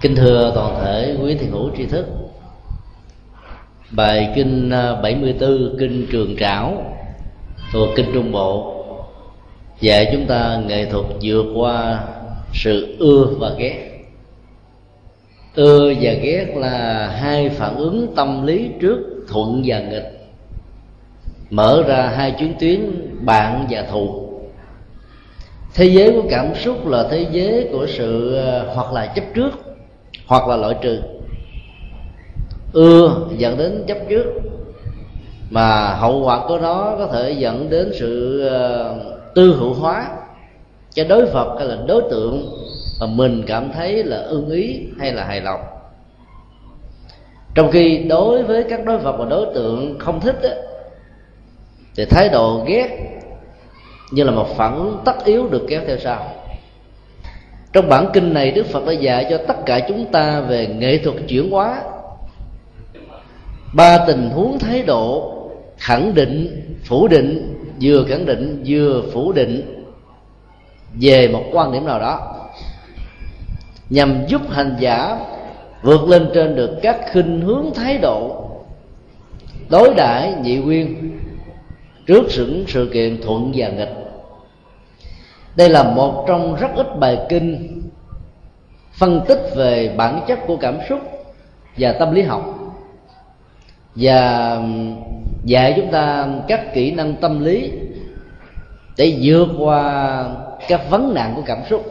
Kinh thưa toàn thể quý thiền hữu tri thức. Bài kinh à, 74 Kinh Trường Trảo, thuộc Kinh Trung Bộ, Dạy chúng ta nghệ thuật vượt qua sự ưa và ghét. Ưa và ghét là hai phản ứng tâm lý trước thuận và nghịch. Mở ra hai chuyến tuyến bạn và thù. Thế giới của cảm xúc là thế giới của sự à, hoặc là chấp trước hoặc là loại trừ. Ưa dẫn đến chấp trước mà hậu quả của nó có thể dẫn đến sự ờ, tư hữu hóa. Cho đối vật hay là đối tượng mà mình cảm thấy là ưng ý hay là hài lòng. Trong khi đối với các đối vật và đối tượng không thích đó, thì thái độ ghét như là một phản ứng tất yếu được kéo theo sau trong bản kinh này đức phật đã dạy cho tất cả chúng ta về nghệ thuật chuyển hóa. Ba tình huống thái độ khẳng định phủ định vừa khẳng định vừa phủ định. Về một quan điểm nào đó. Nhằm giúp hành giả vượt lên trên được các khinh hướng thái độ đối đãi nhị nguyên trước sự, sự kiện thuận và nghịch đây là một trong rất ít bài kinh phân tích về bản chất của cảm xúc và tâm lý học. Và dạy chúng ta các kỹ năng tâm lý để vượt qua các vấn nạn của cảm xúc.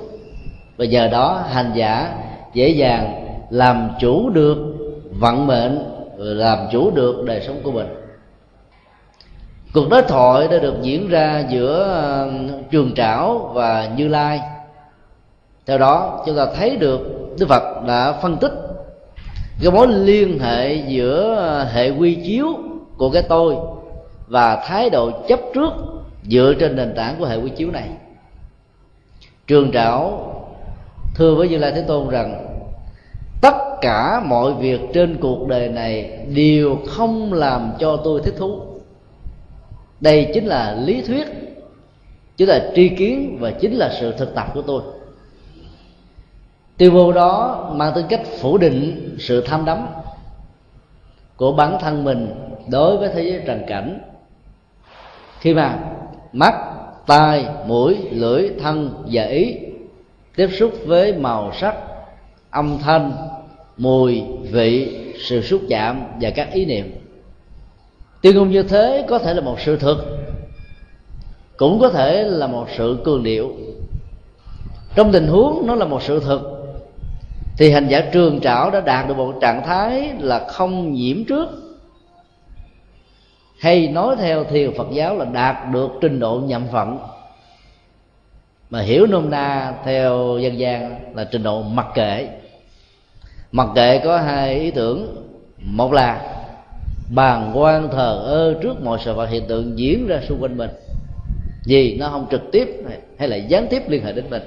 Và nhờ đó, hành giả dễ dàng làm chủ được vận mệnh, làm chủ được đời sống của mình cuộc đối thoại đã được diễn ra giữa ờ, trường trảo và như lai. Theo đó, chúng ta thấy được đức phật đã phân tích cái mối liên hệ giữa ờ, hệ quy chiếu của cái tôi và thái độ chấp trước dựa trên nền tảng của hệ quy chiếu này. Trường trảo thưa với như lai thế tôn rằng, tất cả mọi việc trên cuộc đời này đều không làm cho tôi thích thú đây chính là lý thuyết. Chính là tri kiến và chính là sự thực tập của tôi. Tuyên bố đó mang tính cách phủ định sự tham đắm của bản thân mình đối với thế giới trần cảnh. Khi mà mắt, tai, mũi, lưỡi, thân và ý tiếp xúc với màu sắc, âm thanh, mùi, vị, sự xúc chạm và các ý niệm tuyên ngôn như thế có thể là một sự thực, cũng có thể là một sự cường điệu. Trong tình huống nó là một sự thực, thì hành giả trường trảo đã đạt được một trạng thái là không nhiễm trước, hay nói theo thiền phật giáo là đạt được trình độ nhậm phận. Mà hiểu nôm na theo dân gian là trình độ mặc kệ. Mặc kệ có hai ý tưởng. Một là bàn quan thờ ơ trước mọi sự vật hiện tượng diễn ra xung quanh mình. Vì nó không trực tiếp hay là gián tiếp liên hệ đến mình.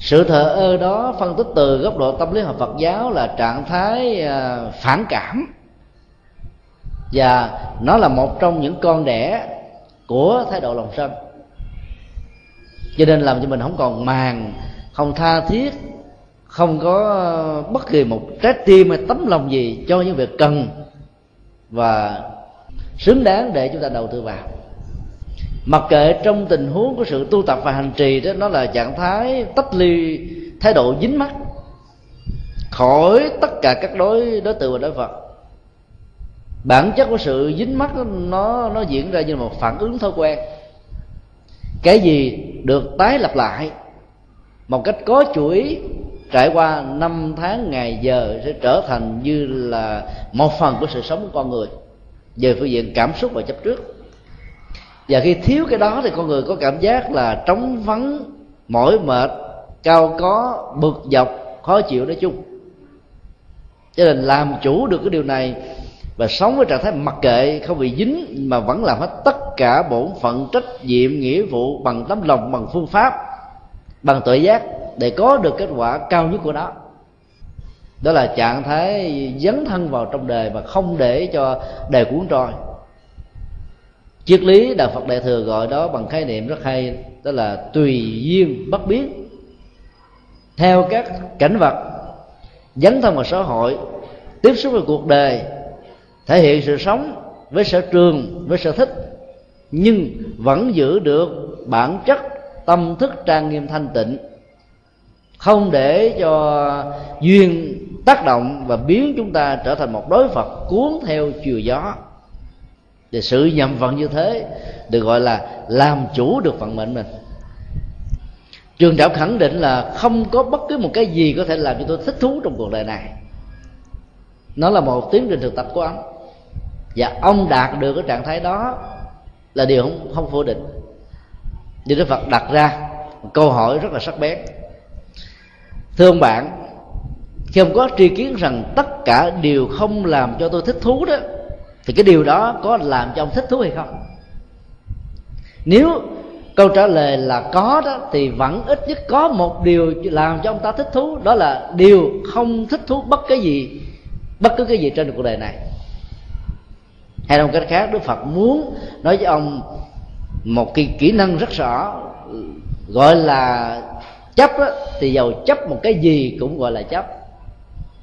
Sự thờ ơ đó phân tích từ góc độ tâm lý học Phật giáo là trạng thái à, phản cảm. Và nó là một trong những con đẻ của thái độ lòng sân. Cho nên làm cho mình không còn màng, không tha thiết, không có bất kỳ một trái tim hay tấm lòng gì cho những việc cần và xứng đáng để chúng ta đầu tư vào. Mặc kệ trong tình huống của sự tu tập và hành trì đó, nó là trạng thái tách ly, thái độ dính mắt, khỏi tất cả các đối đối tượng và đối vật. Bản chất của sự dính mắt nó nó diễn ra như một phản ứng thói quen. Cái gì được tái lặp lại một cách có chuỗi trải qua năm tháng ngày giờ sẽ trở thành như là một phần của sự sống của con người. Về phương diện cảm xúc và chấp trước. Và khi thiếu cái đó thì con người có cảm giác là trống vắng, mỏi mệt, cao có, bực dọc, khó chịu nói chung. Cho nên làm chủ được cái điều này và sống với trạng thái mặc kệ, không bị dính mà vẫn làm hết tất cả bổn phận, trách nhiệm, nghĩa vụ bằng tấm lòng, bằng phương pháp, bằng tự giác để có được kết quả cao nhất của nó. Đó là trạng thái dấn thân vào trong đời mà không để cho đời cuốn trôi. Triết lý đạo phật đại thừa gọi đó bằng khái niệm rất hay, đó là tùy duyên bất biến. Theo các cảnh vật dấn thân vào xã hội, tiếp xúc với cuộc đời, thể hiện sự sống với sở trường, với sở thích, nhưng vẫn giữ được bản chất tâm thức trang nghiêm thanh tịnh không để cho duyên tác động và biến chúng ta trở thành một đối phật cuốn theo chiều gió. Thì sự nhầm vận như thế, được gọi là làm chủ được vận mệnh mình. Trường đạo khẳng định là không có bất cứ một cái gì có thể làm cho tôi thích thú trong cuộc đời này. Nó là một tiến trình thực tập của ông. Và ông đạt được cái trạng thái đó là điều không không phủ định. Như đức phật đặt ra một câu hỏi rất là sắc bén thưa ông bạn, khi ông có tri kiến rằng tất cả đều không làm cho tôi thích thú đó, thì cái điều đó có làm cho ông thích thú hay không? Nếu câu trả lời là có đó, thì vẫn ít nhất có một điều làm cho ông ta thích thú, đó là điều không thích thú bất cái gì, bất cứ cái gì trên cuộc đời này. Hay một cách khác, đức phật muốn nói với ông một cái kỹ năng rất rõ, gọi là chấp á, thì giàu chấp một cái gì cũng gọi là chấp.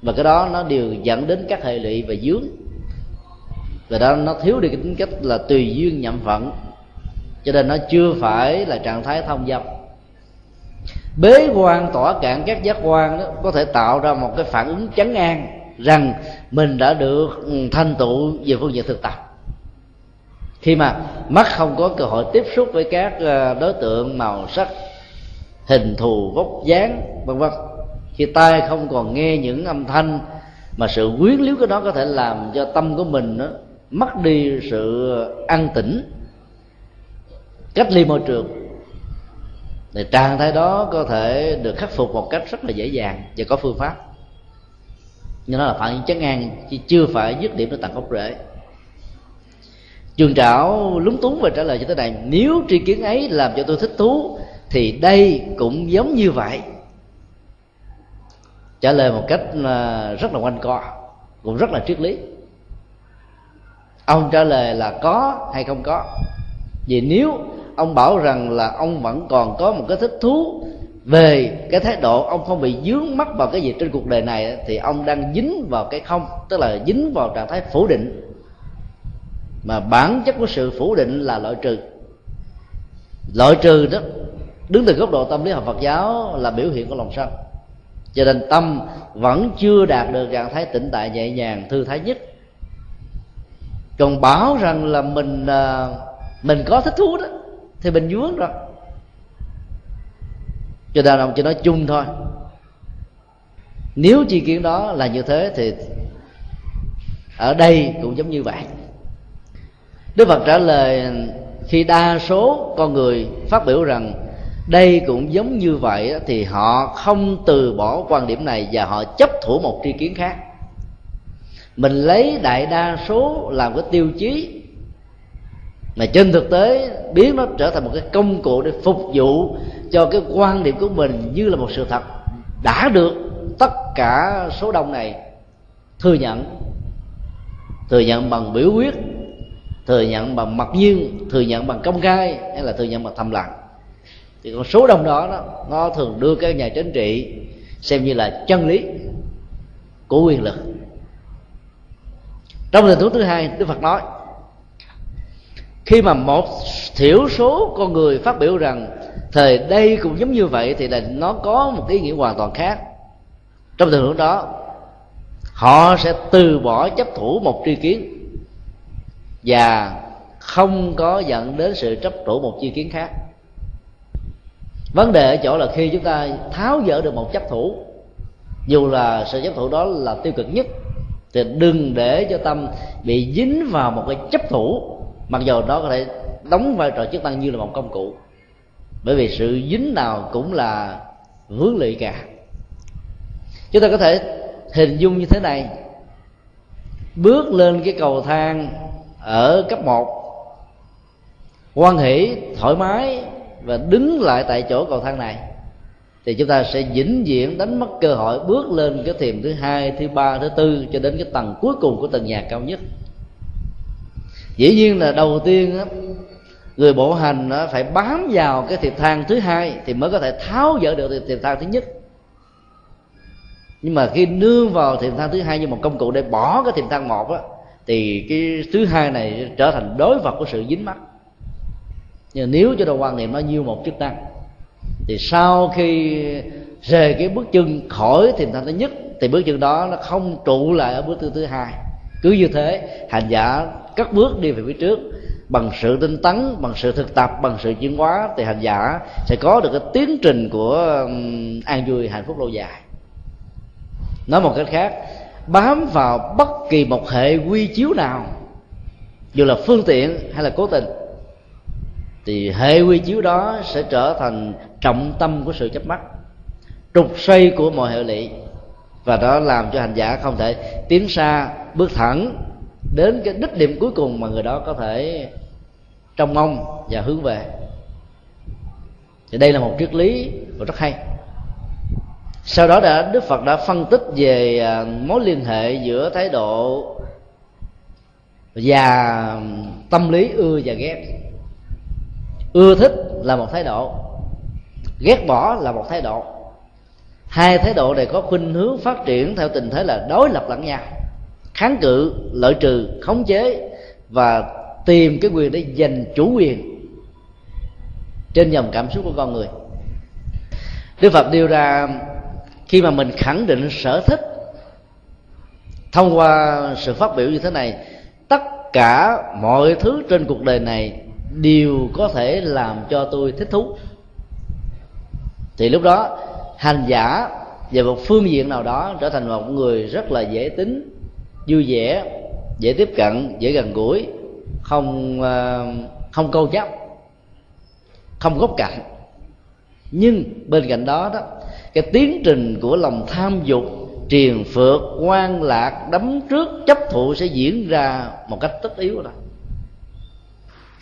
Và cái đó nó đều dẫn đến các hệ lụy và dướng. Và đó nó thiếu đi cái tính cách là tùy duyên nhậm phận. Cho nên nó chưa phải là trạng thái thông dâm. Bế quan tỏa cạn các giác quan đó có thể tạo ra một cái phản ứng chấn an rằng mình đã được ừ, thanh tụ về phương diện thực tập. Khi mà mắt không có cơ hội tiếp xúc với các ờ, đối tượng màu sắc hình thù vóc dáng vân vân. Khi tai không còn nghe những âm thanh mà sự quyến liếu của nó có thể làm cho tâm của mình đó, mất đi sự an tĩnh. Cách ly môi trường. Thì trạng thái đó có thể được khắc phục một cách rất là dễ dàng và có phương pháp. Nhưng nó là phản ứng chấn an chứ chưa phải dứt điểm nó tận gốc rễ. Trường trảo lúng túng và trả lời cho thế này nếu tri kiến ấy làm cho tôi thích thú thì đây cũng giống như vậy. Trả lời một cách à, rất là quanh co, cũng rất là triết lý. Ông trả lời là có hay không có. Vì nếu ông bảo rằng là ông vẫn còn có một cái thích thú về cái thái độ ông không bị dướng mắt vào cái gì trên cuộc đời này, thì ông đang dính vào cái không, tức là dính vào trạng thái phủ định. Mà bản chất của sự phủ định là loại trừ. Loại trừ đó đứng từ góc độ tâm lý học Phật giáo là biểu hiện của lòng sân. Cho nên tâm vẫn chưa đạt được trạng thái tĩnh tại nhẹ nhàng, thư thái nhất. Còn bảo rằng là mình à, mình có thích thú đó, thì mình vướng rồi. Cho nên ông chỉ nói chung thôi. Nếu chi kiến đó là như thế thì ở đây cũng giống như vậy. Đức phật trả lời khi đa số con người phát biểu rằng đây cũng giống như vậy thì họ không từ bỏ quan điểm này và họ chấp thủ một tri kiến khác. Mình lấy đại đa số làm cái tiêu chí, mà trên thực tế biến nó trở thành một cái công cụ để phục vụ cho cái quan điểm của mình như là một sự thật. Đã được tất cả số đông này thừa nhận thừa nhận bằng biểu quyết, thừa nhận bằng mặc nhiên, thừa nhận bằng công khai hay là thừa nhận bằng thầm lặng thì con số đông đó, đó nó thường đưa các nhà chính trị xem như là chân lý của quyền lực. Trong tình huống thứ hai đức phật nói khi mà một thiểu số con người phát biểu rằng thời đây cũng giống như vậy thì là nó có một ý nghĩa hoàn toàn khác. Trong tình huống đó họ sẽ từ bỏ chấp thủ một tri kiến và không có dẫn đến sự chấp thủ một chi kiến khác vấn đề ở chỗ là khi chúng ta tháo dỡ được một chấp thủ, dù là sự chấp thủ đó là tiêu cực nhất, thì đừng để cho tâm bị dính vào một cái chấp thủ, mặc dù đó có thể đóng vai trò chức năng như là một công cụ. Bởi vì sự dính nào cũng là vướng lụy cả. Chúng ta có thể hình dung như thế này. Bước lên cái cầu thang ở cấp 1 quan hỷ thoải mái và đứng lại tại chỗ cầu thang này thì chúng ta sẽ vĩnh viễn đánh mất cơ hội bước lên cái thềm thứ hai thứ ba thứ tư cho đến cái tầng cuối cùng của tầng nhà cao nhất. Dĩ nhiên là đầu tiên á, người bộ hành á, phải bám vào cái thiệp thang thứ hai thì mới có thể tháo dỡ được thiệp thang thứ nhất. Nhưng mà khi nương vào thiệp thang thứ hai như một công cụ để bỏ cái thiệp thang một á thì cái thứ hai này trở thành đối vật của sự dính mắc nhưng nếu cho ta quan niệm nó như một chức năng thì sau khi rời cái bước chân khỏi thiền thang thứ nhất, thì bước chân đó nó không trụ lại ở bước chân thứ hai. Cứ như thế, hành giả cất bước đi về phía trước. Bằng sự tinh tấn, bằng sự thực tập, bằng sự chuyển hóa, thì hành giả sẽ có được cái tiến trình của an vui, hạnh phúc lâu dài. Nói một cách khác, bám vào bất kỳ một hệ quy chiếu nào, dù là phương tiện hay là cố tình thì hệ quy chiếu đó sẽ trở thành trọng tâm của sự chấp mắt, trục xoay của mọi hệ lụy. Và đó làm cho hành giả không thể tiến xa, bước thẳng đến cái đích điểm cuối cùng mà người đó có thể trông mong và hướng về. Thì đây là một triết lý rất hay. Sau đó đã, đức phật đã phân tích về à, mối liên hệ giữa thái độ và tâm lý ưa và ghét ưa thích là một thái độ, ghét bỏ là một thái độ. Hai thái độ này có khuynh hướng phát triển theo tình thế là đối lập lẫn nhau, kháng cự, lợi trừ, khống chế và tìm cái quyền để giành chủ quyền trên dòng cảm xúc của con người. Đức phật đưa ra, khi mà mình khẳng định sở thích thông qua sự phát biểu như thế này, tất cả mọi thứ trên cuộc đời này điều có thể làm cho tôi thích thú thì lúc đó, hành giả về một phương diện nào đó trở thành một người rất là dễ tính, vui vẻ, dễ tiếp cận, dễ gần gũi, không ờ, không câu chấp không góc cạnh nhưng bên cạnh đó đó, cái tiến trình của lòng tham dục, triền phượt quan lạc đấm trước, chấp thụ sẽ diễn ra một cách tất yếu rồi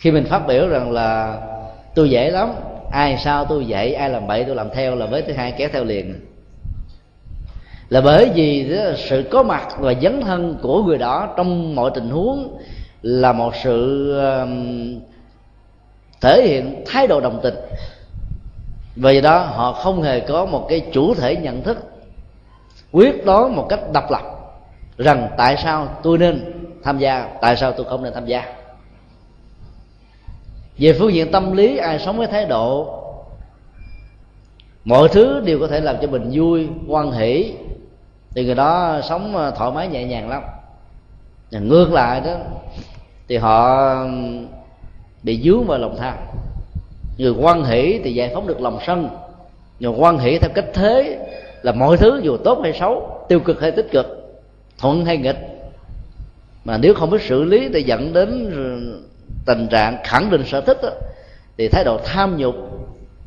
khi mình phát biểu rằng là tôi dễ lắm, ai sao tôi dạy, ai làm bậy tôi làm theo là với thứ hai kéo theo liền. Là bởi vì sự có mặt và dấn thân của người đó trong mọi tình huống là một sự um, thể hiện thái độ đồng tình. Vì đó họ không hề có một cái chủ thể nhận thức, quyết đoán một cách độc lập rằng tại sao tôi nên tham gia, tại sao tôi không nên tham gia về phương diện tâm lý, ai sống với thái độ, mọi thứ đều có thể làm cho mình vui quan hỷ. Thì người đó sống ờ, thoải mái, nhẹ nhàng lắm. Và ngược lại đó, thì họ bị dướng vào lòng tham. Người quan hỷ thì giải phóng được lòng sân. Người quan hỷ theo cách thế là mọi thứ dù tốt hay xấu, tiêu cực hay tích cực, thuận hay nghịch. Mà nếu không biết xử lý thì dẫn đến ờ, tình trạng khẳng định sở thích đó, thì thái độ tham nhục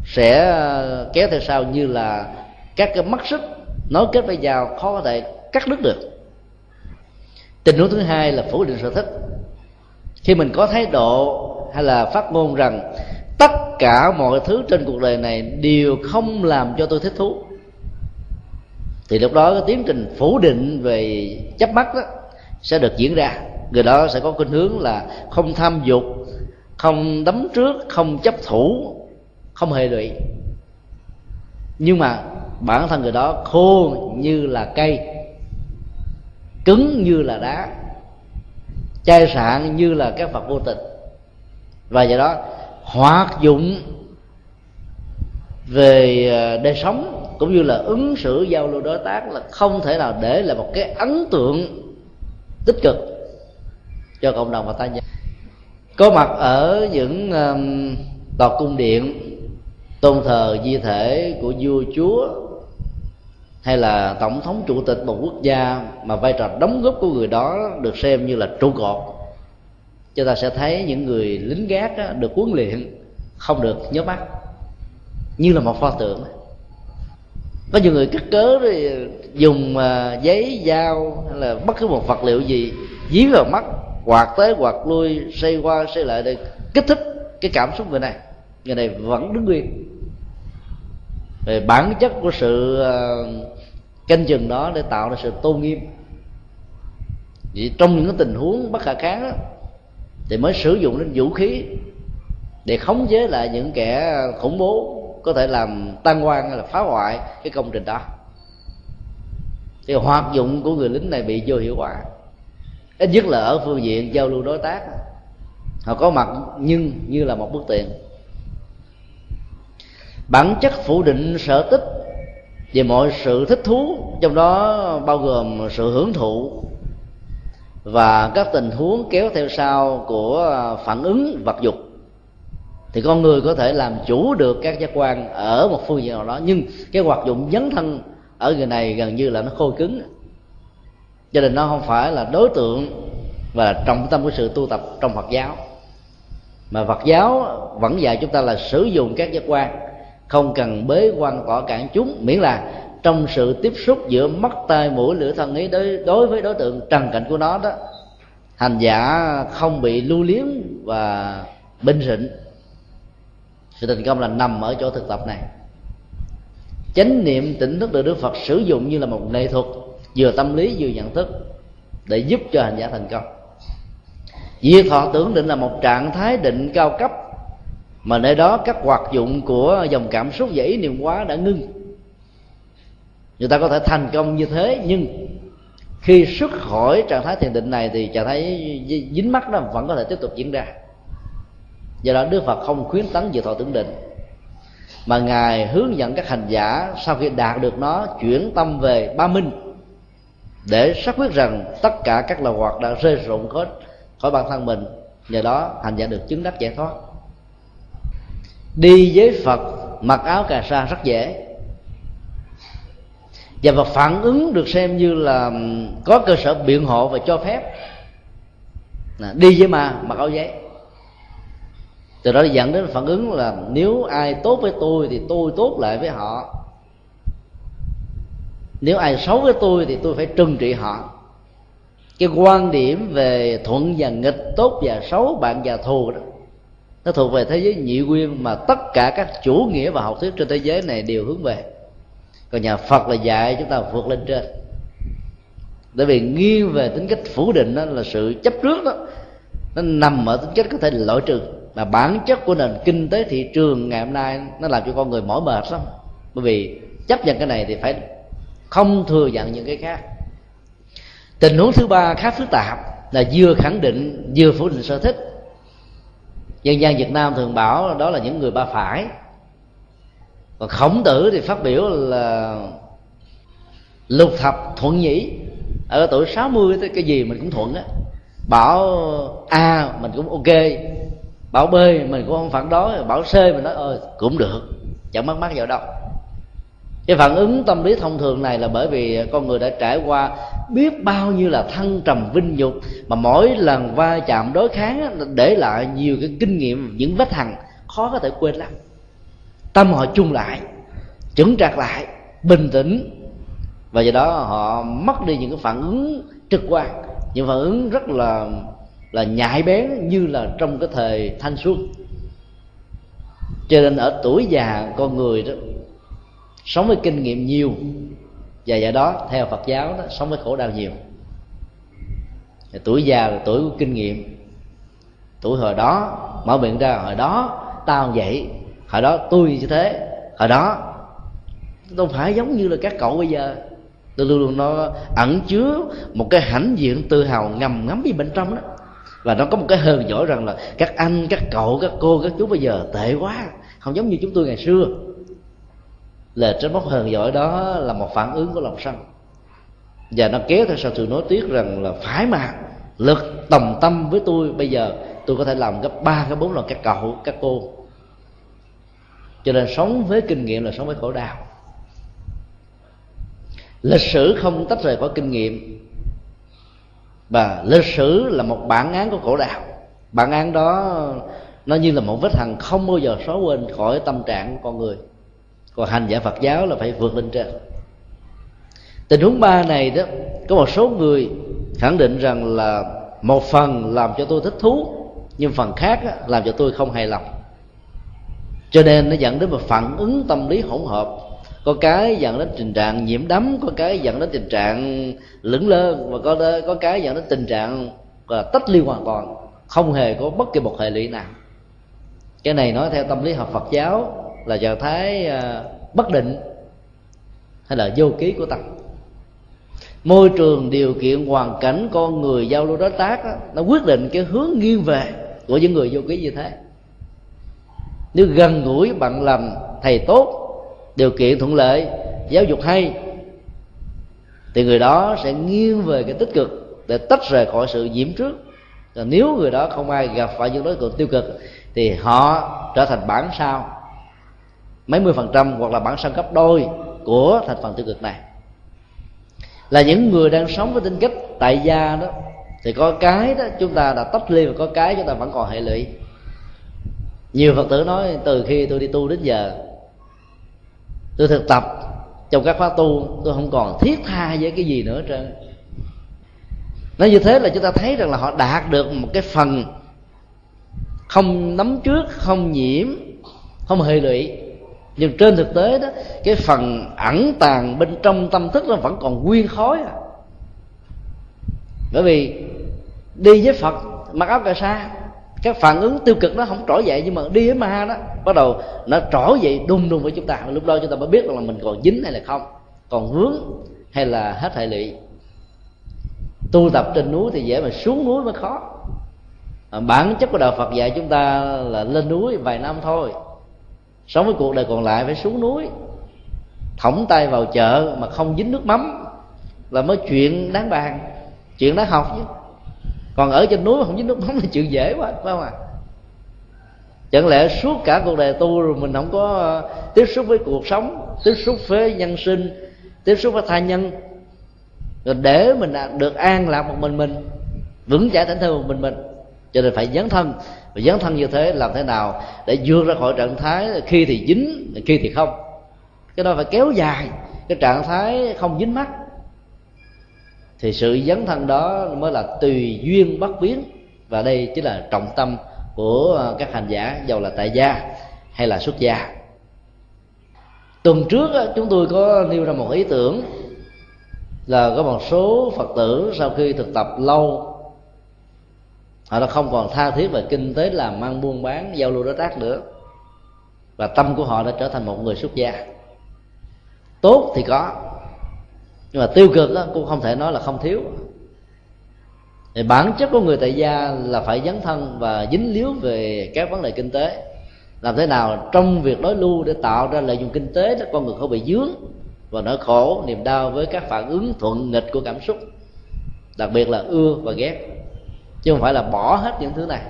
sẽ ờ, kéo theo sau như là các cái mắt xích nối kết với nhau khó có thể cắt đứt được. Tình huống thứ hai là phủ định sở thích. Khi mình có thái độ hay là phát ngôn rằng tất cả mọi thứ trên cuộc đời này đều không làm cho tôi thích thú thì lúc đó cái tiến trình phủ định về chấp mắt đó sẽ được diễn ra người đó sẽ có khuynh hướng là không tham dục, không đấm trước, không chấp thủ, không hề lụy. Nhưng mà bản thân người đó khô như là cây, cứng như là đá, chai sạn như là các phật vô tình. Và do đó, hoạt dụng về ờ, đời sống cũng như là ứng xử giao lưu đối tác là không thể nào để là một cái ấn tượng tích cực cho cộng đồng và ta nhân. Có mặt ở những um, tòa cung điện tôn thờ di thể của vua chúa hay là tổng thống chủ tịch một quốc gia mà vai trò đóng góp của người đó được xem như là trụ cột. Chúng ta sẽ thấy những người lính gác đó, được huấn luyện không được nhớ mắt như là một pho tượng. Có nhiều người cất cớ thì dùng à, giấy dao hay là bất cứ một vật liệu gì dí vào mắt quạt tới quạt lui xây qua xây lại để kích thích cái cảm xúc người này. Người này vẫn đứng nguyên. Về bản chất của sự ờ, canh chừng đó để tạo ra sự tôn nghiêm. Vì trong những cái tình huống bất khả kháng đó, thì mới sử dụng đến vũ khí để khống chế lại những kẻ khủng bố có thể làm tan quan hay là phá hoại cái công trình đó. Thì hoạt dụng của người lính này bị vô hiệu quả ít nhất là ở phương diện giao lưu đối tác. Họ có mặt nhưng như là một bức tiền bản chất phủ định sở tích về mọi sự thích thú, trong đó bao gồm sự hưởng thụ và các tình huống kéo theo sau của phản ứng vật dục. Thì con người có thể làm chủ được các giác quan ở một phương diện nào đó, nhưng cái hoạt dụng dấn thân ở người này gần như là nó khô cứng cho nên nó không phải là đối tượng và trọng tâm của sự tu tập trong Phật giáo. Mà Phật giáo vẫn dạy chúng ta là sử dụng các giác quan không cần bế quan tỏ cản chúng. Miễn là trong sự tiếp xúc giữa mắt tai mũi lưỡi thân ý đối, đối với đối tượng trần cảnh của nó đó hành giả không bị lưu liếm và binh rịnh. Sự thành công là nằm ở chỗ thực tập này. Chánh niệm tỉnh thức được đức phật sử dụng như là một nghệ thuật vừa tâm lý vừa nhận thức để giúp cho hành giả thành công. Diệt thọ tưởng định là một trạng thái định cao cấp, mà nơi đó các hoạt dụng của dòng cảm xúc và ý niệm quá đã ngưng. Người ta có thể thành công như thế, nhưng khi xuất khỏi trạng thái thiền định này thì trạng thái dính mắt đó vẫn có thể tiếp tục diễn ra. Do đó đức phật không khuyến tấn về thọ tưởng định, mà ngài hướng dẫn các hành giả sau khi đạt được nó chuyển tâm về ba minh để xác quyết rằng tất cả các loài hoạt đã rơi rụng hết khỏi bản thân mình. Nhờ đó, hành giả được chứng đắc giải thoát. Đi với phật, mặc áo cà sa rất dễ. Và và phản ứng được xem như là có cơ sở biện hộ và cho phép. Đi với ma, mặc áo giấy. Từ đó dẫn đến phản ứng là, nếu ai tốt với tôi thì tôi tốt lại với họ nếu ai xấu với tôi thì tôi phải trừng trị họ. Cái quan điểm về thuận và nghịch tốt và xấu, bạn và thù đó, nó thuộc về thế giới nhị nguyên mà tất cả các chủ nghĩa và học thuyết trên thế giới này đều hướng về. Còn nhà phật là dạy chúng ta vượt lên trên. Bởi vì nghiêng về tính cách phủ định đó là sự chấp trước đó, nó nằm ở tính chất có thể loại trừ. Mà bản chất của nền kinh tế thị trường ngày hôm nay nó làm cho con người mỏi mệt lắm. Bởi vì chấp nhận cái này thì phải không thừa nhận những cái khác. Tình huống thứ ba khá phức tạp là vừa khẳng định, vừa phủ định sở thích. Dân gian việt nam thường bảo đó là những người ba phải. Còn khổng tử thì phát biểu là lục thập thuận nhĩ. Ở tuổi 60 tới cái gì mình cũng thuận á. Bảo a mình cũng ok, bảo b mình cũng không phản đối, bảo c mình nói ơi cũng được. Chẳng mất mắc vào đâu cái phản ứng tâm lý thông thường này là bởi vì con người đã trải qua biết bao nhiêu là thăng trầm vinh nhục, mà mỗi lần va chạm đối kháng để lại nhiều cái kinh nghiệm, những vết hằn khó có thể quên lắm. Tâm họ chung lại, chững chạc lại, bình tĩnh. Và do đó họ mất đi những cái phản ứng trực quan, những phản ứng rất là là nhạy bén như là trong cái thời thanh xuân. Cho nên ở tuổi già con người đó sống với kinh nghiệm nhiều. Và do đó, theo Phật giáo đó, sống với khổ đau nhiều. Thì tuổi già là tuổi của kinh nghiệm. Tuổi hồi đó, mở miệng ra, hồi đó tao vậy, hồi đó tôi như thế, hồi đó đâu phải giống như là các cậu bây giờ. Tôi luôn luôn nó ẩn chứa một cái hãnh diện tự hào ngầm ngắm bên bên trong đó. Và nó có một cái hờn giỏi rằng là các anh, các cậu, các cô, các chú bây giờ tệ quá, không giống như chúng tôi ngày xưa là trách móc hờn giỏi đó là một phản ứng của lòng sân. Và nó kéo theo sau sự nói tiếc rằng là phải mà, lực, tầm tâm với tôi, bây giờ tôi có thể làm gấp ba cái bốn lần các cậu, các cô. Cho nên sống với kinh nghiệm là sống với khổ đau. Lịch sử không tách rời khỏi kinh nghiệm. Và lịch sử là một bản án của khổ đau. Bản án đó, nó như là một vết hằn không bao giờ xóa quên khỏi tâm trạng của con người còn hành giả phật giáo là phải vượt lên trên. Tình huống ba này đó có một số người khẳng định rằng là một phần làm cho tôi thích thú nhưng phần khác á, làm cho tôi không hài lòng. Cho nên nó dẫn đến một phản ứng tâm lý hỗn hợp. Có cái dẫn đến tình trạng nhiễm đấm có cái dẫn đến tình trạng lững lơ và có có cái dẫn đến tình trạng là tách ly hoàn toàn không hề có bất kỳ một hệ lụy nào. Cái này nói theo tâm lý học Phật giáo là trạng thái ờ, bất định hay là vô ký của tâm. Môi trường điều kiện hoàn cảnh con người giao lưu đối tác đó, nó quyết định cái hướng nghiêng về của những người vô ký như thế. Nếu gần gũi bạn làm thầy tốt điều kiện thuận lợi giáo dục hay thì người đó sẽ nghiêng về cái tích cực để tách rời khỏi sự nhiễm trước. Còn nếu người đó không ai gặp phải những đối tượng tiêu cực thì họ trở thành bản sao mấy mươi phần trăm hoặc là bản sao gấp đôi của thành phần tiêu cực này. Là những người đang sống với tính cách tại gia đó, thì có cái đó chúng ta đã tách ly và có cái chúng ta vẫn còn hệ lụy. Nhiều phật tử nói, từ khi tôi đi tu đến giờ, tôi thực tập trong các khóa tu, tôi không còn thiết tha với cái gì nữa trơn. Nói như thế là chúng ta thấy rằng là họ đạt được một cái phần không nắm trước, không nhiễm, không hệ lụy nhưng trên thực tế đó, cái phần ẩn tàng bên trong tâm thức nó vẫn còn nguyên khói à. Bởi vì đi với phật, mặc áo cà sa, các phản ứng tiêu cực nó không trỗi dậy, nhưng mà đi với ma đó, bắt đầu nó trỗi dậy đùng đùng với chúng ta. Lúc đó chúng ta mới biết là mình còn dính hay là không, còn vướng hay là hết hệ lụy. Tu tập trên núi thì dễ mà xuống núi mới khó. Bản chất của đạo phật dạy chúng ta là lên núi vài năm thôi sống với cuộc đời còn lại phải xuống núi, thõng tay vào chợ mà không dính nước mắm, là mới chuyện đáng bàn, chuyện đáng học chứ. Còn ở trên núi mà không dính nước mắm là chuyện dễ quá, phải không ạ? À? chẳng lẽ suốt cả cuộc đời tu rồi mình không có ờ, tiếp xúc với cuộc sống, tiếp xúc với nhân sinh, tiếp xúc với tha nhân? Rồi để mình được an lạc một mình mình, vững chãi thảnh thơi một mình mình cho nên phải dấn thân. Và dấn thân như thế làm thế nào để vượt ra khỏi trạng thái khi thì dính, khi thì không? Cái đó phải kéo dài. Cái trạng thái không dính mắt. Thì sự dấn thân đó mới là tùy duyên bất biến. Và đây chính là trọng tâm của các hành giả giàu là tại gia hay là xuất gia. Tuần trước chúng tôi có nêu ra một ý tưởng là có một số phật tử sau khi thực tập lâu họ đã không còn tha thiết về kinh tế làm ăn buôn bán giao lưu đối tác nữa. Và tâm của họ đã trở thành một người xuất gia. Tốt thì có nhưng mà tiêu cực đó, cũng không thể nói là không thiếu. Thì bản chất của người tại gia là phải dấn thân và dính líu về các vấn đề kinh tế. Làm thế nào trong việc đối lưu để tạo ra lợi dụng kinh tế đó con người không bị dướng và nỗi khổ niềm đau với các phản ứng thuận nghịch của cảm xúc đặc biệt là ưa và ghét chứ không phải là bỏ hết những thứ này.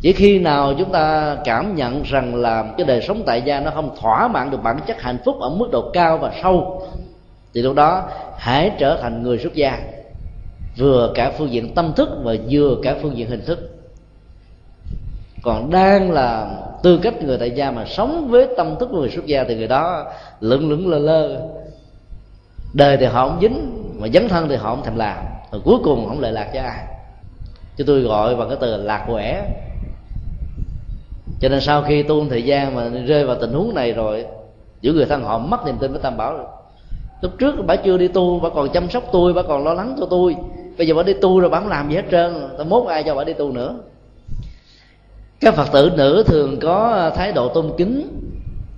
Chỉ khi nào chúng ta cảm nhận rằng là cái đời sống tại gia nó không thỏa mãn được bản chất hạnh phúc ở mức độ cao và sâu, thì lúc đó hãy trở thành người xuất gia. Vừa cả phương diện tâm thức và vừa cả phương diện hình thức. Còn đang là tư cách người tại gia mà sống với tâm thức của người xuất gia thì người đó lững lững lơ lơ. Đời thì họ không dính mà dấn thân thì họ không thèm làm. Rồi cuối cùng không lợi lạc cho ai chứ tôi gọi bằng cái từ lạc quẻ. Cho nên sau khi tu thời gian mà rơi vào tình huống này rồi, giữa người thân họ mất niềm tin với tam bảo rồi. Lúc trước bà chưa đi tu, bà còn chăm sóc tôi, bà còn lo lắng cho tôi. Bây giờ bà đi tu rồi bà không làm gì hết trơn, ta mốt ai cho bà đi tu nữa. Các phật tử nữ thường có thái độ tôn kính.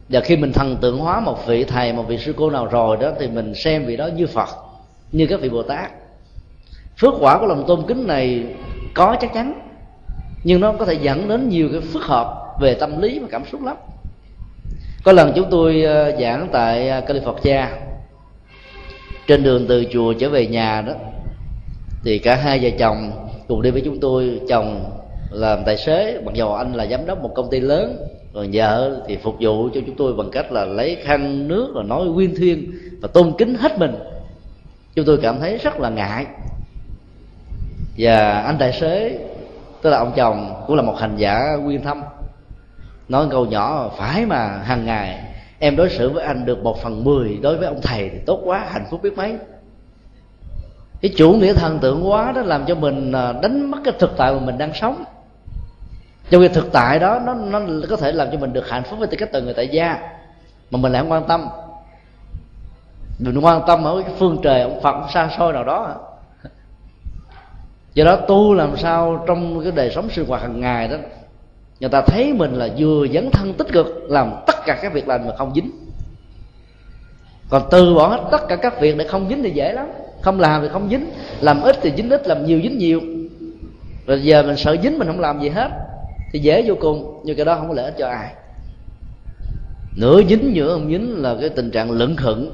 Và khi mình thần tượng hóa một vị thầy, một vị sư cô nào rồi đó, thì mình xem vị đó như phật, như các vị bồ tát. Phước quả của lòng tôn kính này có chắc chắn nhưng nó có thể dẫn đến nhiều cái phức hợp về tâm lý và cảm xúc lắm. Có lần chúng tôi ờ, giảng tại ờ, California. Trên đường từ chùa trở về nhà đó thì cả hai vợ chồng cùng đi với chúng tôi chồng làm tài xế mặc dù anh là giám đốc một công ty lớn rồi vợ thì phục vụ cho chúng tôi bằng cách là lấy khăn nước rồi nói quyên thuyên và tôn kính hết mình. Chúng tôi cảm thấy rất là ngại và anh tài xế, tức là ông chồng, cũng là một hành giả quyên thâm. Nói câu nhỏ, phải mà, hàng ngày em đối xử với anh được một phần mười, đối với ông thầy thì tốt quá, hạnh phúc biết mấy. Cái chủ nghĩa thần tượng quá đó làm cho mình à, đánh mất cái thực tại mà mình đang sống. Trong cái thực tại đó, nó nó có thể làm cho mình được hạnh phúc với tư cách từ người tại gia, mà mình lại không quan tâm. Mình quan tâm ở cái phương trời ông phật xa xôi nào đó do đó tu làm sao trong cái đời sống sinh hoạt hàng ngày đó, người ta thấy mình là vừa dấn thân tích cực, làm tất cả các việc lành mà không dính. Còn từ bỏ hết tất cả các việc để không dính thì dễ lắm. Không làm thì không dính, làm ít thì dính ít, làm nhiều dính nhiều. Rồi giờ mình sợ dính mình không làm gì hết, thì dễ vô cùng, nhưng cái đó không có lợi ích cho ai. Nửa dính, nửa không dính là cái tình trạng lẫn khẩn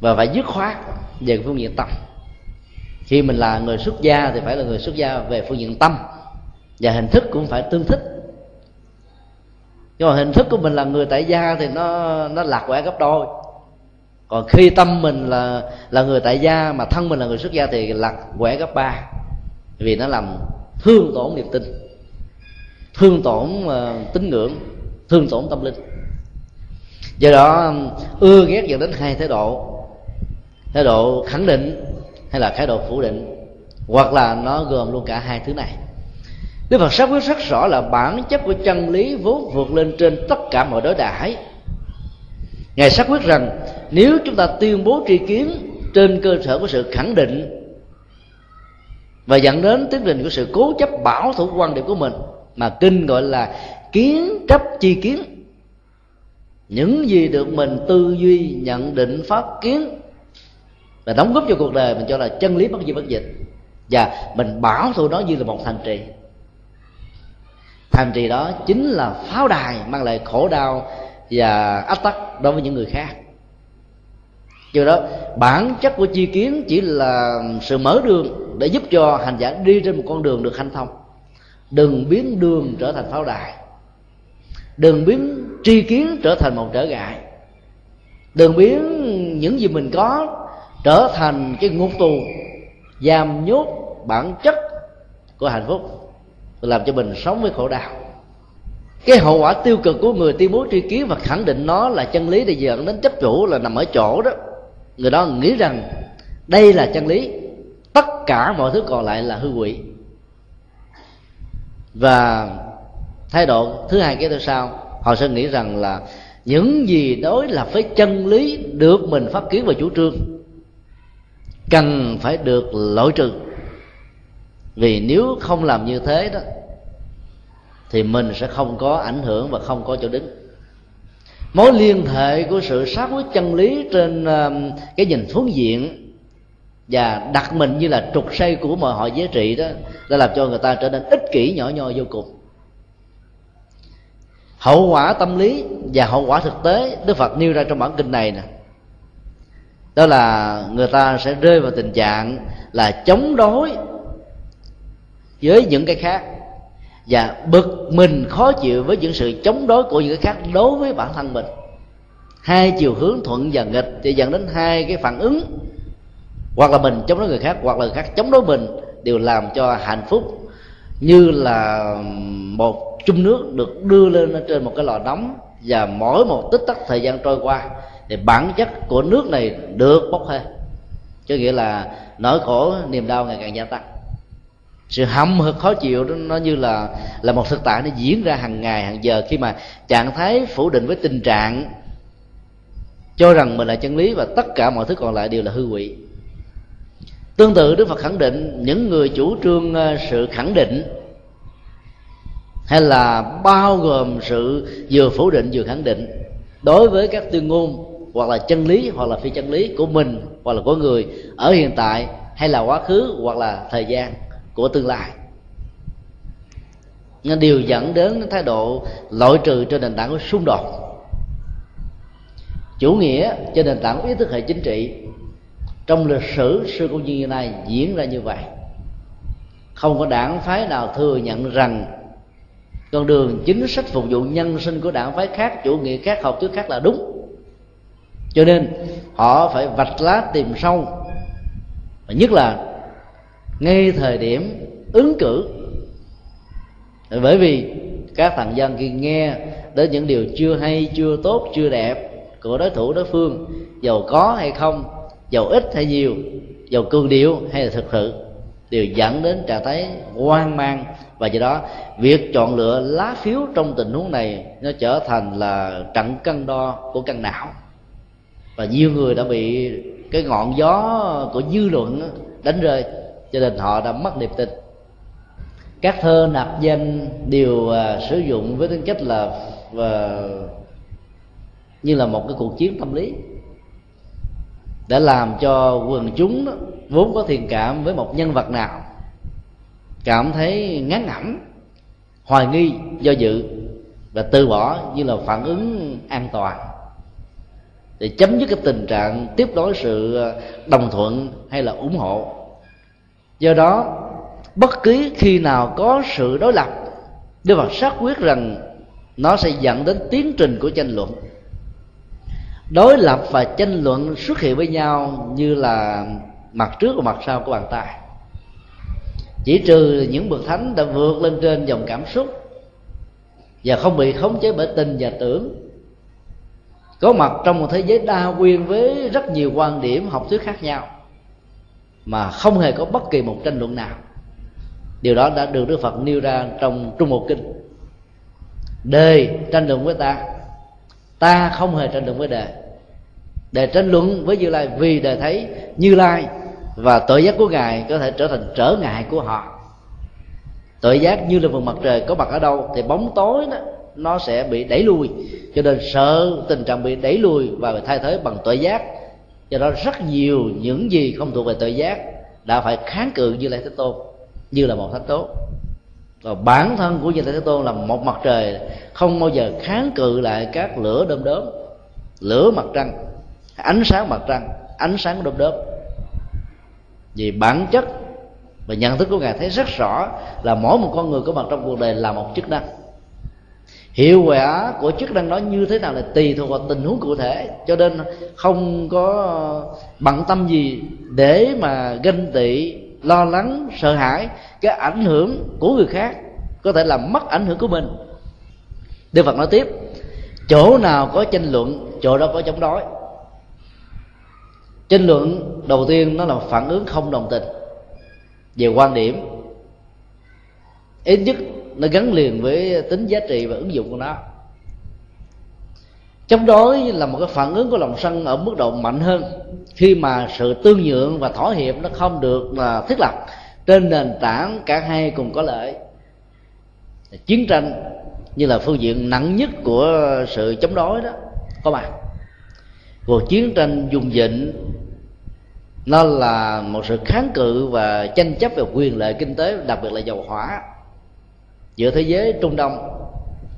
và phải dứt khoát về phương diện tâm khi mình là người xuất gia thì phải là người xuất gia về phương diện tâm. Và hình thức cũng phải tương thích. Nhưng mà hình thức của mình là người tại gia thì nó nó lạc quẻ gấp đôi. Còn khi tâm mình là là người tại gia mà thân mình là người xuất gia thì lạc quẻ gấp ba. Vì nó làm thương tổn niềm tin thương tổn uh, tín ngưỡng thương tổn tâm linh. Do đó ưa ghét dẫn đến hai thái độ. Thái độ khẳng định hay là thái độ phủ định, hoặc là nó gồm luôn cả hai thứ này. Đức Phật xác quyết rất rõ là bản chất của chân lý vốn vượt lên trên tất cả mọi đối đãi. Ngài xác quyết rằng, nếu chúng ta tuyên bố tri kiến trên cơ sở của sự khẳng định và dẫn đến tiến trình của sự cố chấp bảo thủ quan điểm của mình, mà kinh gọi là kiến chấp chi kiến, những gì được mình tư duy, nhận định, phát kiến và đóng góp cho cuộc đời mình cho là chân lý bất di bất dịch. Và mình bảo thủ đó như là một thành trì. Thành trì đó chính là pháo đài mang lại khổ đau và ách tắc đối với những người khác. Do đó, bản chất của chi kiến chỉ là sự mở đường để giúp cho hành giả đi trên một con đường được hanh thông. Đừng biến đường trở thành pháo đài. Đừng biến tri kiến trở thành một trở ngại. Đừng biến những gì mình có trở thành cái ngục tù giam nhốt bản chất của hạnh phúc làm cho mình sống với khổ đau. Cái hậu quả tiêu cực của người tuyên bố tri kiến và khẳng định nó là chân lý để dẫn đến chấp chủ là nằm ở chỗ đó. Người đó nghĩ rằng đây là chân lý, tất cả mọi thứ còn lại là hư quỷ và thái độ thứ hai cái theo sau, họ sẽ nghĩ rằng là những gì đối là với chân lý được mình phát kiến và chủ trương cần phải được lỗi trừ. Vì nếu không làm như thế đó, thì mình sẽ không có ảnh hưởng và không có chỗ đứng. Mối liên hệ của sự sát quyết chân lý trên um, cái nhìn phương diện và đặt mình như là trục xây của mọi họ giá trị đó, đã làm cho người ta trở nên ích kỷ nhỏ nhoi vô cùng. Hậu quả tâm lý và hậu quả thực tế, đức phật nêu ra trong bản kinh này nè đó là người ta sẽ rơi vào tình trạng là chống đối với những cái khác. Và bực mình khó chịu với những sự chống đối của những cái khác đối với bản thân mình. Hai chiều hướng thuận và nghịch thì dẫn đến hai cái phản ứng. Hoặc là mình chống đối người khác, hoặc là người khác chống đối mình đều làm cho hạnh phúc. Như là một chung nước được đưa lên trên một cái lò nóng và mỗi một tích tắc thời gian trôi qua thì bản chất của nước này được bốc hơi. Có nghĩa là nỗi khổ, niềm đau ngày càng gia tăng. Sự hậm hực khó chịu đó, nó như là là một thực tại nó diễn ra hàng ngày, hàng giờ khi mà trạng thái phủ định với tình trạng cho rằng mình là chân lý và tất cả mọi thứ còn lại đều là hư quỷ tương tự, đức phật khẳng định những người chủ trương ờ, sự khẳng định hay là bao gồm sự vừa phủ định vừa khẳng định đối với các tuyên ngôn hoặc là chân lý, hoặc là phi chân lý của mình, hoặc là của người ở hiện tại, hay là quá khứ, hoặc là thời gian của tương lai. Nó đều dẫn đến thái độ loại trừ trên nền tảng của xung đột. Chủ nghĩa trên nền tảng ý thức hệ chính trị trong lịch sử sư công như này diễn ra như vậy. Không có đảng phái nào thừa nhận rằng con đường chính sách phục vụ nhân sinh của đảng phái khác, chủ nghĩa khác, học thuyết khác là đúng cho nên, họ phải vạch lá tìm sâu. Và nhất là, ngay thời điểm ứng cử. Bởi vì các thằng dân khi nghe đến những điều chưa hay, chưa tốt, chưa đẹp của đối thủ đối phương, giàu có hay không, giàu ít hay nhiều, giàu cương điệu hay là thực sự, đều dẫn đến trạng thái hoang mang. Và do đó, việc chọn lựa lá phiếu trong tình huống này nó trở thành là trận cân đo của cân não và nhiều người đã bị cái ngọn gió của dư luận đánh rơi cho nên họ đã mất niềm tin. Các thơ nạp danh đều à, sử dụng với tính cách là và, như là một cái cuộc chiến tâm lý đã làm cho quần chúng đó, vốn có thiện cảm với một nhân vật nào cảm thấy ngán ngẩm hoài nghi do dự và từ bỏ như là phản ứng an toàn để chấm dứt cái tình trạng tiếp nối sự ờ, đồng thuận hay là ủng hộ. Do đó, bất cứ khi nào có sự đối lập, Đức Phật xác quyết rằng nó sẽ dẫn đến tiến trình của tranh luận. Đối lập và tranh luận xuất hiện với nhau như là mặt trước và mặt sau của bàn tay. Chỉ trừ những bậc thánh đã vượt lên trên dòng cảm xúc và không bị khống chế bởi tình và tưởng có mặt trong một thế giới đa nguyên với rất nhiều quan điểm học thuyết khác nhau, mà không hề có bất kỳ một tranh luận nào. Điều đó đã được đức phật nêu ra trong trung Bộ kinh. Đề tranh luận với ta ta không hề tranh luận với đề. Đề tranh luận với như lai vì đề thấy như lai và tội giác của ngài có thể trở thành trở ngại của họ. Tội giác như là vùng mặt trời có mặt ở đâu thì bóng tối đó nó sẽ bị đẩy lùi. Cho nên sợ tình trạng bị đẩy lùi và thay thế bằng tội giác do đó rất nhiều những gì không thuộc về tội giác đã phải kháng cự như lai thế tôn, như là một thánh tố và bản thân của như lai thế tôn là một mặt trời, không bao giờ kháng cự lại các lửa đom đóm, lửa mặt trăng, ánh sáng mặt trăng, ánh sáng đom đóm. Vì bản chất và nhận thức của ngài thấy rất rõ là mỗi một con người có mặt trong cuộc đời là một chức năng hiệu quả của chức năng đó như thế nào là tùy thuộc vào tình huống cụ thể. Cho nên không có bận tâm gì để mà ganh tị, lo lắng, sợ hãi cái ảnh hưởng của người khác, có thể làm mất ảnh hưởng của mình. Đức Phật nói tiếp, chỗ nào có tranh luận, chỗ đó có chống đối. Tranh luận đầu tiên nó là phản ứng không đồng tình. Về quan điểm, ít nhất nó gắn liền với tính giá trị và ứng dụng của nó. Chống đối là một cái phản ứng của lòng sân ở mức độ mạnh hơn. Khi mà sự tương nhượng và thỏa hiệp nó không được là thiết lập trên nền tảng cả hai cùng có lợi. Chiến tranh như là phương diện nặng nhất của sự chống đối đó có mặt cuộc chiến tranh dùng dịnh nó là một sự kháng cự và tranh chấp về quyền lợi kinh tế, đặc biệt là dầu hỏa giữa thế giới trung đông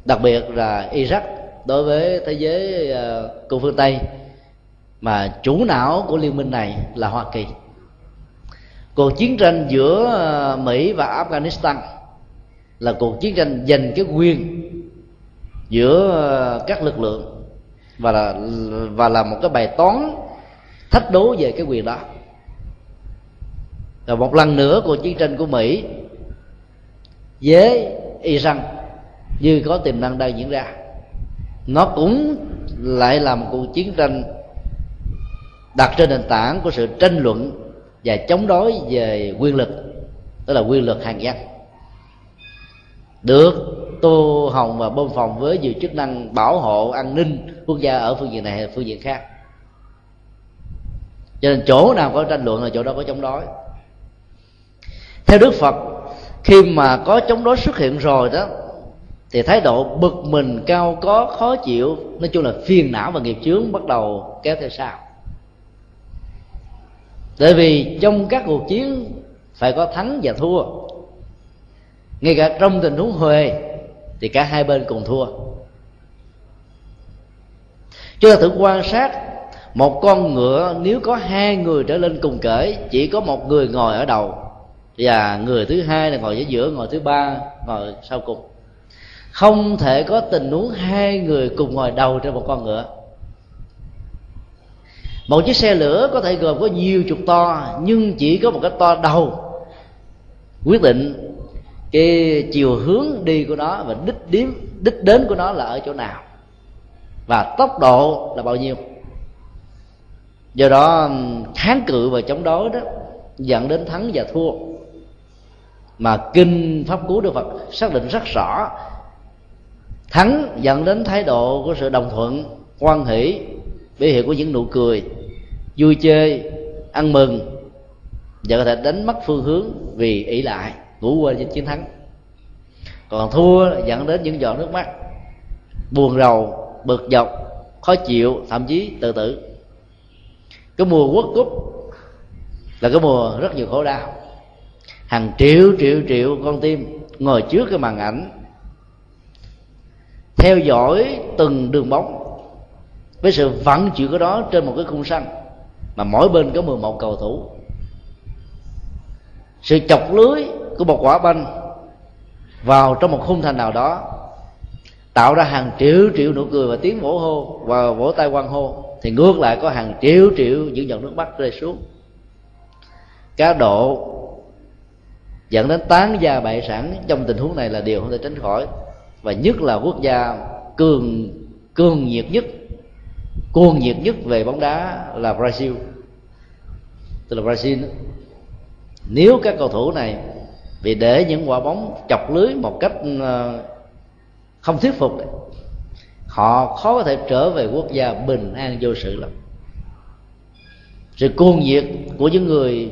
đặc biệt là iraq đối với thế giới ờ, uh, của phương tây mà chủ não của liên minh này là hoa kỳ. Cuộc chiến tranh giữa ờ, mỹ và afghanistan là cuộc chiến tranh giành cái quyền giữa ờ, các lực lượng và là và là một cái bài toán thách đố về cái quyền đó. Rồi một lần nữa cuộc chiến tranh của mỹ với iran như có tiềm năng đang diễn ra. Nó cũng lại là một cuộc chiến tranh đặt trên nền tảng của sự tranh luận và chống đối về quyền lực, tức là quyền lực hàng dân được tô hồng và bơm phòng với nhiều chức năng bảo hộ an ninh quốc gia ở phương diện này hay phương diện khác. Cho nên chỗ nào có tranh luận là chỗ đó có chống đối. Theo đức phật khi mà có chống đối xuất hiện rồi đó, thì thái độ bực mình, cao có, khó chịu, nói chung là phiền não và nghiệp chướng bắt đầu kéo theo sau. Tại vì trong các cuộc chiến phải có thắng và thua. Ngay cả trong tình huống huề thì cả hai bên cùng thua. Chúng ta thử quan sát một con ngựa, nếu có hai người trở lên cùng cởi chỉ có một người ngồi ở đầu và người thứ hai là ngồi ở giữa, ngồi thứ ba, ngồi sau cùng. Không thể có tình huống hai người cùng ngồi đầu trên một con ngựa. Một chiếc xe lửa có thể gồm có nhiều chục to, nhưng chỉ có một cái to đầu. Quyết định cái chiều hướng đi của nó và đích điểm, đích đến của nó là ở chỗ nào và tốc độ là bao nhiêu. Do đó, kháng cự và chống đối đó dẫn đến thắng và thua mà kinh pháp cú đức phật xác định rất rõ, thắng dẫn đến thái độ của sự đồng thuận, quan hỷ, biểu hiện của những nụ cười, vui chơi, ăn mừng và có thể đánh mất phương hướng vì ỷ lại, ngủ quên trên chiến thắng. Còn thua dẫn đến những giọt nước mắt, buồn rầu, bực dọc, khó chịu, thậm chí tự tử. Cái mùa quốc cúp là cái mùa rất nhiều khổ đau hàng triệu triệu triệu con tim ngồi trước cái màn ảnh, theo dõi từng đường bóng, với sự vận chuyển của đó trên một cái khung sân mà mỗi bên có 11 cầu thủ. Sự chọc lưới của một quả banh vào trong một khung thành nào đó, tạo ra hàng triệu triệu nụ cười và tiếng vỗ hô và vỗ tay quan hô, thì ngược lại có hàng triệu triệu những giọt nước mắt rơi xuống. Cá độ dẫn đến tán gia bại sản. Trong tình huống này là điều không thể tránh khỏi. Và nhất là quốc gia cường cường nhiệt nhất, cuồng nhiệt nhất về bóng đá là Brazil. Tức là Brazil. Nếu các cầu thủ này vì để những quả bóng chọc lưới một cách ờ, không thuyết phục, họ khó có thể trở về quốc gia bình an vô sự lắm. Sự cuồng nhiệt của những người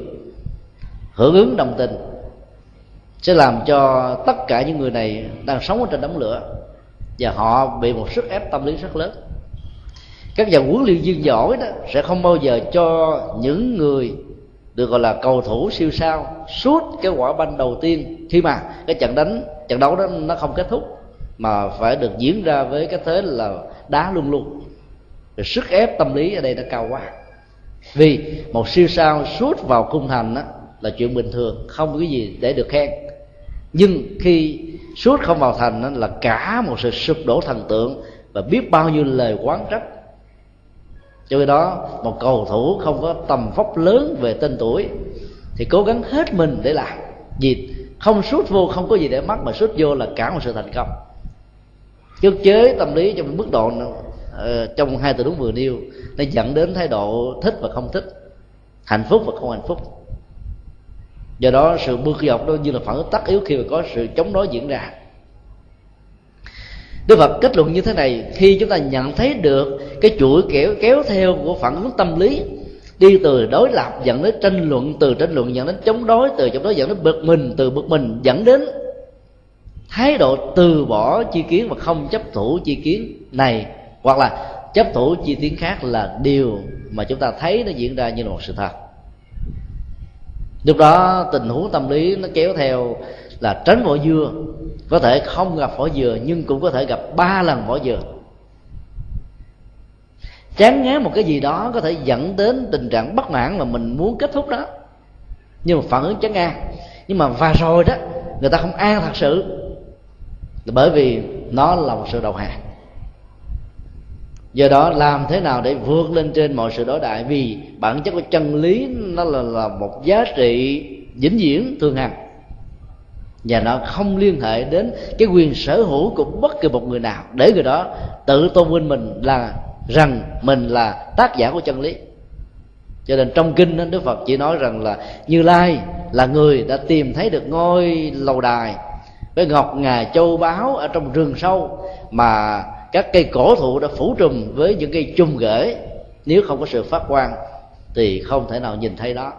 hưởng ứng đồng tình sẽ làm cho tất cả những người này đang sống ở trên đống lửa. Và họ bị một sức ép tâm lý rất lớn. Các nhà huấn luyện viên giỏi đó sẽ không bao giờ cho những người được gọi là cầu thủ siêu sao suốt cái quả banh đầu tiên khi mà cái trận đánh, trận đấu đó nó không kết thúc, mà phải được diễn ra với cái thế là đá luôn luôn. Rồi sức ép tâm lý ở đây nó cao quá. Vì một siêu sao suốt vào cung thành đó là chuyện bình thường, không có cái gì để được khen nhưng khi suốt không vào thành đó là cả một sự sụp đổ thần tượng và biết bao nhiêu lời quán trách. Cho nên đó một cầu thủ không có tầm vóc lớn về tên tuổi thì cố gắng hết mình để làm. Vì không suốt vô không có gì để mất mà suốt vô là cả một sự thành công. Trước chế tâm lý trong mức độ uh, trong hai từ đúng vừa nêu nó dẫn đến thái độ thích và không thích hạnh phúc và không hạnh phúc do đó sự bực dọc đó như là phản ứng tất yếu khi mà có sự chống đối diễn ra. Đức Phật kết luận như thế này, khi chúng ta nhận thấy được cái chuỗi kéo kéo theo của phản ứng tâm lý, đi từ đối lập dẫn đến tranh luận, từ tranh luận dẫn đến chống đối, từ chống đối dẫn đến bực mình, từ bực mình dẫn đến thái độ từ bỏ chi kiến và không chấp thủ chi kiến này, hoặc là chấp thủ chi kiến khác là điều mà chúng ta thấy nó diễn ra như là một sự thật lúc đó tình huống tâm lý nó kéo theo là tránh vỏ dưa. Có thể không gặp vỏ dừa, nhưng cũng có thể gặp ba lần vỏ dừa. Chán ngán một cái gì đó có thể dẫn đến tình trạng bất mãn mà mình muốn kết thúc đó. Nhưng mà phản ứng chán ngang. Nhưng mà và rồi đó, người ta không an thật sự. Là bởi vì nó là một sự đầu hàng do đó làm thế nào để vượt lên trên mọi sự đối đại? Vì bản chất của chân lý nó là, là một giá trị vĩnh viễn thường hằng. Và nó không liên hệ đến cái quyền sở hữu của bất kỳ một người nào. Để người đó tự tôn vinh mình là rằng mình là tác giả của chân lý. Cho nên trong kinh đó, đức phật chỉ nói rằng là như lai là người đã tìm thấy được ngôi lầu đài với ngọc ngà châu báu ở trong rừng sâu mà các cây cổ thụ đã phủ trùm với những cây chung rễ nếu không có sự phát quang, thì không thể nào nhìn thấy đó.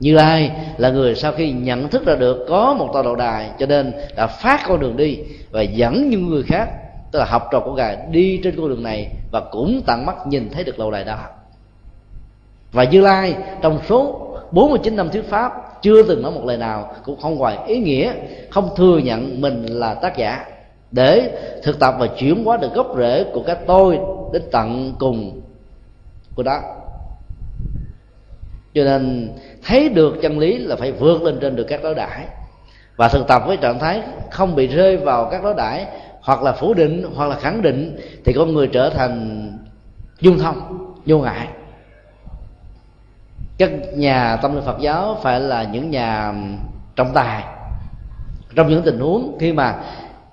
Như lai là người sau khi nhận thức ra được có một tòa đầu đài, cho nên đã phát con đường đi và dẫn những người khác, tức là học trò của ngài, đi trên con đường này và cũng tận mắt nhìn thấy được lâu đài đó. Và như lai, trong số 49 năm thuyết pháp, chưa từng nói một lời nào, cũng không ngoài ý nghĩa, không thừa nhận mình là tác giả để thực tập và chuyển hóa được gốc rễ của cái tôi đến tận cùng của đó. Cho nên thấy được chân lý là phải vượt lên trên được các đối đãi. Và thực tập với trạng thái không bị rơi vào các đối đãi, hoặc là phủ định, hoặc là khẳng định, thì con người trở thành dung thông vô ngại. Các nhà tâm linh phật giáo phải là những nhà trọng tài trong những tình huống khi mà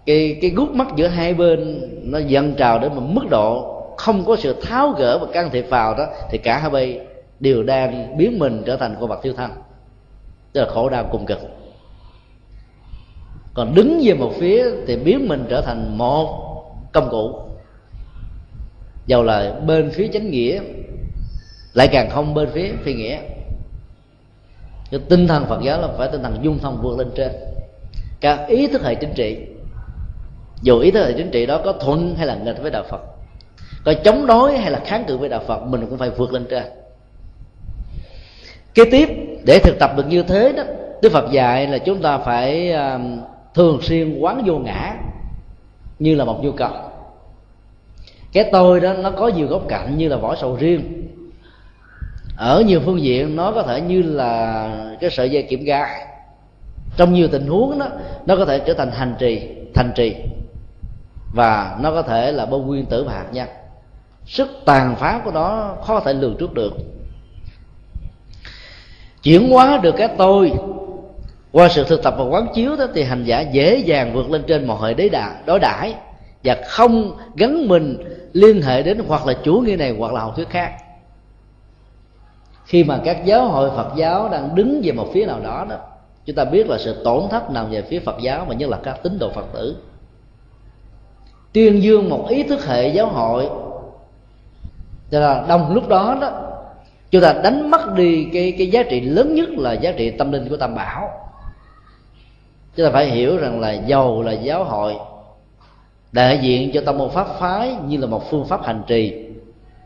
cái cái gút mắt giữa hai bên nó dần trào đến một mức độ không có sự tháo gỡ và can thiệp vào đó, thì cả hai bên đều đang biến mình trở thành con vật thiêu thân. Tức là khổ đau cùng cực. Còn đứng về một phía thì biến mình trở thành một công cụ. Dầu là bên phía chánh nghĩa, lại càng không bên phía phi nghĩa. Cái tinh thần phật giáo là phải tinh thần dung thông vượt lên trên. Các ý thức hệ chính trị dù ý thức hệ chính trị đó có thuận hay là nghịch với đạo phật, có chống đối hay là kháng cự với đạo phật, mình cũng phải vượt lên trên. Kế tiếp, để thực tập được như thế đó, đức phật dạy là chúng ta phải à, thường xuyên quán vô ngã như là một nhu cầu. Cái tôi đó nó có nhiều góc cạnh như là vỏ sầu riêng. Ở nhiều phương diện nó có thể như là cái sợi dây kiểm gai. Trong nhiều tình huống đó, nó có thể trở thành hành trì, thành trì và nó có thể là bom nguyên tử và hạt nhân. Sức tàn phá của nó khó thể lường trước được. Chuyển hóa được cái tôi qua sự thực tập và quán chiếu đó thì hành giả dễ dàng vượt lên trên mọi hệ đế đà, đối đãi và không gắn mình liên hệ đến hoặc là chủ nghĩa này hoặc là học thuyết khác. Khi mà các giáo hội Phật giáo đang đứng về một phía nào đó đó, chúng ta biết là sự tổn thất nằm về phía Phật giáo và nhất là các tín đồ Phật tử tuyên dương một ý thức hệ giáo hội. Cho là đồng lúc đó đó, chúng ta đánh mất đi cái cái giá trị lớn nhất là giá trị tâm linh của tam bảo. Chúng ta phải hiểu rằng là giàu là giáo hội, đại diện cho tâm môn pháp phái như là một phương pháp hành trì.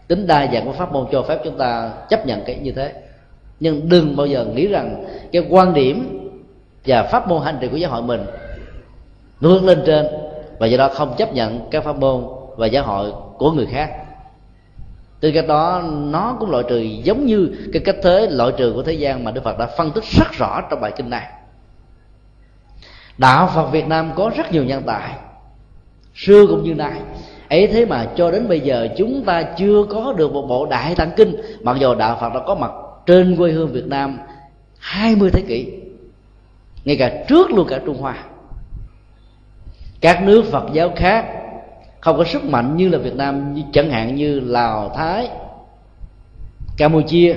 Tính đa dạng của pháp môn cho phép chúng ta chấp nhận cái như thế. Nhưng đừng bao giờ nghĩ rằng cái quan điểm và pháp môn hành trì của giáo hội mình vươn lên trên và do đó không chấp nhận các pháp môn và giáo hội của người khác. Từ cách đó, nó cũng loại trừ giống như cái cách thế loại trừ của thế gian mà đức phật đã phân tích rất rõ trong bài kinh này. Đạo phật việt nam có rất nhiều nhân tài, xưa cũng như nay. Ấy thế mà cho đến bây giờ chúng ta chưa có được một bộ đại tạng kinh, mặc dù đạo phật đã có mặt trên quê hương việt nam 20 thế kỷ, ngay cả trước luôn cả trung hoa các nước phật giáo khác không có sức mạnh như là việt nam chẳng hạn như lào, thái, campuchia.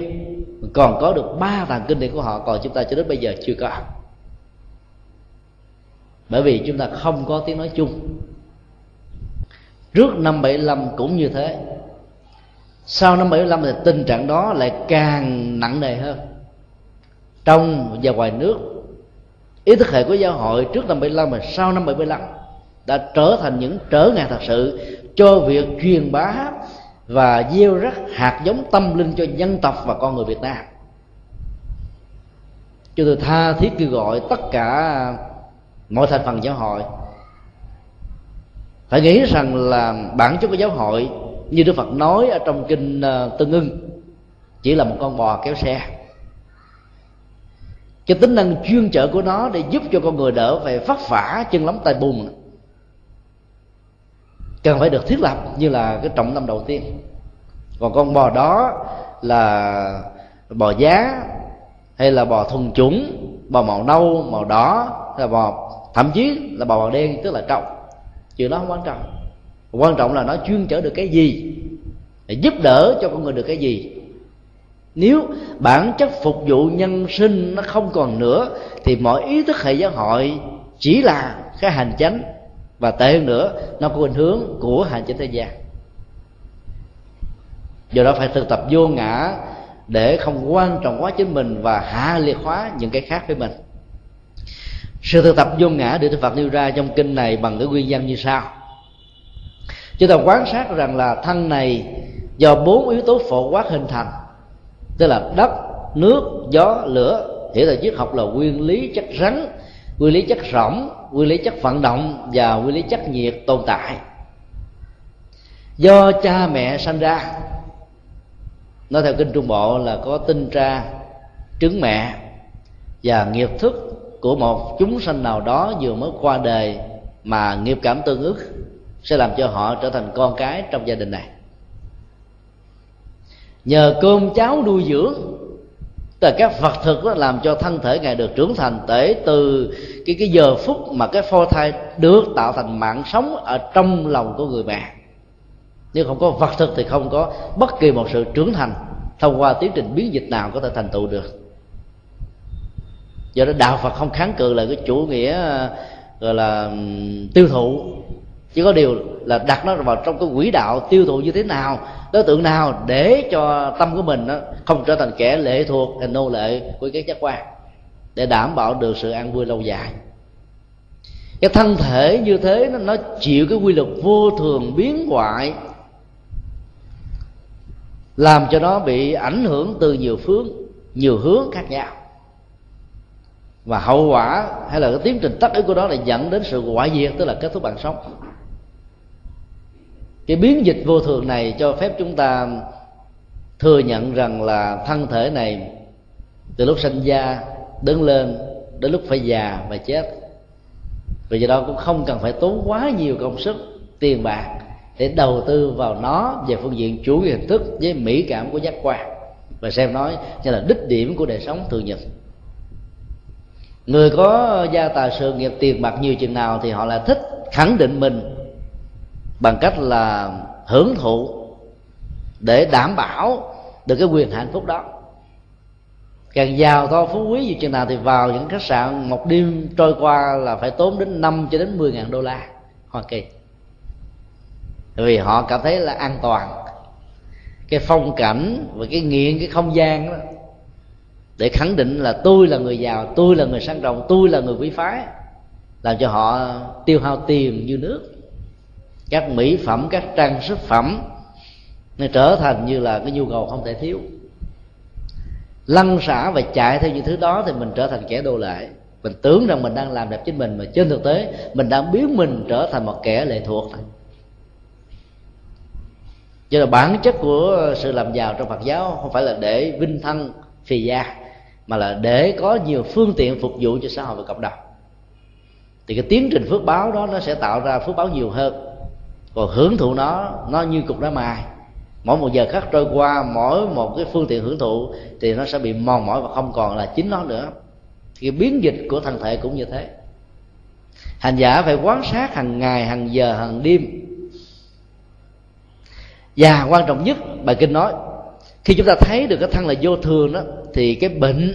Còn có được ba tàng kinh điển của họ, còn chúng ta cho đến bây giờ chưa có. Bởi vì chúng ta không có tiếng nói chung. Trước năm 75 cũng như thế. Sau năm 75 thì tình trạng đó lại càng nặng nề hơn. Trong và ngoài nước, ý thức hệ của giáo hội trước năm 75 và sau năm 75 đã trở thành những trở ngại thật sự cho việc truyền bá và gieo rắc hạt giống tâm linh cho dân tộc và con người Việt Nam. Cho tôi tha thiết kêu gọi tất cả mọi thành phần giáo hội phải nghĩ rằng là bản chất của giáo hội, như Đức Phật nói ở trong kinh ờ, Tương ưng, chỉ là một con bò kéo xe. Cái tính năng chuyên trợ của nó để giúp cho con người đỡ về vất vả chân lắm tay bùn cần phải được thiết lập như là cái trọng tâm đầu tiên. Còn con bò đó là bò giá hay là bò thuần chủng, bò màu nâu, màu đỏ, hay là bò, thậm chí là bò màu đen, tức là trâu. Chuyện đó không quan trọng. Quan trọng là nó chuyên chở được cái gì, để giúp đỡ cho con người được cái gì. Nếu bản chất phục vụ nhân sinh nó không còn nữa, thì mọi ý thức hệ giáo hội chỉ là cái hành chánh và tệ hơn nữa, nó có hình hướng của hành chính thế gian. Do đó phải thực tập vô ngã để không quan trọng quá chính mình và hạ liệt hóa những cái khác với mình. Sự thực tập vô ngã được Đức Phật nêu ra trong kinh này bằng cái nguyên nhân như sau. Chúng ta quan sát rằng là thân này do bốn yếu tố phổ quát hình thành, tức là đất, nước, gió, lửa hiểu là triết học là nguyên lý chất rắn quy lý chất rỗng, quy lý chất vận động và quy lý chất nhiệt tồn tại. Do cha mẹ sanh ra, nói theo kinh trung bộ là có tinh tra trứng mẹ và nghiệp thức của một chúng sanh nào đó vừa mới qua đời mà nghiệp cảm tương ức sẽ làm cho họ trở thành con cái trong gia đình này. Nhờ cơm cháo nuôi dưỡng từ các vật thực đó làm cho thân thể ngài được trưởng thành để từ cái cái giờ phút mà cái phôi thai được tạo thành mạng sống ở trong lòng của người mẹ. Nếu không có vật thực thì không có bất kỳ một sự trưởng thành thông qua tiến trình biến dịch nào có thể thành tựu được. Do đó đạo phật không kháng cự lại cái chủ nghĩa, gọi là, tiêu thụ. Chỉ có điều là đặt nó vào trong cái quỹ đạo tiêu thụ như thế nào đối tượng nào để cho tâm của mình nó không trở thành kẻ lệ thuộc hay nô lệ của các giác quan để đảm bảo được sự an vui lâu dài. Cái thân thể như thế nó, nó chịu cái quy luật vô thường biến hoại làm cho nó bị ảnh hưởng từ nhiều phương nhiều hướng khác nhau. Và hậu quả hay là cái tiến trình tất yếu của đó là dẫn đến sự hoại diệt tức là kết thúc bằng sống cái biến dịch vô thường này cho phép chúng ta thừa nhận rằng là thân thể này từ lúc sinh ra, đứng lên đến lúc phải già và chết. Vì vậy đó cũng không cần phải tốn quá nhiều công sức, tiền bạc để đầu tư vào nó về phương diện chủ nghĩa hình thức với mỹ cảm của giác quan và xem nói như là đích điểm của đời sống thường nhật. Người có gia tài sự nghiệp tiền bạc nhiều chừng nào thì họ là thích khẳng định mình bằng cách là hưởng thụ để đảm bảo được cái quyền hạnh phúc đó. Càng giàu to phú quý như chừng nào thì vào những khách sạn một đêm trôi qua là phải tốn đến 5 cho đến 10 ngàn đô la Hoa Kỳ. Vì họ cảm thấy là an toàn. Cái phong cảnh và cái nghiện, cái không gian đó, để khẳng định là tôi là người giàu, tôi là người sang trọng, tôi là người quý phái, làm cho họ tiêu hao tiền như nước các mỹ phẩm, các trang sức phẩm nó trở thành như là cái nhu cầu không thể thiếu. Lăn xả và chạy theo những thứ đó thì mình trở thành kẻ đồ lệ. Mình tưởng rằng mình đang làm đẹp chính mình, mà trên thực tế, mình đang biến mình trở thành một kẻ lệ thuộc cho là bản chất của sự làm giàu trong Phật giáo không phải là để vinh thân phì gia, mà là để có nhiều phương tiện phục vụ cho xã hội và cộng đồng. Thì cái tiến trình phước báo đó nó sẽ tạo ra phước báo nhiều hơn còn hưởng thụ nó nó như cục đá mài mỗi một giờ khắc trôi qua, mỗi một cái phương tiện hưởng thụ thì nó sẽ bị mòn mỏi và không còn là chính nó nữa. Thì biến dịch của thân thể cũng như thế. Hành giả phải quan sát hàng ngày, hàng giờ, hàng đêm. Và quan trọng nhất, bài kinh nói, khi chúng ta thấy được cái thân là vô thường đó, thì cái bệnh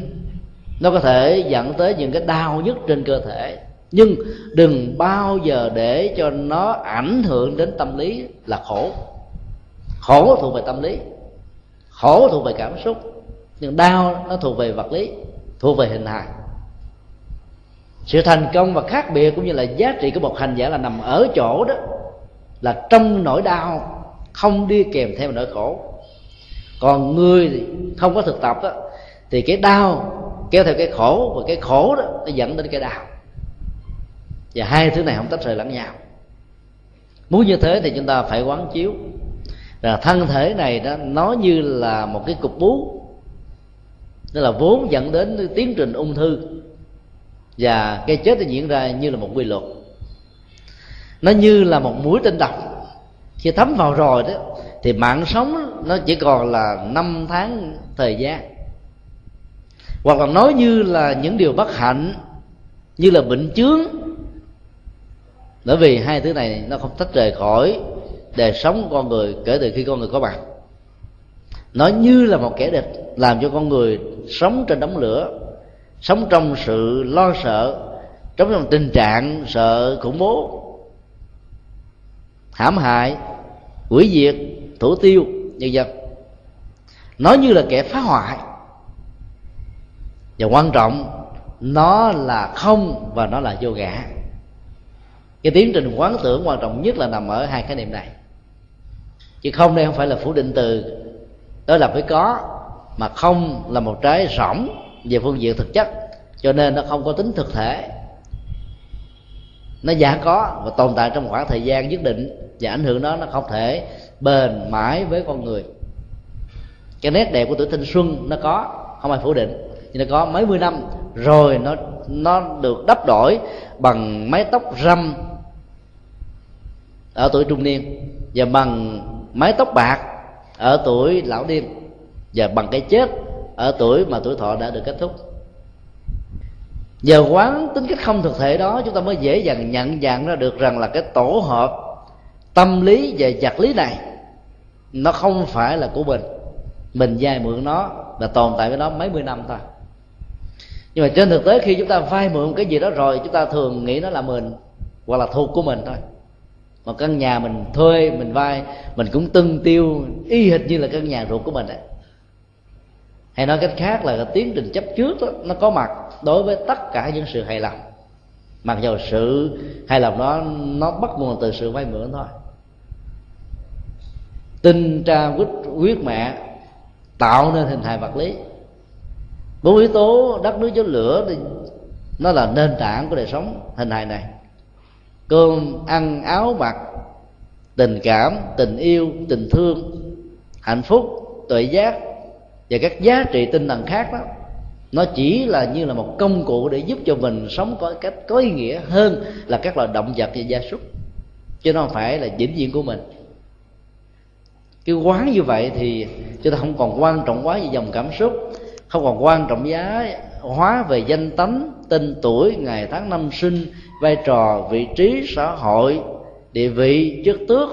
nó có thể dẫn tới những cái đau nhất trên cơ thể nhưng đừng bao giờ để cho nó ảnh hưởng đến tâm lý là khổ. Khổ thuộc về tâm lý khổ thuộc về cảm xúc nhưng đau nó thuộc về vật lý thuộc về hình hài. Sự thành công và khác biệt cũng như là giá trị của một hành giả là nằm ở chỗ đó là trong nỗi đau không đi kèm theo nỗi khổ. Còn người không có thực tập đó, thì cái đau kéo theo cái khổ và cái khổ đó nó dẫn đến cái đau và hai thứ này không tách rời lẫn nhau. Muốn như thế thì chúng ta phải quán chiếu. Là thân thể này đó, nó như là một cái cục bú. Tức là vốn dẫn đến tiến trình ung thư. Và cái chết nó diễn ra như là một quy luật. Nó như là một mũi tên độc. Khi thấm vào rồi đó, thì mạng sống nó chỉ còn là năm tháng thời gian. Hoặc là nói như là những điều bất hạnh, như là bệnh chướng bởi vì hai thứ này nó không tách rời khỏi đời sống con người kể từ khi con người có mặt nó như là một kẻ địch làm cho con người sống trên đống lửa, sống trong sự lo sợ, sống trong tình trạng sợ khủng bố, hãm hại, hủy diệt, thủ tiêu nhân dân nó như là kẻ phá hoại. Và quan trọng, nó là không và nó là vô ngã cái tiến trình quán tưởng quan trọng nhất là nằm ở hai khái niệm này. Chứ không đây không phải là phủ định từ. Đó là phải có, mà không là một trái rỗng về phương diện thực chất. Cho nên nó không có tính thực thể. Nó giả có và tồn tại trong một khoảng thời gian nhất định và ảnh hưởng đó nó không thể bền mãi với con người. Cái nét đẹp của tuổi thanh xuân nó có, không ai phủ định. Nhưng nó có mấy mươi năm, rồi nó nó được đắp đổi bằng mái tóc râm ở tuổi trung niên và bằng mái tóc bạc ở tuổi lão niên và bằng cái chết ở tuổi mà tuổi thọ đã được kết thúc. Nhờ quán tính cách không thực thể đó, chúng ta mới dễ dàng nhận dạng ra được rằng là cái tổ hợp tâm lý và vật lý này nó không phải là của mình. Mình vay mượn nó và tồn tại với nó mấy mươi năm thôi. Nhưng mà trên thực tế, khi chúng ta vay mượn cái gì đó rồi, chúng ta thường nghĩ nó là mình hoặc là thuộc của mình thôi một căn nhà mình thuê mình vay mình cũng tưng tiêu y hệt như là căn nhà ruột của mình ấy. hay nói cách khác là cái tiến trình chấp trước đó, nó có mặt đối với tất cả những sự hài lòng. Mặc dù sự hài lòng đó nó bắt nguồn từ sự vay mượn thôi. Tinh tra quyết quyết mẹ tạo nên hình hài vật lý. Bốn yếu tố đất nước gió lửa thì nó là nền tảng của đời sống hình hài này cơm, ăn, áo, mặc, tình cảm, tình yêu, tình thương, hạnh phúc, tuệ giác và các giá trị tinh thần khác đó. Nó chỉ là như là một công cụ để giúp cho mình sống có cách, có ý nghĩa hơn là các loài động vật và gia súc. Chứ nó không phải là vĩnh viễn của mình. Cái quán như vậy thì chúng ta không còn quan trọng quá về dòng cảm xúc, không còn quan trọng giá hóa về danh tánh, tên tuổi, ngày tháng năm sinh vai trò vị trí xã hội địa vị chức tước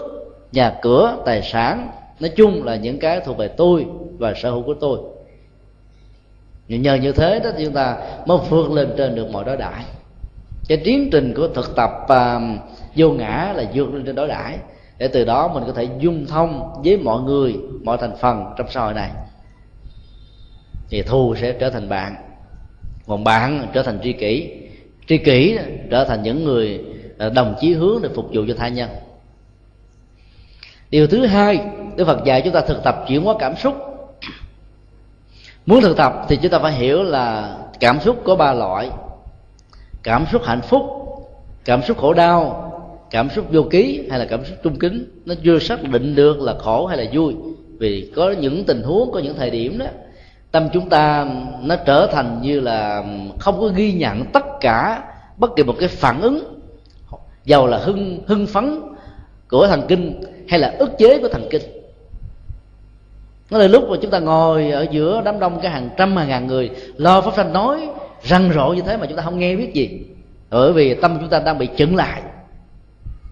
nhà cửa tài sản. Nói chung là những cái thuộc về tôi và sở hữu của tôi. Nhờ như thế đó chúng ta mới vượt lên trên được mọi đối đãi. Cái tiến trình của thực tập uh, vô ngã là vượt lên trên đối đãi. Để từ đó mình có thể dung thông với mọi người mọi thành phần trong xã hội này. Thì thù sẽ trở thành bạn còn bạn trở thành tri kỷ tri kỷ trở thành những người à, đồng chí hướng để phục vụ cho tha nhân. Điều thứ hai, đức phật dạy chúng ta thực tập chuyển hóa cảm xúc. Muốn thực tập thì chúng ta phải hiểu là cảm xúc có ba loại. Cảm xúc hạnh phúc, cảm xúc khổ đau, cảm xúc vô ký hay là cảm xúc trung kính. Nó chưa xác định được là khổ hay là vui, vì có những tình huống, có những thời điểm đó tâm chúng ta nó trở thành như là không có ghi nhận tất cả bất kỳ một cái phản ứng, giàu là hưng hưng phấn của thần kinh hay là ức chế của thần kinh. Nó là lúc mà chúng ta ngồi ở giữa đám đông cái hàng trăm, hàng ngàn người, lo pháp thanh nói răng rộ như thế mà chúng ta không nghe biết gì. Bởi vì tâm chúng ta đang bị chững lại.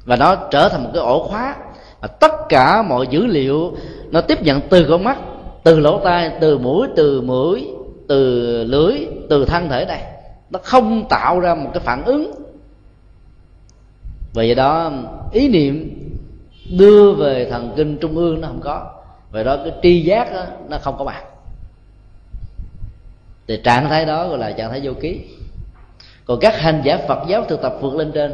Và nó trở thành một cái ổ khóa. Và tất cả mọi dữ liệu nó tiếp nhận từ con mắt từ lỗ tai từ mũi từ mũi từ lưỡi từ thân thể này nó không tạo ra một cái phản ứng. Vì vậy đó ý niệm đưa về thần kinh trung ương nó không có. Vậy đó cái tri giác đó, nó không có mặt thì trạng thái đó gọi là trạng thái vô ký. Còn các hành giả phật giáo thực tập vượt lên trên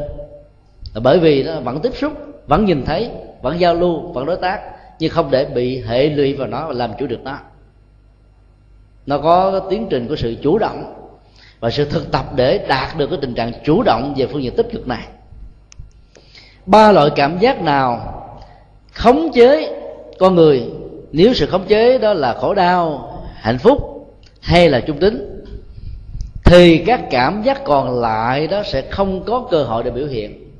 là bởi vì nó vẫn tiếp xúc vẫn nhìn thấy vẫn giao lưu vẫn đối tác nhưng không để bị hệ lụy vào nó và làm chủ được nó. Nó có tiến trình của sự chủ động và sự thực tập để đạt được cái tình trạng chủ động về phương diện tích cực này. Ba loại cảm giác nào khống chế con người? Nếu sự khống chế đó là khổ đau, hạnh phúc hay là trung tính, thì các cảm giác còn lại đó sẽ không có cơ hội để biểu hiện.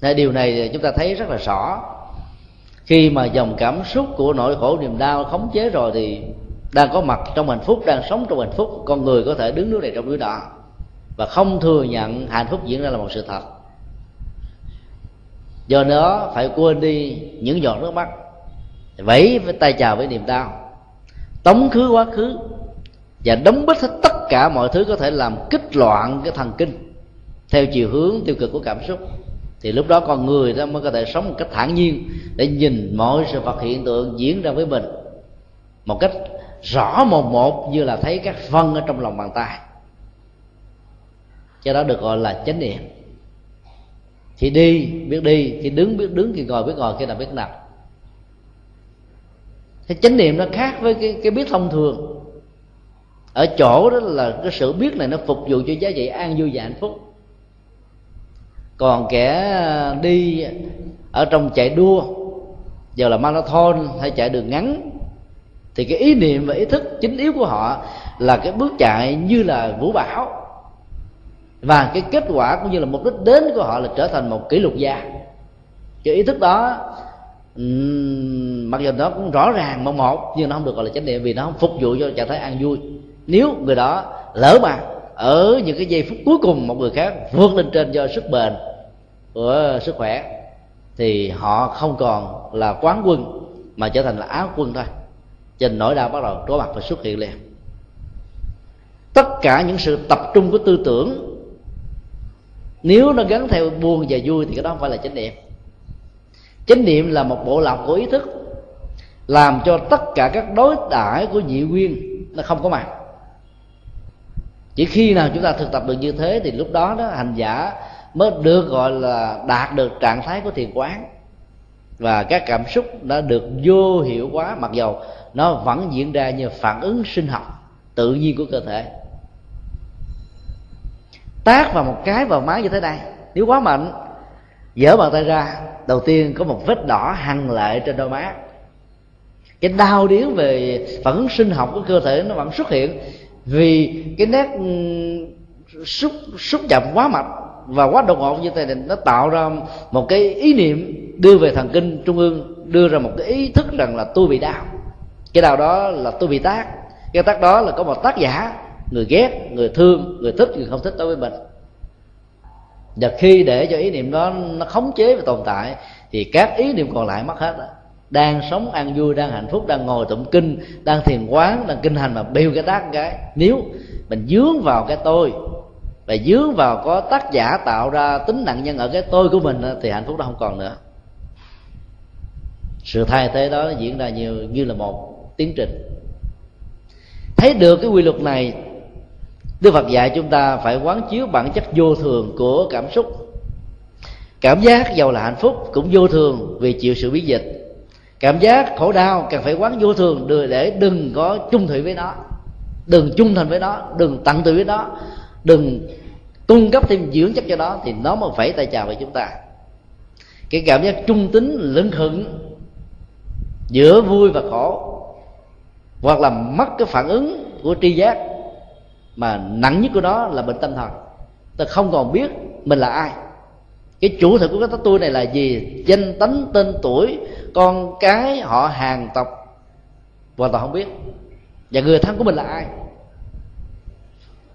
Nên điều này chúng ta thấy rất là rõ khi mà dòng cảm xúc của nỗi khổ niềm đau khống chế rồi thì đang có mặt trong hạnh phúc, đang sống trong hạnh phúc, con người có thể đứng nước này trong nước đó và không thừa nhận hạnh phúc diễn ra là một sự thật. Do đó phải quên đi những giọt nước mắt, vẫy với tay chào với niềm đau, tống khứ quá khứ, và đóng bít hết tất cả mọi thứ có thể làm kích loạn cái thần kinh theo chiều hướng tiêu cực của cảm xúc thì lúc đó con người đó mới có thể sống một cách thản nhiên để nhìn mọi sự vật hiện tượng diễn ra với mình. Một cách rõ một một như là thấy các phân ở trong lòng bàn tay. Cho đó được gọi là chánh niệm. Khi đi biết đi khi đứng biết đứng khi ngồi biết ngồi khi nào biết nằm cái chánh niệm nó khác với cái, cái biết thông thường. Ở chỗ đó là cái sự biết này nó phục vụ cho giá trị an vui và hạnh phúc còn kẻ ờ, đi ở trong chạy đua, giờ là marathon hay chạy đường ngắn, thì cái ý niệm và ý thức chính yếu của họ là cái bước chạy như là vũ bão và cái kết quả cũng như là mục đích đến của họ là trở thành một kỷ lục gia. Cái ý thức đó mặc dù nó cũng rõ ràng một một, nhưng nó không được gọi là chánh niệm vì nó không phục vụ cho trạng thái an vui. Nếu người đó lỡ mà ở những cái giây phút cuối cùng một người khác vượt lên trên do sức bền của sức khỏe, thì họ không còn là quán quân, mà trở thành là áo quân thôi. Trên nỗi đau bắt đầu có mặt và xuất hiện liền. Tất cả những sự tập trung của tư tưởng, nếu nó gắn theo buồn và vui thì cái đó không phải là chánh niệm. Chánh niệm là một bộ lọc của ý thức, làm cho tất cả các đối đãi của nhị nguyên nó không có mặt chỉ khi nào chúng ta thực tập được như thế thì lúc đó đó hành giả mới được gọi là đạt được trạng thái của thiền quán. Và các cảm xúc đã được vô hiệu quá mặc dầu nó vẫn diễn ra như phản ứng sinh học tự nhiên của cơ thể. Tác vào một cái vào má như thế này, nếu quá mạnh dở bàn tay ra, đầu tiên có một vết đỏ hằn lại trên đôi má. Cái đau điếng về phản ứng sinh học của cơ thể nó vẫn xuất hiện vì cái nét ừ, xúc xúc chậm quá mạnh và quá đột ngột như thế này nó tạo ra một cái ý niệm đưa về thần kinh trung ương, đưa ra một cái ý thức rằng là tôi bị đau. Cái đau đó là tôi bị tác. Cái tác đó là có một tác giả, người ghét, người thương, người thích, người không thích đối với mình. Và khi để cho ý niệm đó nó khống chế và tồn tại, thì các ý niệm còn lại mất hết đó đang sống ăn vui, đang hạnh phúc, đang ngồi tụng kinh, đang thiền quán, đang kinh hành mà bêu cái tác cái. Nếu mình dướng vào cái tôi và dướng vào có tác giả tạo ra tính nặng nhân ở cái tôi của mình thì hạnh phúc đó không còn nữa. Sự thay thế đó diễn ra nhiều như là một tiến trình. Thấy được cái quy luật này, đức phật dạy chúng ta phải quán chiếu bản chất vô thường của cảm xúc. Cảm giác giàu là hạnh phúc cũng vô thường vì chịu sự biến dịch cảm giác khổ đau cần phải quán vô thường để đừng có chung thủy với nó. Đừng chung thành với nó, đừng tận tụy với nó. Đừng cung cấp thêm dưỡng chất cho nó, thì nó mới phải tay chào với chúng ta. Cái cảm giác trung tính, lưng hững, giữa vui và khổ, hoặc là mất cái phản ứng của tri giác mà nặng nhất của nó là bệnh tâm thần. Ta không còn biết mình là ai. Cái chủ thể của cái tôi này là gì? Danh tánh tên tuổi con cái họ hàng tộc. Hoàn toàn không biết. Và người thân của mình là ai?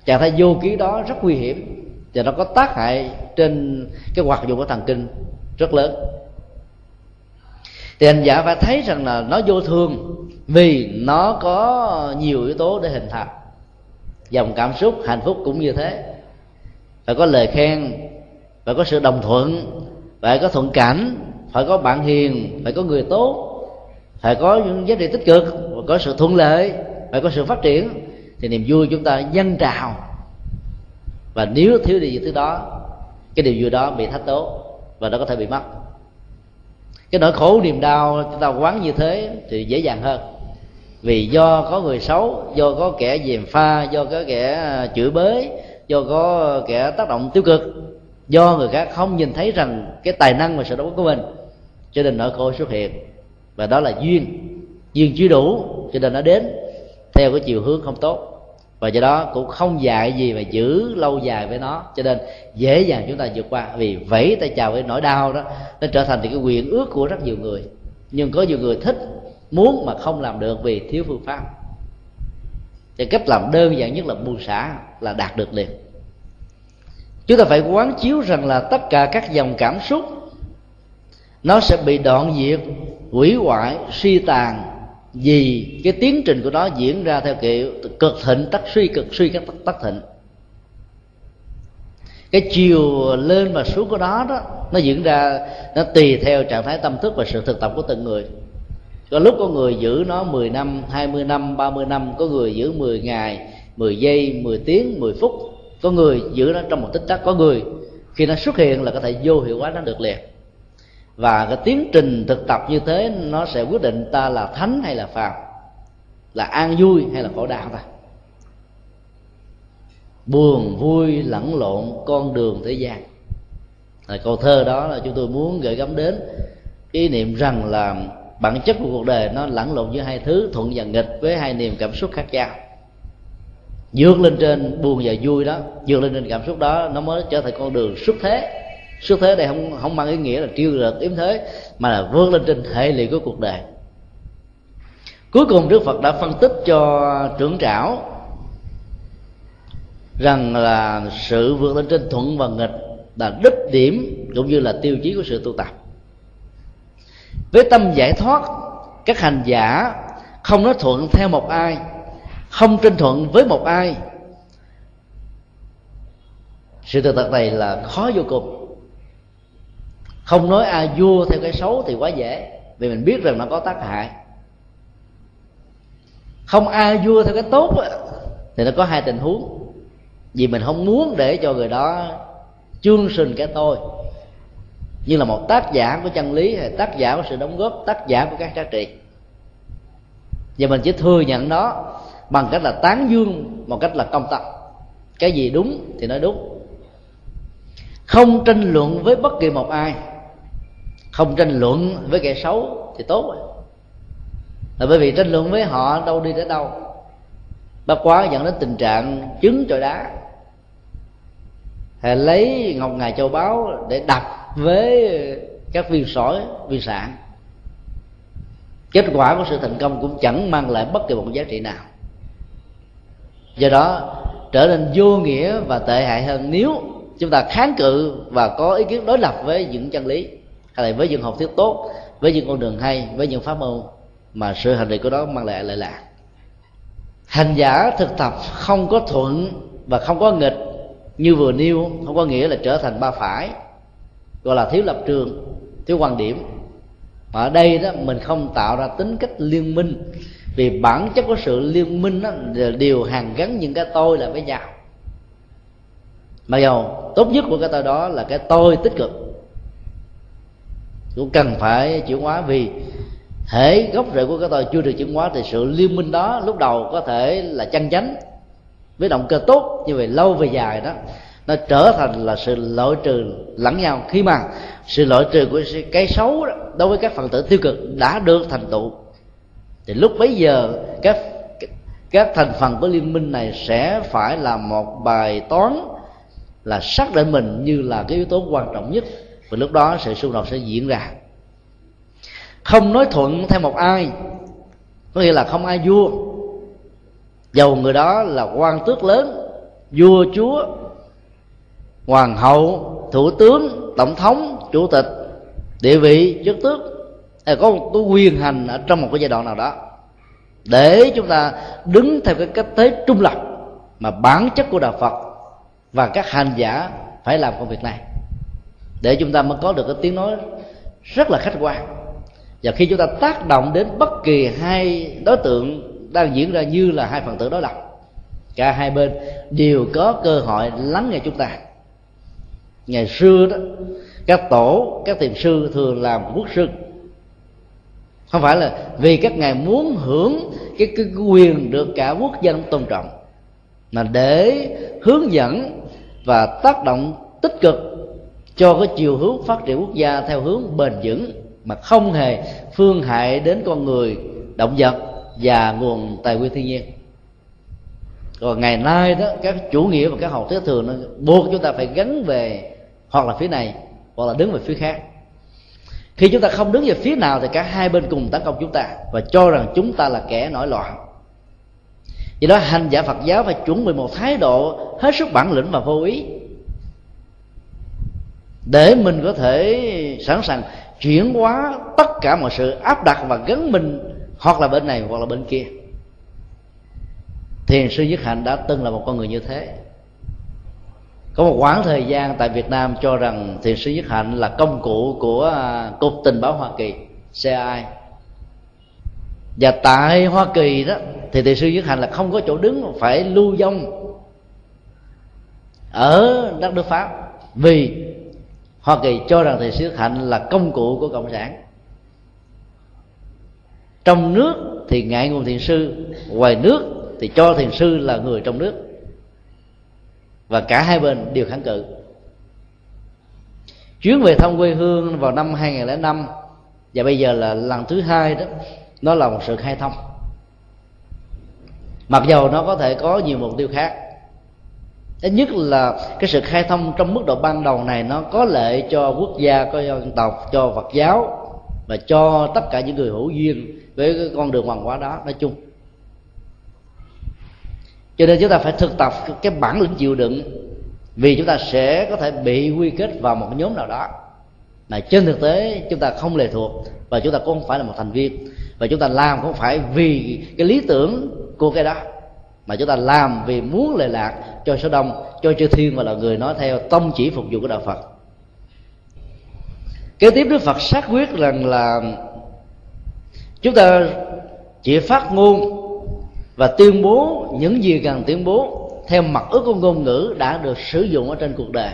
Trạng thái vô ký đó rất nguy hiểm. Và nó có tác hại trên cái hoạt dụng của thần kinh rất lớn. Thì hành giả phải thấy rằng là nó vô thường vì nó có nhiều yếu tố để hình thành. Dòng cảm xúc hạnh phúc cũng như thế. Phải có lời khen, phải có sự đồng thuận, phải có thuận cảnh phải có bạn hiền, phải có người tốt, phải có những giá trị tích cực phải có sự thuận lợi, phải có sự phát triển, thì niềm vui chúng ta dân trào. Và nếu thiếu đi những thứ đó, cái điều vui đó bị thách tố và nó có thể bị mất. Cái nỗi khổ niềm đau chúng ta quán như thế thì dễ dàng hơn. Vì do có người xấu, do có kẻ dèm pha, do có kẻ à, chửi bới, do có kẻ tác động tiêu cực, do người khác không nhìn thấy rằng cái tài năng và sự đóng góp của mình cho nên nỗi khổ xuất hiện. Và đó là duyên. Duyên chưa đủ, cho nên nó đến theo cái chiều hướng không tốt. Và do đó cũng không dạy gì mà giữ lâu dài với nó. Cho nên dễ dàng chúng ta vượt qua. Vì vẫy tay chào với nỗi đau đó, nó trở thành thì cái quyền ước của rất nhiều người. Nhưng có nhiều người thích, muốn mà không làm được vì thiếu phương pháp. Thì cách làm đơn giản nhất là buông xả, là đạt được liền. Chúng ta phải quán chiếu rằng là tất cả các dòng cảm xúc nó sẽ bị đoạn diệt hủy hoại suy tàn vì cái tiến trình của nó diễn ra theo kiểu cực thịnh tắc suy cực suy các tắc, tắc thịnh. Cái chiều lên và xuống của nó đó nó diễn ra nó tùy theo trạng thái tâm thức và sự thực tập của từng người. Có lúc có người giữ nó 10 năm 20 năm 30 năm có người giữ 10 ngày 10 giây 10 tiếng 10 phút. Có người giữ nó trong một tích tắc. Có người khi nó xuất hiện là có thể vô hiệu hóa nó được liền và cái tiến trình thực tập như thế, nó sẽ quyết định ta là thánh hay là phàm, là an vui hay là khổ đau ta. Buồn, vui, lẫn lộn, con đường thế gian. Là câu thơ đó là chúng tôi muốn gửi gắm đến ý niệm rằng là bản chất của cuộc đời nó lẫn lộn giữa hai thứ, thuận và nghịch với hai niềm cảm xúc khác nhau. Dược lên trên buồn và vui đó dược lên trên cảm xúc đó, nó mới trở thành con đường xuất thế xuất thế đây không không mang ý nghĩa là triêu được yếm thế, mà là vươn lên trên hệ lụy của cuộc đời. Cuối cùng đức phật đã phân tích cho trưởng trảo rằng là sự vượt lên trên thuận và nghịch là đích điểm cũng như là tiêu chí của sự tu tập. Với tâm giải thoát, các hành giả không nói thuận theo một ai, không tranh thuận với một ai. Sự thực tập này là khó vô cùng không nói ai vua theo cái xấu thì quá dễ, vì mình biết rằng nó có tác hại. Không ai vua theo cái tốt thì nó có hai tình huống. Vì mình không muốn để cho người đó chương sinh cái tôi. Như là một tác giả của chân lý hay tác giả của sự đóng góp, tác giả của các giá trị. Và mình chỉ thừa nhận nó bằng cách là tán dương một cách là công tâm. Cái gì đúng thì nói đúng. Không tranh luận với bất kỳ một ai không tranh luận với kẻ xấu thì tốt rồi. Là bởi vì tranh luận với họ đâu đi đến đâu. Bất quá dẫn đến tình trạng trứng trọi đá. Hay lấy ngọc ngà châu báu để đập với các viên sỏi, viên sạn. Kết quả của sự thành công cũng chẳng mang lại bất kỳ một giá trị nào. Do đó, trở nên vô nghĩa và tệ hại hơn nếu chúng ta kháng cự và có ý kiến đối lập với những chân lý hay là với những học thuyết tốt, với những con đường hay, với những pháp môn, mà sự hành trì của đó mang lại lợi lạc. Hành giả thực tập không có thuận và không có nghịch, như vừa nêu, không có nghĩa là trở thành ba phải, gọi là thiếu lập trường, thiếu quan điểm. Mà ở đây đó, mình không tạo ra tính cách liên minh, vì bản chất của sự liên minh đó đều hàn gắn những cái tôi là với nhau. Mà dầu tốt nhất của cái tôi đó là cái tôi tích cực cũng cần phải chuyển hóa vì thể gốc rễ của cái tôi chưa được chuyển hóa thì sự liên minh đó lúc đầu có thể là chân chánh với động cơ tốt như vậy lâu về dài đó nó trở thành là sự loại trừ lẫn nhau. Khi mà sự loại trừ của cái xấu đó, đối với các phần tử tiêu cực đã được thành tựu thì lúc bấy giờ các các thành phần của liên minh này sẽ phải là một bài toán là xác định mình như là cái yếu tố quan trọng nhất và lúc đó sự xung đột sẽ diễn ra. Không nói thuận theo một ai, có nghĩa là không ai vua. Dầu người đó là quan tước lớn, vua chúa, hoàng hậu, thủ tướng, tổng thống, chủ tịch, địa vị, chức tước, hay có một cái quyền hành ở trong một cái giai đoạn nào đó, để chúng ta đứng theo cái cách thế trung lập mà bản chất của đạo phật và các hành giả phải làm công việc này để chúng ta mới có được cái tiếng nói rất là khách quan. Và khi chúng ta tác động đến bất kỳ hai đối tượng đang diễn ra như là hai phần tử đối lập cả hai bên đều có cơ hội lắng nghe chúng ta. Ngày xưa đó các tổ các thiền sư thường làm quốc sư. Không phải là vì các ngài muốn hưởng cái, cái quyền được cả quốc dân tôn trọng mà để hướng dẫn và tác động tích cực cho cái chiều hướng phát triển quốc gia theo hướng bền vững, mà không hề phương hại đến con người, động vật và nguồn tài nguyên thiên nhiên. Còn ngày nay đó, các chủ nghĩa và các học thuyết thường nó buộc chúng ta phải gắn về hoặc là phía này, hoặc là đứng về phía khác. Khi chúng ta không đứng về phía nào thì cả hai bên cùng tấn công chúng ta và cho rằng chúng ta là kẻ nổi loạn. Vì đó hành giả phật giáo phải chuẩn bị một thái độ hết sức bản lĩnh và vô ý để mình có thể sẵn sàng chuyển hóa tất cả mọi sự áp đặt và gắn mình, hoặc là bên này hoặc là bên kia. Thiền sư nhất hạnh đã từng là một con người như thế. Có một quãng thời gian tại Việt Nam cho rằng thiền sư nhất hạnh là công cụ của à, cục tình báo Hoa Kỳ CI và tại Hoa Kỳ đó, thì thiền sư nhất hạnh là không có chỗ đứng phải lưu vong ở đất nước Pháp. Vì Hoa Kỳ cho rằng thiền sư nhất hạnh là công cụ của cộng sản. Trong nước thì ngại nguồn thiền sư, ngoài nước thì cho thiền sư là người trong nước. Và cả hai bên đều kháng cự. Chuyến về thăm quê hương vào năm 2005 và bây giờ là lần thứ hai đó, nó là một sự khai thông. Mặc dầu nó có thể có nhiều mục tiêu khác thứ nhất là cái sự khai thông trong mức độ ban đầu này nó có lợi cho quốc gia cho dân tộc, cho phật giáo và cho tất cả những người hữu duyên với cái con đường hoàng hóa đó. Nói chung, cho nên chúng ta phải thực tập cái bản lĩnh chịu đựng vì chúng ta sẽ có thể bị quy kết vào một nhóm nào đó. Mà trên thực tế, chúng ta không lệ thuộc và chúng ta cũng không phải là một thành viên và chúng ta làm không phải vì cái lý tưởng của cái đó mà chúng ta làm vì muốn lệ lạc cho số đông, cho chư thiên và là người nói theo tông chỉ phục vụ của đạo phật. Kế tiếp đức phật xác quyết rằng là chúng ta chỉ phát ngôn và tuyên bố những gì cần tuyên bố theo mặt ước của ngôn ngữ đã được sử dụng ở trên cuộc đời.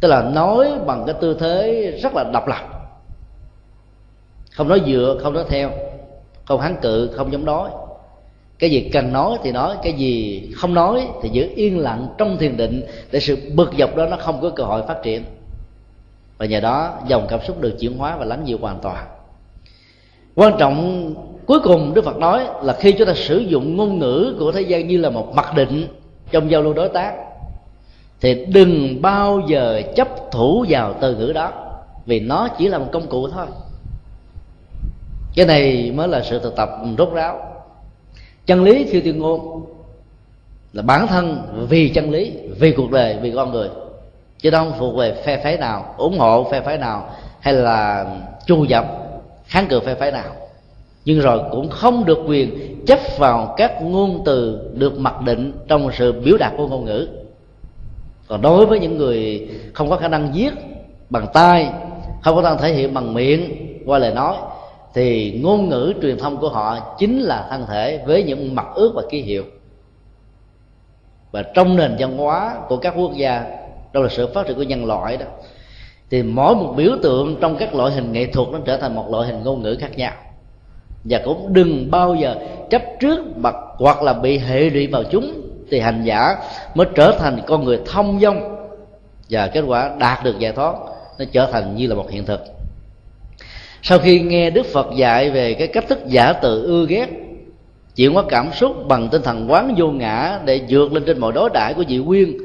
Tức là nói bằng cái tư thế rất là độc lập. Không nói dựa, không nói theo, không kháng cự, không chống đối cái gì cần nói thì nói, cái gì không nói thì giữ yên lặng trong thiền định để sự bực dọc đó nó không có cơ hội phát triển. Và nhờ đó, dòng cảm xúc được chuyển hóa và lắng dịu hoàn toàn. Quan trọng cuối cùng đức phật nói là khi chúng ta sử dụng ngôn ngữ của thế gian như là một mặc định trong giao lưu đối tác, thì đừng bao giờ chấp thủ vào từ ngữ đó, vì nó chỉ là một công cụ thôi. Cái này mới là sự thực tập rốt ráo chân lý khi tuyên ngôn là bản thân vì chân lý, vì cuộc đời, vì con người. Chứ không thuộc về phe phái nào, ủng hộ phe phái nào, hay là chu dập kháng cự phe phái nào. Nhưng rồi cũng không được quyền chấp vào các ngôn từ được mặc định trong sự biểu đạt của ngôn ngữ. Còn đối với những người không có khả năng viết bằng tay không có khả năng thể hiện bằng miệng qua lời nói thì ngôn ngữ truyền thông của họ chính là thân thể với những mặt ước và ký hiệu. Và trong nền văn hóa của các quốc gia trong là sự phát triển của nhân loại đó, thì mỗi một biểu tượng trong các loại hình nghệ thuật nó trở thành một loại hình ngôn ngữ khác nhau. Và cũng đừng bao giờ chấp trước bậc hoặc là bị hệ lụy vào chúng, thì hành giả mới trở thành con người thông dong. Và kết quả đạt được giải thoát, nó trở thành như là một hiện thực sau khi nghe đức phật dạy về cái cách thức giả tự ưa ghét, chuyển hóa cảm xúc bằng tinh thần quán vô ngã để vượt lên trên mọi đối đãi của dị quyên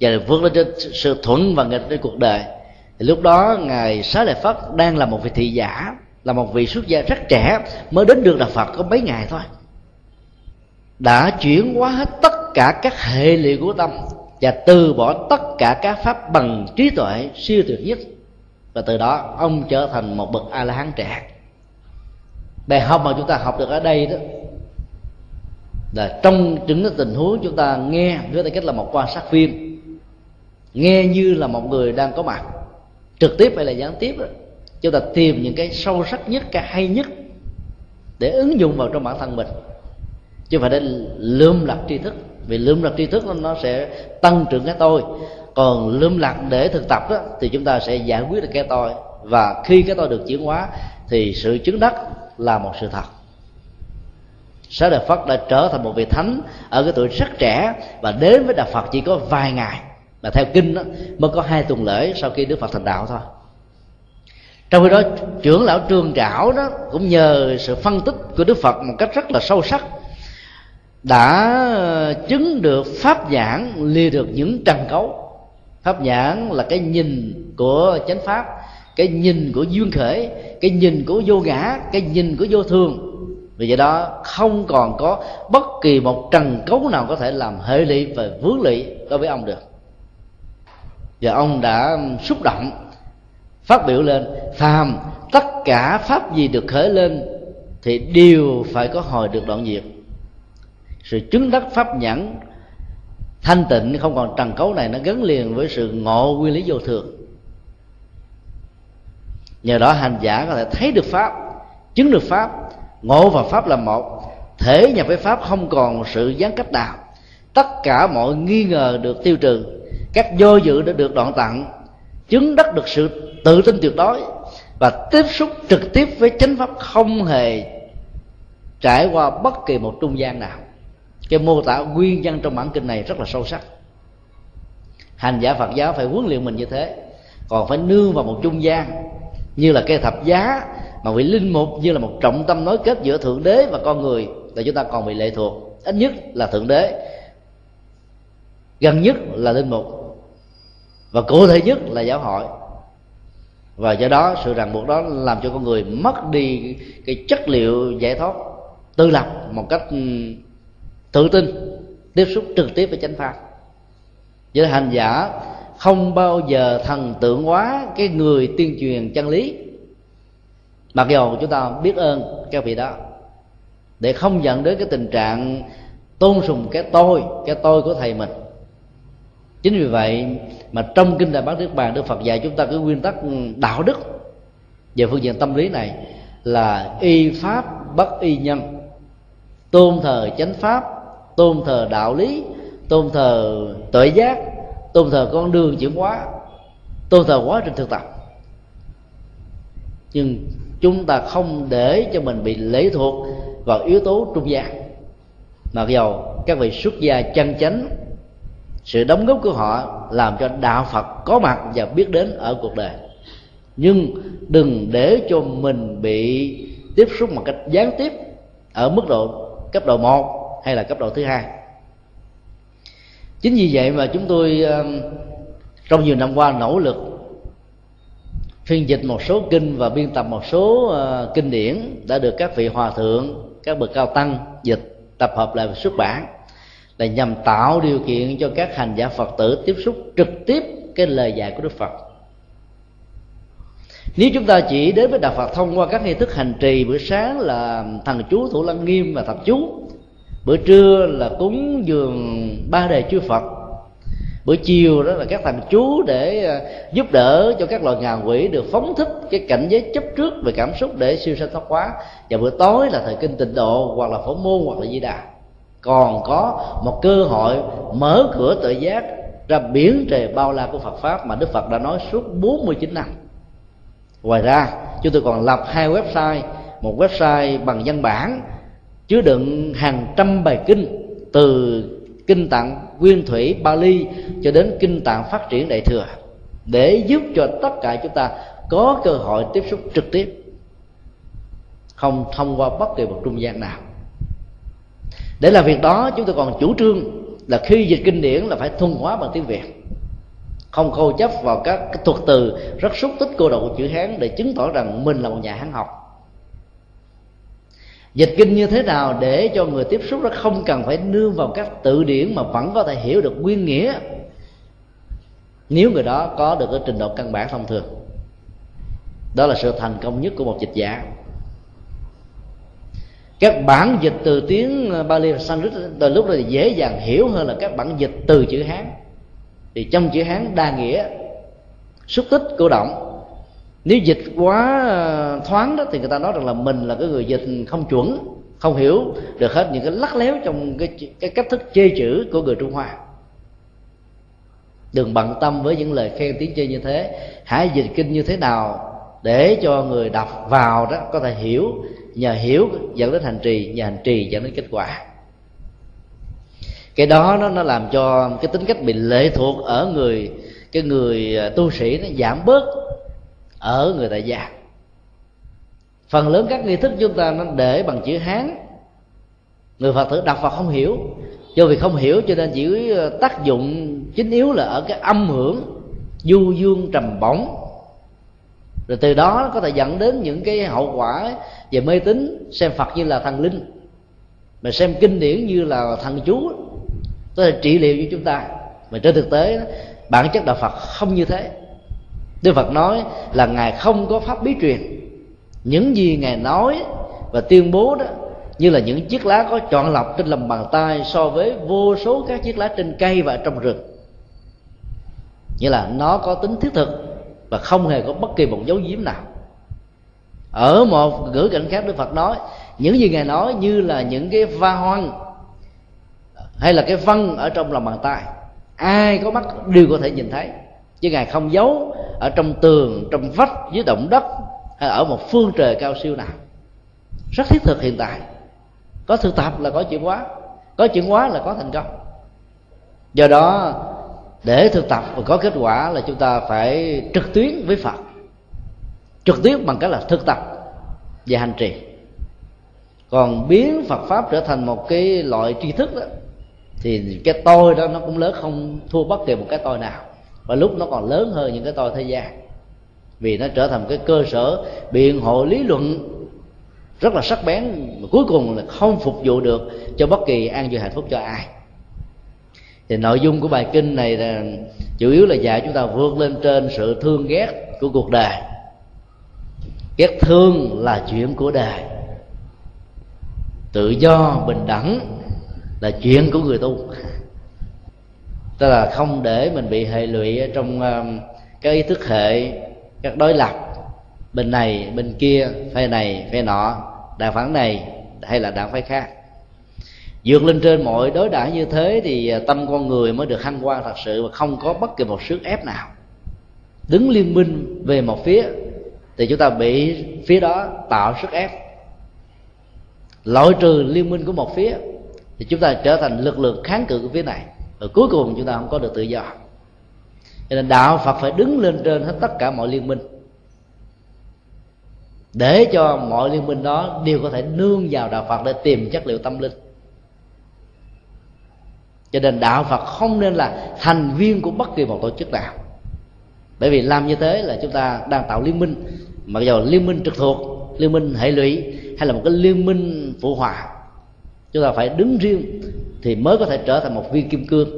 và vượt lên trên sự thuận và nghịch trên cuộc đời, thì lúc đó ngài xá lợi phất đang là một vị thị giả, là một vị xuất gia rất trẻ, mới đến được đạo phật có mấy ngày thôi. Đã chuyển hóa hết tất cả các hệ lụy của tâm và từ bỏ tất cả các pháp bằng trí tuệ siêu tuyệt nhất và từ đó ông trở thành một bậc a la hán trẻ. Bài học mà chúng ta học được ở đây đó là trong những tình huống chúng ta nghe với tư cách là một quan sát phim nghe như là một người đang có mặt trực tiếp hay là gián tiếp đó, chúng ta tìm những cái sâu sắc nhất cái hay nhất để ứng dụng vào trong bản thân mình. Chứ phải để lượm lặt tri thức vì lượm lặt tri thức nó sẽ tăng trưởng cái tôi còn lượm lặt để thực tập đó, thì chúng ta sẽ giải quyết được cái tôi. Và khi cái tôi được chuyển hóa thì sự chứng đắc là một sự thật. Sá Đạt Phật đã trở thành một vị thánh ở cái tuổi rất trẻ và đến với Đạo Phật chỉ có vài ngày mà theo kinh đó, mới có hai tuần lễ sau khi Đức Phật thành đạo thôi. Trong khi đó trưởng lão trương trảo đó cũng nhờ sự phân tích của Đức Phật một cách rất là sâu sắc đã chứng được pháp giảng lìa được những trần cấu pháp nhãn là cái nhìn của chánh pháp, cái nhìn của duyên khởi, cái nhìn của vô ngã, cái nhìn của vô thường. Vì vậy đó, không còn có bất kỳ một trần cấu nào có thể làm hệ lụy và vướng lụy đối với ông được. Và ông đã xúc động, phát biểu lên, phàm, tất cả pháp gì được khởi lên thì đều phải có hồi được đoạn diệt. Sự chứng đắc pháp nhãn thanh tịnh, không còn trần cấu này, nó gắn liền với sự ngộ nguyên lý vô thường. Nhờ đó hành giả có thể thấy được pháp, chứng được pháp. Ngộ và pháp là một, thể nhập với pháp không còn sự gián cách nào. Tất cả mọi nghi ngờ được tiêu trừ, các do dự đã được đoạn tặng, chứng đắc được sự tự tin tuyệt đối và tiếp xúc trực tiếp với chánh pháp không hề trải qua bất kỳ một trung gian nào cái mô tả nguyên nhân trong bản kinh này rất là sâu sắc. Hành giả phật giáo phải huấn luyện mình như thế. Còn phải nương vào một trung gian, như là cây thập giá, mà vị linh mục như là một trọng tâm nối kết giữa thượng đế và con người, là chúng ta còn bị lệ thuộc. Ít nhất là thượng đế, gần nhất là linh mục, và cụ thể nhất là giáo hội. Và do đó, sự ràng buộc đó làm cho con người mất đi cái chất liệu giải thoát tự lập một cách ừ, tự tin, tiếp xúc trực tiếp với chánh pháp. Với hành giả không bao giờ thần tượng hóa cái người tuyên truyền chân lý. Mặc dù chúng ta biết ơn các vị đó, để không dẫn đến cái tình trạng tôn sùng cái tôi cái tôi của thầy mình. Chính vì vậy mà trong kinh đại bát niết bàn, đức phật dạy chúng ta cái nguyên tắc ừ, đạo đức về phương diện tâm lý này là y pháp bất y nhân, tôn thờ chánh pháp tôn thờ đạo lý, tôn thờ tuệ giác, tôn thờ con đường chuyển hóa, tôn thờ quá trình thực tập. Nhưng chúng ta không để cho mình bị lệ thuộc vào yếu tố trung gian. Mặc dầu các vị xuất gia chân chánh, sự đóng góp của họ làm cho đạo phật có mặt và biết đến ở cuộc đời. Nhưng đừng để cho mình bị tiếp xúc một cách gián tiếp ở mức độ cấp độ 1 hay là cấp độ thứ hai? Chính vì vậy mà chúng tôi trong nhiều năm qua nỗ lực phiên dịch một số kinh và biên tập một số ờ, kinh điển đã được các vị hòa thượng, các bậc cao tăng dịch tập hợp lại và xuất bản là nhằm tạo điều kiện cho các hành giả phật tử tiếp xúc trực tiếp cái lời dạy của đức phật. Nếu chúng ta chỉ đến với đạo phật thông qua các nghi thức hành trì bữa sáng là thần chú thủ lăng nghiêm và thập chú bữa trưa là cúng dường ba đề chư phật. Bữa chiều đó là các thằng chú để à, giúp đỡ cho các loài ngạ quỷ được phóng thích cái cảnh giới chấp trước về cảm xúc để siêu sanh thoát hóa. Và bữa tối là thời kinh tịnh độ hoặc là phổ môn hoặc là di đà. Còn có một cơ hội mở cửa tự giác ra biển trời bao la của Phật pháp mà Đức Phật đã nói suốt 49 năm. Ngoài ra, chúng tôi còn lập hai website, một website bằng văn bản chứa đựng hàng trăm bài kinh từ kinh tạng nguyên thủy Bali cho đến kinh tạng phát triển đại thừa để giúp cho tất cả chúng ta có cơ hội tiếp xúc trực tiếp, không thông qua bất kỳ một trung gian nào. Để làm việc đó, chúng tôi còn chủ trương là khi dịch kinh điển là phải thuần hóa bằng tiếng việt. Không khâu chấp vào các thuật từ rất xúc tích cô đầu của chữ hán để chứng tỏ rằng mình là một nhà hán học dịch kinh như thế nào để cho người tiếp xúc nó không cần phải nương vào các tự điển mà vẫn có thể hiểu được nguyên nghĩa? Nếu người đó có được cái trình độ căn bản thông thường, đó là sự thành công nhất của một dịch giả. Các bản dịch từ tiếng ờ, Bali và Sanskrit từ lúc đó thì dễ dàng hiểu hơn là các bản dịch từ chữ Hán. Thì trong chữ Hán đa nghĩa, xúc tích cô động nếu dịch quá ờ, thoáng đó thì người ta nói rằng là mình là cái người dịch không chuẩn, không hiểu được hết những cái lắc léo trong cái cái cách thức chê chữ của người Trung Hoa. Đừng bận tâm với những lời khen tiếng chê như thế. Hãy dịch kinh như thế nào để cho người đọc vào đó có thể hiểu, nhờ hiểu dẫn đến hành trì, nhờ hành trì dẫn đến kết quả. Cái đó nó nó làm cho cái tính cách bị lệ thuộc ở người, cái người ờ, tu sĩ nó giảm bớt ở người tại gia phần lớn các nghi thức chúng ta nó để bằng chữ hán. Người phật tử đọc và không hiểu. Do vì không hiểu cho nên chỉ ờ, tác dụng chính yếu là ở cái âm hưởng, du dương trầm bổng. Rồi từ đó có thể dẫn đến những cái hậu quả về mê tín, xem phật như là thần linh, mà xem kinh điển như là thần chú. Có thể trị liệu cho chúng ta. Mà trên thực tế, bản chất đạo phật không như thế đức phật nói là ngài không có pháp bí truyền. Những gì ngài nói và tuyên bố đó, như là những chiếc lá có chọn lọc trên lòng bàn tay so với vô số các chiếc lá trên cây và trong rừng. Như là nó có tính thiết thực và không hề có bất kỳ một dấu diếm nào. Ở một ngữ cảnh khác đức phật nói, những gì ngài nói như là những cái va hoan hay là cái văn ở trong lòng bàn tay. Ai có mắt đều có thể nhìn thấy chứ ngài không giấu ở trong tường, trong vách, dưới động đất, hay ở một phương trời cao siêu nào. Rất thiết thực hiện tại. Có thực tập là có chuyển hóa. Có chuyển hóa là có thành công. Do đó, để thực tập và có kết quả là chúng ta phải trực tuyến với phật. Trực tiếp bằng cách là thực tập và hành trì. Còn biến phật pháp trở thành một cái loại tri thức đó, thì cái tôi đó nó cũng lớn, không thua bất kỳ một cái tôi nào và lúc nó còn lớn hơn những cái tôi thế gian. Vì nó trở thành cái cơ sở biện hộ lý luận rất là sắc bén, mà cuối cùng là không phục vụ được cho bất kỳ an vui hạnh phúc cho ai. Thì nội dung của bài kinh này là chủ yếu là dạy chúng ta vượt lên trên sự thương ghét của cuộc đời. Ghét thương là chuyện của đời. Tự do, bình đẳng là chuyện của người tu tức là không để mình bị hệ lụy trong các cái ý thức hệ, các đối lập, bên này, bên kia, phe này, phe nọ đảng phản này hay là đảng phái khác. Vượt lên trên mọi đối đãi như thế thì à, tâm con người mới được hăng quan thật sự và không có bất kỳ một sức ép nào. Đứng liên minh về một phía thì chúng ta bị phía đó tạo sức ép. Loại trừ liên minh của một phía thì chúng ta trở thành lực lượng kháng cự của phía này rồi cuối cùng chúng ta không có được tự do. Cho nên đạo phật phải đứng lên trên hết tất cả mọi liên minh. Để cho mọi liên minh đó đều có thể nương vào đạo phật để tìm chất liệu tâm linh. Cho nên đạo phật không nên là thành viên của bất kỳ một tổ chức nào. Bởi vì làm như thế là chúng ta đang tạo liên minh. Mặc dù liên minh trực thuộc, liên minh hệ lụy hay là một cái liên minh phụ họa chúng ta phải đứng riêng thì mới có thể trở thành một viên kim cương.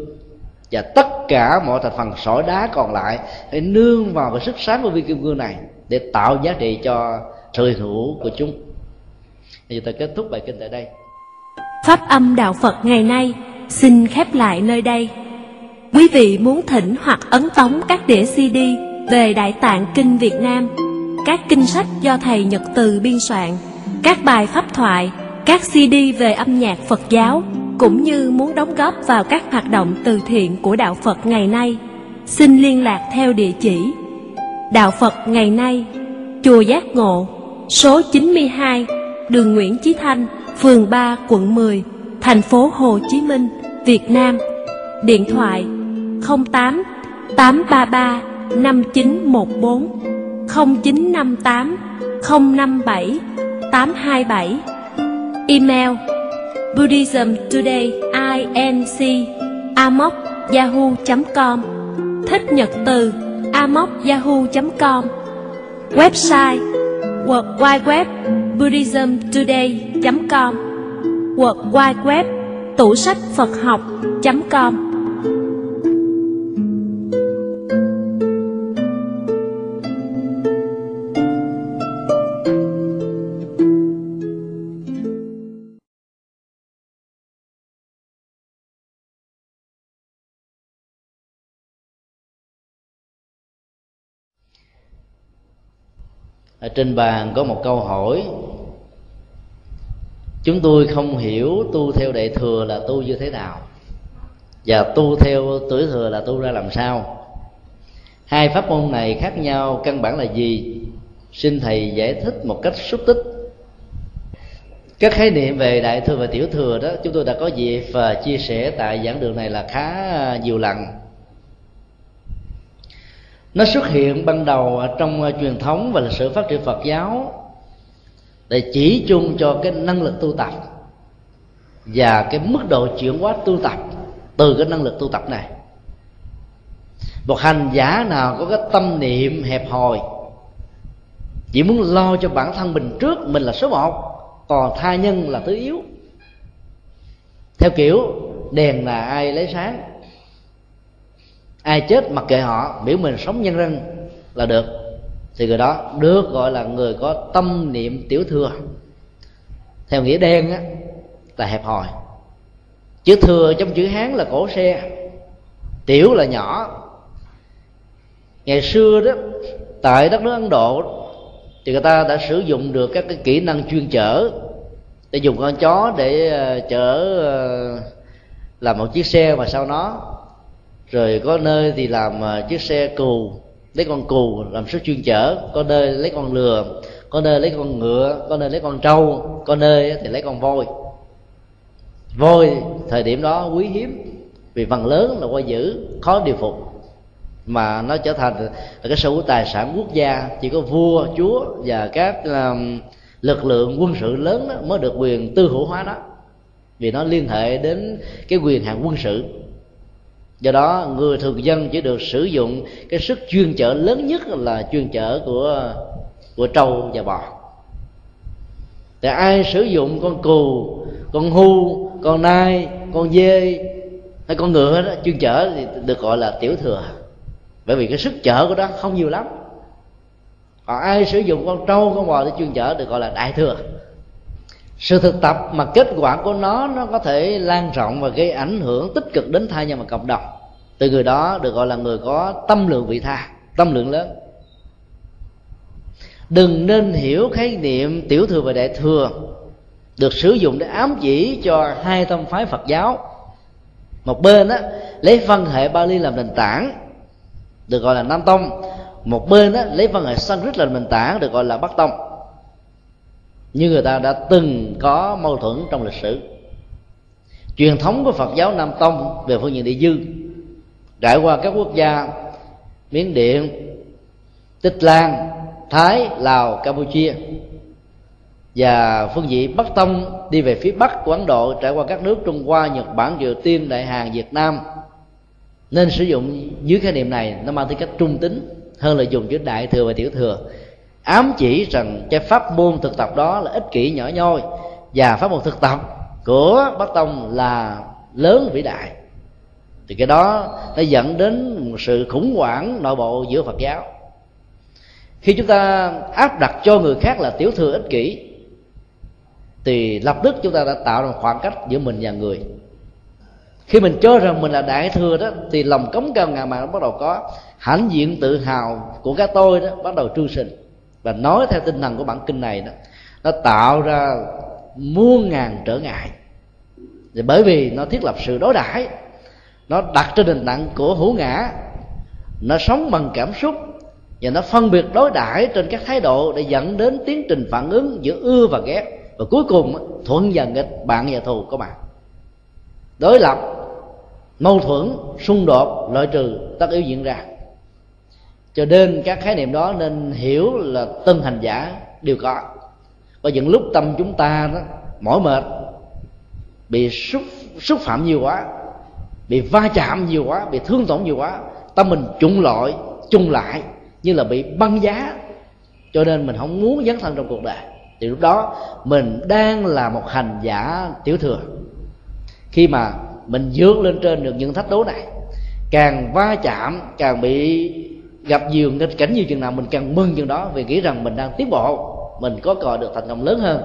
Và tất cả mọi thành phần sỏi đá còn lại phải nương vào cái sức sáng của viên kim cương này để tạo giá trị cho sự hữu của chúng. Thì chúng ta kết thúc bài kinh tại đây. Pháp âm đạo phật ngày nay xin khép lại nơi đây. Quý vị muốn thỉnh hoặc ấn tống các đĩa cd về đại tạng kinh việt nam, các kinh sách do thầy nhật từ biên soạn, các bài pháp thoại, các cd về âm nhạc phật giáo cũng như muốn đóng góp vào các hoạt động từ thiện của đạo phật ngày nay. Xin liên lạc theo địa chỉ đạo phật ngày nay, chùa giác ngộ, số 92 đường Nguyễn Chí Thanh, phường 3 quận 10 thành phố Hồ Chí Minh, Việt Nam. Điện thoại 08 833 5914 0958 057 827 Email Buddhism Today inc amoc yahoo.com Thích nhật từ amoc yahoo.com Website, World Wide Web buddhismtoday.com World Wide Web, tủ sách Phật học.com ở trên bàn có một câu hỏi. Chúng tôi không hiểu tu theo đại thừa là tu như thế nào, và tu theo tuổi thừa là tu ra làm sao. Hai pháp môn này khác nhau, căn bản là gì? Xin thầy giải thích một cách xúc tích. Các khái niệm về đại thừa và tiểu thừa đó, chúng tôi đã có dịp và chia sẻ tại giảng đường này là khá à, nhiều lần nó xuất hiện ban đầu trong ờ, truyền thống và lịch sử phát triển phật giáo để chỉ chung cho cái năng lực tu tập và cái mức độ chuyển hóa tu tập từ cái năng lực tu tập này. Một hành giả nào có cái tâm niệm hẹp hòi, chỉ muốn lo cho bản thân mình trước mình là số một, còn tha nhân là thứ yếu. Theo kiểu, đèn là ai lấy sáng ai chết mặc kệ họ, biểu mình sống nhân dân là được. Thì người đó được gọi là người có tâm niệm tiểu thừa. Theo nghĩa đen á, là hẹp hòi. Chữ thừa trong chữ hán là cổ xe. Tiểu là nhỏ. Ngày xưa đó, tại đất nước ấn độ, thì người ta đã sử dụng được các cái kỹ năng chuyên chở. Để dùng con chó để ờ, chở ờ, làm một chiếc xe và sau nó rồi có nơi thì làm à, chiếc xe cù lấy con cù làm sức chuyên chở. Có nơi lấy con lừa có nơi lấy con ngựa có nơi lấy con trâu có nơi thì lấy con voi. Voi thời điểm đó quý hiếm vì phần lớn là voi dữ khó điều phục. Mà nó trở thành là cái sở hữu tài sản quốc gia chỉ có vua chúa và các um, lực lượng quân sự lớn đó mới được quyền tư hữu hóa đó. Vì nó liên hệ đến cái quyền hạn quân sự do đó, người thường dân chỉ được sử dụng cái sức chuyên chở lớn nhất là chuyên chở của của trâu và bò. Thì ai sử dụng con cù con hu, con nai, con dê hay con ngựa đó, chuyên chở thì được gọi là tiểu thừa. Bởi vì cái sức chở của đó không nhiều lắm. Còn ai sử dụng con trâu, con bò để chuyên chở được gọi là đại thừa sự thực tập mà kết quả của nó nó có thể lan rộng và gây ảnh hưởng tích cực đến thai nhân và cộng đồng. Từ người đó được gọi là người có tâm lượng vị tha, tâm lượng lớn. Đừng nên hiểu khái niệm tiểu thừa và đại thừa được sử dụng để ám chỉ cho hai tông phái phật giáo. Một bên á, lấy văn hệ bali làm nền tảng, được gọi là nam tông. Một bên á, lấy văn hệ sanskrit làm nền tảng, được gọi là bắc tông như người ta đã từng có mâu thuẫn trong lịch sử. Truyền thống của phật giáo nam tông về phương diện địa dư, trải qua các quốc gia miến điện, tích lan, thái, lào, campuchia và phương diện bắc tông đi về phía bắc của ấn độ, trải qua các nước trung hoa, nhật bản, triều tiên, đại hàn, việt nam. Nên sử dụng dưới khái niệm này, nó mang tính cách trung tính hơn là dùng chữ đại thừa và tiểu thừa ám chỉ rằng cái pháp môn thực tập đó là ích kỷ nhỏ nhoi và pháp môn thực tập của bắc tông là lớn vĩ đại. Thì cái đó nó dẫn đến một sự khủng hoảng nội bộ giữa phật giáo. Khi chúng ta áp đặt cho người khác là tiểu thừa ích kỷ, thì lập tức chúng ta đã tạo ra một khoảng cách giữa mình và người. Khi mình cho rằng mình là đại thừa đó, thì lòng cống cao ngạo mạn bắt đầu có, hãnh diện tự hào của cái tôi đó bắt đầu trương sinh và nói theo tinh thần của bản kinh này đó, nó tạo ra muôn ngàn trở ngại. Thì bởi vì nó thiết lập sự đối đãi, nó đặt trên nền tảng của hữu ngã, nó sống bằng cảm xúc, và nó phân biệt đối đãi trên các thái độ để dẫn đến tiến trình phản ứng giữa ưa và ghét. Và cuối cùng thuận và nghịch bạn và thù của bạn. Đối lập, mâu thuẫn, xung đột, loại trừ tất yếu diễn ra cho nên các khái niệm đó nên hiểu là tân hành giả đều có. Và những lúc tâm chúng ta đó mỏi mệt, bị xúc xúc phạm nhiều quá, bị va chạm nhiều quá, bị thương tổn nhiều quá, tâm mình trụng lội chung lại, như là bị băng giá. Cho nên mình không muốn dấn thân trong cuộc đời. Thì lúc đó mình đang là một hành giả tiểu thừa. Khi mà mình vượt lên trên được những thách đố này, càng va chạm, càng bị gặp nhiều nghịch cảnh nhiều chừng nào mình càng mừng chừng đó vì nghĩ rằng mình đang tiến bộ. Mình có cò được thành công lớn hơn.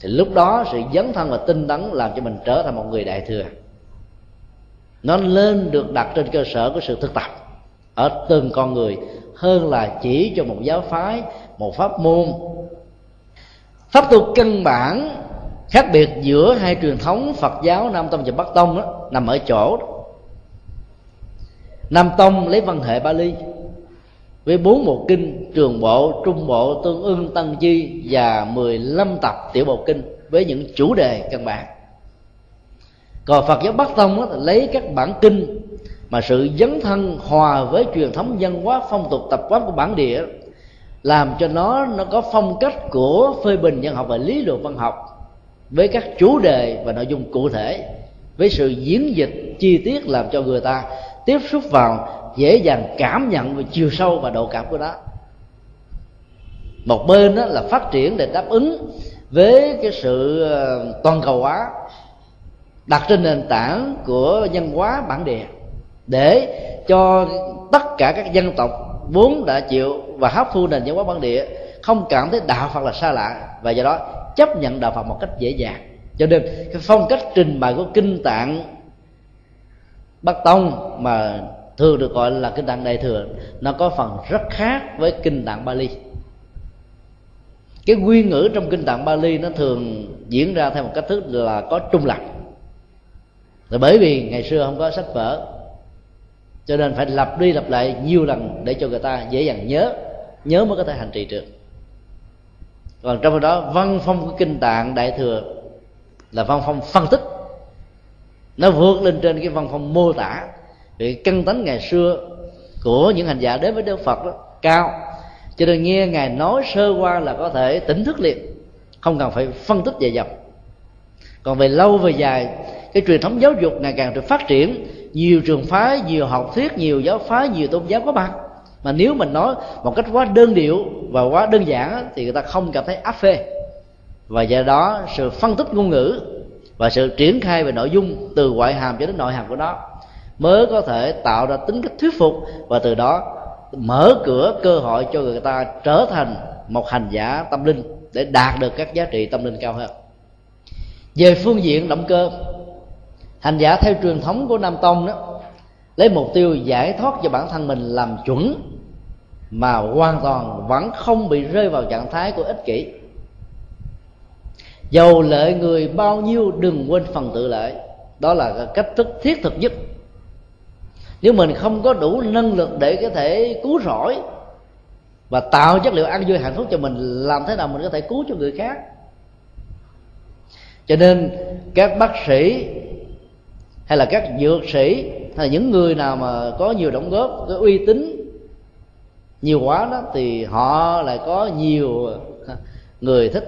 Thì lúc đó sự dấn thân và tinh tấn làm cho mình trở thành một người đại thừa. Nó lên được đặt trên cơ sở của sự thực tập ở từng con người hơn là chỉ cho một giáo phái một pháp môn. Pháp tu căn bản khác biệt giữa hai truyền thống phật giáo nam tông và bắc tông đó, nằm ở chỗ đó. nam tông lấy văn hệ bali với bốn bộ kinh trường bộ trung bộ tương ưng tăng chi và 15 tập tiểu bộ kinh với những chủ đề căn bản. Còn phật giáo bắc tông đó, lấy các bản kinh mà sự dấn thân hòa với truyền thống văn hóa phong tục tập quán của bản địa làm cho nó nó có phong cách của phê bình văn học và lý luận văn học với các chủ đề và nội dung cụ thể với sự diễn dịch chi tiết làm cho người ta tiếp xúc vào dễ dàng cảm nhận về chiều sâu và độ cảm của nó. Một bên đó là phát triển để đáp ứng với cái sự ờ, toàn cầu hóa đặt trên nền tảng của văn hóa bản địa để cho tất cả các dân tộc vốn đã chịu và hấp thu nền văn hóa bản địa không cảm thấy đạo phật là xa lạ và do đó chấp nhận đạo phật một cách dễ dàng. Cho nên cái phong cách trình bày của kinh tạng bắc tông mà thường được gọi là kinh tạng đại thừa. Nó có phần rất khác với kinh tạng bali. Cái nguyên ngữ trong kinh tạng bali nó thường diễn ra theo một cách thức là có trung lập. Là bởi vì ngày xưa không có sách vở, cho nên phải lặp đi lặp lại nhiều lần để cho người ta dễ dàng nhớ nhớ mới có thể hành trì được. Còn trong đó, văn phong của kinh tạng đại thừa là văn phong phân tích. Nó vượt lên trên cái văn phong mô tả vì căn tánh ngày xưa của những hành giả đến với đức phật đó, cao. Cho nên nghe ngài nói sơ qua là có thể tỉnh thức liền, không cần phải phân tích dài dòng. Còn về lâu về dài, cái truyền thống giáo dục ngày càng được phát triển, nhiều trường phái, nhiều học thuyết, nhiều giáo phái, nhiều tôn giáo có mặt. Mà nếu mình nói một cách quá đơn điệu và quá đơn giản thì người ta không cảm thấy áp phê. Và do đó, sự phân tích ngôn ngữ và sự triển khai về nội dung từ ngoại hàm cho đến nội hàm của nó mới có thể tạo ra tính cách thuyết phục và từ đó mở cửa cơ hội cho người ta trở thành một hành giả tâm linh để đạt được các giá trị tâm linh cao hơn. Về phương diện động cơ, hành giả theo truyền thống của nam tông đó, lấy mục tiêu giải thoát cho bản thân mình làm chuẩn mà hoàn toàn vẫn không bị rơi vào trạng thái của ích kỷ. Dầu lợi người bao nhiêu đừng quên phần tự lợi đó là cách thức thiết thực nhất nếu mình không có đủ năng lực để có thể cứu rỗi và tạo chất liệu ăn vui hạnh phúc cho mình, làm thế nào mình có thể cứu cho người khác? Cho nên các bác sĩ hay là các dược sĩ hay là những người nào mà có nhiều đóng góp, có uy tín nhiều quá đó, thì họ lại có nhiều người thích.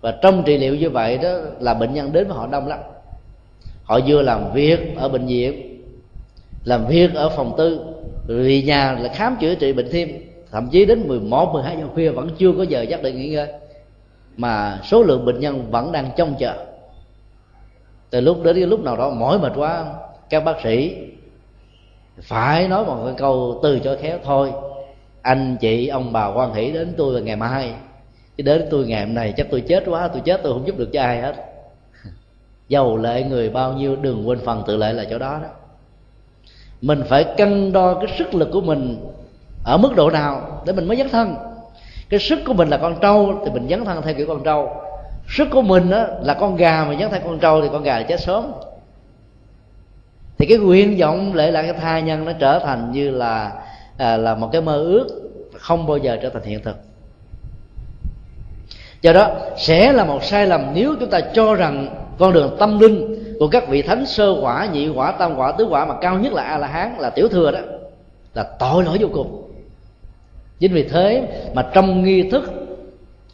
Và trong trị liệu như vậy đó là bệnh nhân đến với họ đông lắm. Họ vừa làm việc ở bệnh viện làm việc ở phòng tư. Vì nhà là khám chữa trị bệnh thêm thậm chí đến 11, 12 giờ khuya vẫn chưa có giờ giấc để nghỉ ngơi. Mà số lượng bệnh nhân vẫn đang trông chờ. Từ lúc đến lúc nào đó mỏi mệt quá các bác sĩ phải nói một cái câu từ cho khéo thôi anh chị ông bà quan hỷ đến tôi là ngày mai. Chứ đến tôi ngày hôm nay chắc tôi chết quá tôi chết tôi không giúp được cho ai hết. Dầu lệ người bao nhiêu đừng quên phần tự lệ là chỗ đó đó mình phải cân đo cái sức lực của mình ở mức độ nào để mình mới dấn thân. Cái sức của mình là con trâu thì mình dấn thân theo kiểu con trâu. Sức của mình đó là con gà mà dấn thân con trâu thì con gà chết sớm. Thì cái nguyện vọng lệ lạc cái tha nhân nó trở thành như là à, là một cái mơ ước không bao giờ trở thành hiện thực. Do đó sẽ là một sai lầm nếu chúng ta cho rằng con đường tâm linh của các vị thánh sơ quả nhị quả tam quả tứ quả mà cao nhất là a la hán là tiểu thừa đó là tội lỗi vô cùng. Chính vì thế mà trong nghi thức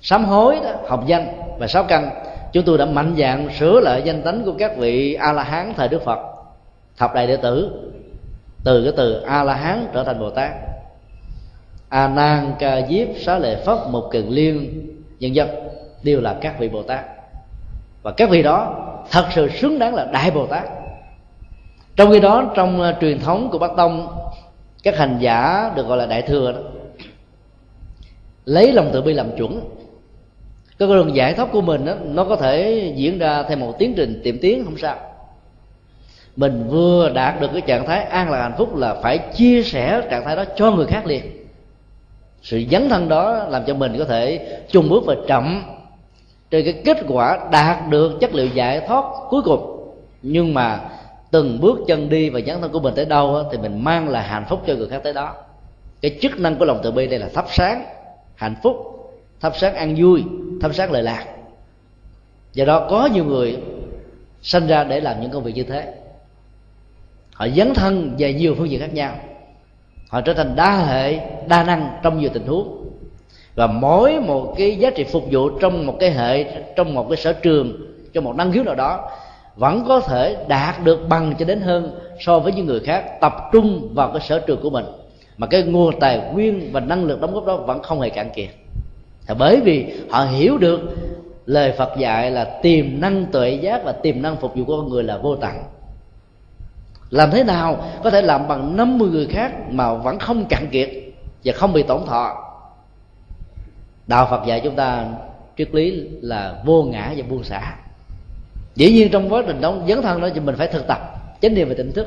sám hối đó, học danh và sáu căn chúng tôi đã mạnh dạng sửa lại danh tánh của các vị a la hán thời đức phật thập đại đệ tử từ cái từ a la hán trở thành bồ tát. A nan ca diếp xá lệ phất một kiền liên nhân dân đều là các vị bồ tát. Và các vị đó thật sự xứng đáng là đại bồ tát. Trong khi đó trong uh, truyền thống của bắc tông các hành giả được gọi là đại thừa đó lấy lòng từ bi làm chuẩn. Cái con đường giải thoát của mình đó, nó có thể diễn ra theo một tiến trình tiệm tiến không sao. Mình vừa đạt được cái trạng thái an lạc hạnh phúc là phải chia sẻ trạng thái đó cho người khác liền. Sự dấn thân đó làm cho mình có thể chung bước và chậm trên cái kết quả đạt được chất liệu giải thoát cuối cùng. Nhưng mà từng bước chân đi và dấn thân của mình tới đâu thì mình mang lại hạnh phúc cho người khác tới đó. Cái chức năng của lòng từ bi đây là thắp sáng hạnh phúc, thắp sáng an vui, thắp sáng lời lạc. Do đó có nhiều người sinh ra để làm những công việc như thế. Họ dấn thân về nhiều phương diện khác nhau. Họ trở thành đa hệ, đa năng trong nhiều tình huống và mỗi một cái giá trị phục vụ trong một cái hệ, trong một cái sở trường trong một năng khiếu nào đó, vẫn có thể đạt được bằng cho đến hơn so với những người khác, tập trung vào cái sở trường của mình. Mà cái nguồn tài nguyên và năng lực đóng góp đó vẫn không hề cạn kiệt. Thì bởi vì họ hiểu được lời Phật dạy là tiềm năng tuệ giác và tiềm năng phục vụ của con người là vô tận. Làm thế nào có thể làm bằng 50 người khác mà vẫn không cạn kiệt và không bị tổn thọ? Đạo phật dạy chúng ta triết lý là vô ngã và buông xả. Dĩ nhiên trong quá trình đó dấn thân đó thì mình phải thực tập, chánh niệm và tỉnh thức.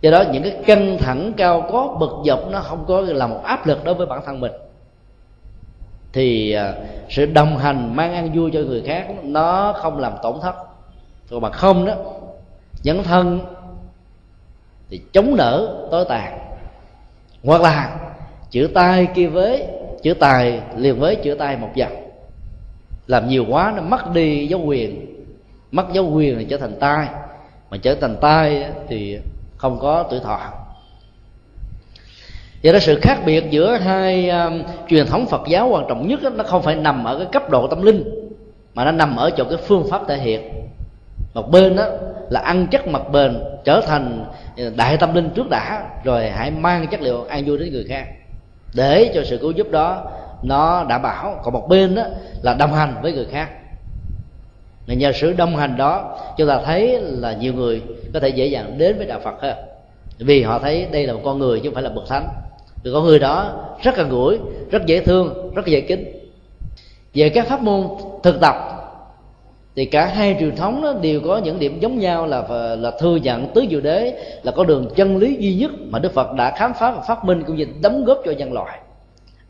Do đó những cái căng thẳng, cao có, bực dọc nó không có là một áp lực đối với bản thân mình. Thì à, sự đồng hành, mang ăn vui cho người khác, nó không làm tổn thất. Còn mà không đó, dấn thân thì chống nở tối tàn. Hoặc là chữ tay kia với chữ tài liền với chữ tay một dòng làm nhiều quá nó mất đi dấu quyền mất dấu quyền thì trở thành tai. Mà trở thành tai thì không có tuổi thọ. Do đó sự khác biệt giữa hai um, truyền thống Phật giáo quan trọng nhất đó, nó không phải nằm ở cái cấp độ tâm linh mà nó nằm ở chỗ cái phương pháp thể hiện. Một bên đó là ăn chất mặt bền trở thành ờ, đại tâm linh trước đã rồi hãy mang chất liệu an vui đến người khác để cho sự cứu giúp đó, nó đảm bảo. Còn một bên đó là đồng hành với người khác. Là nhờ sự đồng hành đó, chúng ta thấy là nhiều người có thể dễ dàng đến với đạo phật hơn. Vì họ thấy đây là một con người chứ không phải là bậc thánh. Thì con người đó rất gần gũi, rất dễ thương, rất dễ kính. Về các pháp môn thực tập thì cả hai truyền thống đó đều có những điểm giống nhau là là thừa nhận tứ diệu đế, là có đường chân lý duy nhất mà đức phật đã khám phá và phát minh cũng như đóng góp cho nhân loại.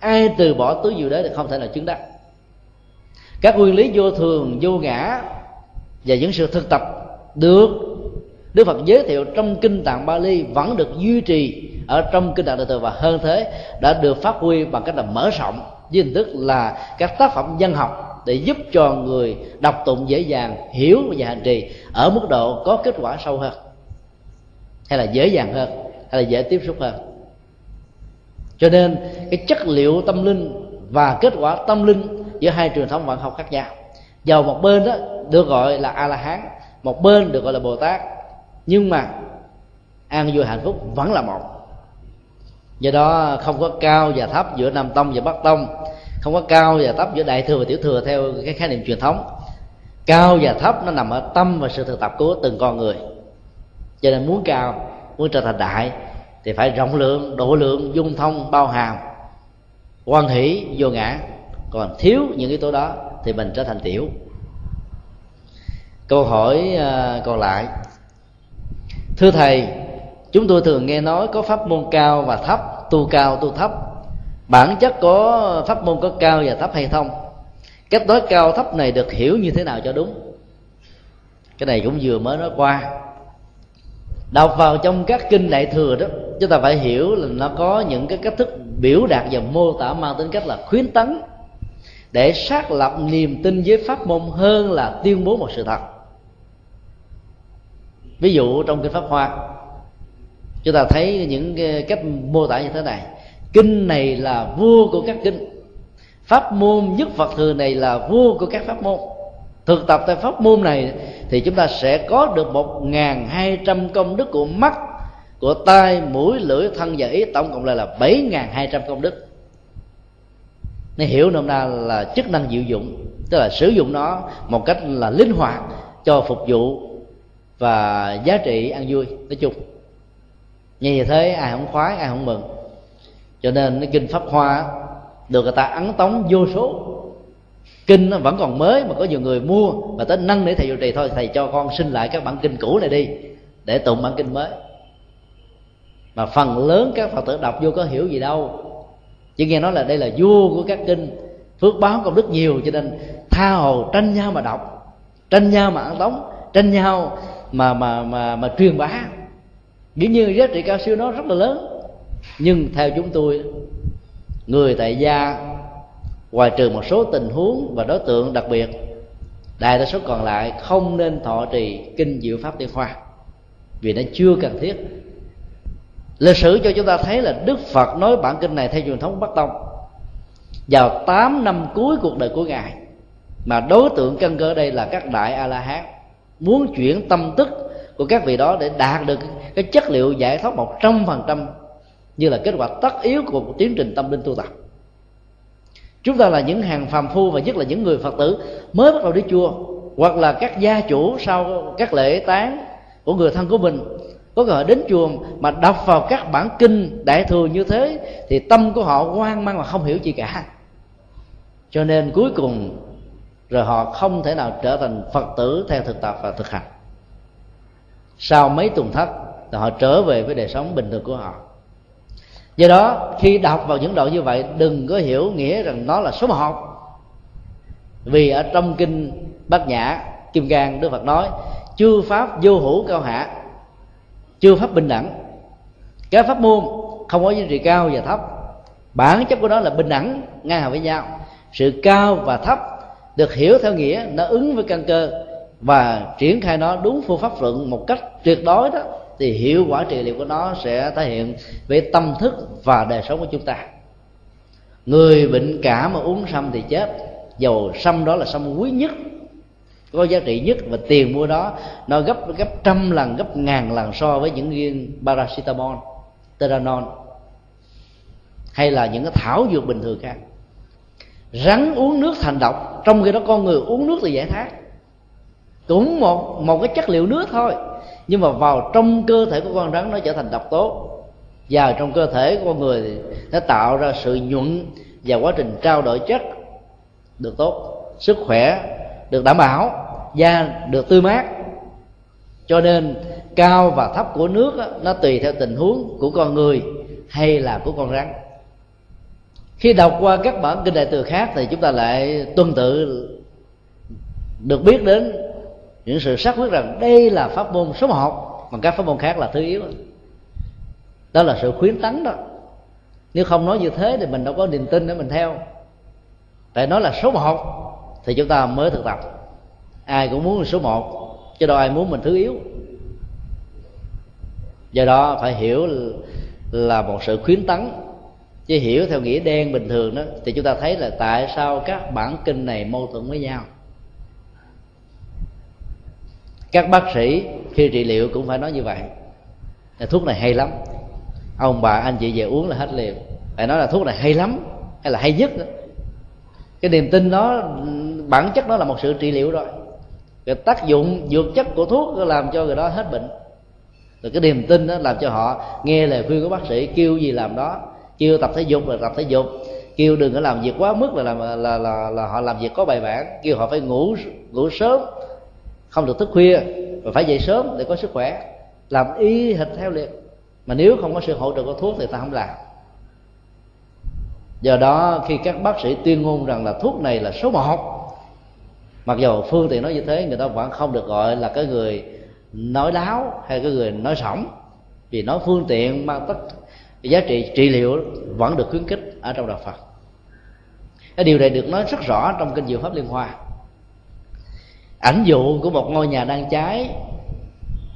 Ai từ bỏ tứ diệu đế thì không thể nào chứng đắc. Các nguyên lý vô thường, vô ngã và những sự thực tập được Đức Phật giới thiệu trong kinh tạng Bali vẫn được duy trì ở trong kinh tạng Đại thừa và hơn thế, đã được phát huy bằng cách là mở rộng với hình thức là các tác phẩm dân học để giúp cho người đọc tụng dễ dàng, hiểu và hành trì ở mức độ có kết quả sâu hơn, hay là dễ dàng hơn, hay là dễ tiếp xúc hơn. Cho nên, cái chất liệu tâm linh và kết quả tâm linh giữa hai truyền thống vạn học khác nhau. Vào một bên đó được gọi là a la hán một bên được gọi là bồ tát nhưng mà an vui hạnh phúc vẫn là một. Do đó không có cao và thấp giữa nam tông và bắc tông không có cao và thấp giữa đại thừa và tiểu thừa theo cái khái niệm truyền thống. Cao và thấp nó nằm ở tâm và sự thực tập của từng con người. Cho nên muốn cao, muốn trở thành đại thì phải rộng lượng, độ lượng, dung thông, bao hàm. Quan hỷ, vô ngã. Còn thiếu những yếu tố đó thì mình trở thành tiểu. Câu hỏi à, còn lại. Thưa thầy, chúng tôi thường nghe nói có pháp môn cao và thấp, tu cao, tu thấp bản chất có pháp môn có cao và thấp hay không? Cách nói cao thấp này được hiểu như thế nào cho đúng? Cái này cũng vừa mới nói qua. Đọc vào trong các kinh đại thừa đó, chúng ta phải hiểu là nó có những cái cách thức biểu đạt và mô tả mang tính cách là khuyến tấn để xác lập niềm tin với pháp môn hơn là tuyên bố một sự thật. Ví dụ trong kinh pháp hoa, chúng ta thấy những cách mô tả như thế này kinh này là vua của các kinh. Pháp môn nhất phật thừa này là vua của các pháp môn. Thực tập tại pháp môn này thì chúng ta sẽ có được một ngàn hai trăm công đức của mắt, của tai, mũi, lưỡi, thân và ý. Tổng cộng lại là bảy ngàn hai trăm công đức. Nên hiểu nôm na là chức năng diệu dụng, tức là sử dụng nó một cách là linh hoạt cho phục vụ và giá trị ăn vui. Nói chung, như thế, ai không khoái, ai không mừng cho nên cái kinh pháp hoa được người ta ấn tống vô số. Kinh nó vẫn còn mới mà có nhiều người mua và tới nâng để thầy trụ trì thôi, thầy cho con xin lại các bản kinh cũ này đi, để tụng bản kinh mới. Mà phần lớn các phật tử đọc vô có hiểu gì đâu. Chỉ nghe nói là đây là vua của các kinh, phước báo công đức nhiều, cho nên tha hồ tranh nhau mà đọc, tranh nhau mà ăn tống, tranh nhau mà mà mà mà truyền bá. Dĩ nhiên giá trị cao siêu nó rất là lớn nhưng theo chúng tôi, người tại gia, ngoài trừ một số tình huống và đối tượng đặc biệt, đại đa số còn lại không nên thọ trì kinh diệu pháp tiên khoa, vì nó chưa cần thiết. Lịch sử cho chúng ta thấy là đức phật nói bản kinh này theo truyền thống bắc tông. Vào 8 năm cuối cuộc đời của ngài, mà đối tượng căn cơ đây là các đại a la hán muốn chuyển tâm tức của các vị đó để đạt được cái chất liệu giải thoát một trăm phần trăm như là kết quả tất yếu của một tiến trình tâm linh tu tập. Chúng ta là những hàng phàm phu và nhất là những người phật tử mới bắt đầu đi chùa, hoặc là các gia chủ sau các lễ tán của người thân của mình có người đến chùa mà đọc vào các bản kinh đại thừa như thế thì tâm của họ hoang mang mà không hiểu gì cả. Cho nên cuối cùng rồi họ không thể nào trở thành phật tử theo thực tập và thực hành. Sau mấy tuần thất thì họ trở về với đời sống bình thường của họ do đó, khi đọc vào những đoạn như vậy, đừng có hiểu nghĩa rằng nó là số một. Vì ở trong kinh bát nhã, kim cang, đức phật nói, chư pháp vô hữu cao hạ, chư pháp bình đẳng. Các pháp môn không có giá trị cao và thấp. Bản chất của nó là bình đẳng, ngang hàng với nhau. Sự cao và thấp được hiểu theo nghĩa nó ứng với căn cơ và triển khai nó đúng phương pháp luận một cách tuyệt đối đó thì hiệu quả trị liệu của nó sẽ thể hiện về tâm thức và đời sống của chúng ta. Người bệnh cảm mà uống sâm thì chết, dầu sâm đó là sâm quý nhất, có giá trị nhất và tiền mua đó, nó gấp gấp trăm lần, gấp ngàn lần so với những viên paracetamol, teranol, hay là những cái thảo dược bình thường khác. Rắn uống nước thành độc, trong khi đó con người uống nước thì giải thoát. Cũng một một cái chất liệu nước thôi nhưng mà vào trong cơ thể của con rắn nó trở thành độc tố. Và trong cơ thể của con người nó tạo ra sự nhuận và quá trình trao đổi chất được tốt sức khỏe được đảm bảo da được tươi mát. Cho nên cao và thấp của nước đó, nó tùy theo tình huống của con người hay là của con rắn. Khi đọc qua các bản kinh đại từ khác thì chúng ta lại tuân tự được biết đến những sự xác quyết rằng đây là pháp môn số một còn các pháp môn khác là thứ yếu. Đó là sự khuyến tấn đó. Nếu không nói như thế thì mình đâu có niềm tin để mình theo. Tại nói là số một thì chúng ta mới thực tập. Ai cũng muốn số một, chứ đâu ai muốn mình thứ yếu. Do đó phải hiểu là một sự khuyến tấn. Chứ hiểu theo nghĩa đen bình thường đó, thì chúng ta thấy là tại sao các bản kinh này mâu thuẫn với nhau các bác sĩ khi trị liệu cũng phải nói như vậy. Là thuốc này hay lắm. Ông bà anh chị về uống là hết liền phải nói là thuốc này hay lắm hay là hay nhất đó. cái niềm tin đó bản chất nó là một sự trị liệu rồi. Cái tác dụng dược chất của thuốc làm cho người đó hết bệnh. Rồi cái niềm tin đó làm cho họ nghe lời khuyên của bác sĩ kêu gì làm đó. Kêu tập thể dục là tập thể dục. Kêu đừng có làm việc quá mức là làm là, là, là họ làm việc có bài bản. Kêu họ phải ngủ ngủ sớm không được thức khuya và phải dậy sớm để có sức khỏe. Làm y hệt theo liệt. Mà nếu không có sự hỗ trợ của thuốc thì ta không làm. Do đó, khi các bác sĩ tuyên ngôn rằng là thuốc này là số một, mặc dù phương tiện nói như thế, người ta vẫn không được gọi là cái người nói láo hay cái người nói sỏng vì nói phương tiện mang tất giá trị trị liệu vẫn được khuyến khích ở trong đạo phật. Cái điều này được nói rất rõ trong kinh diệu pháp liên hoa ảnh dụ của một ngôi nhà đang cháy,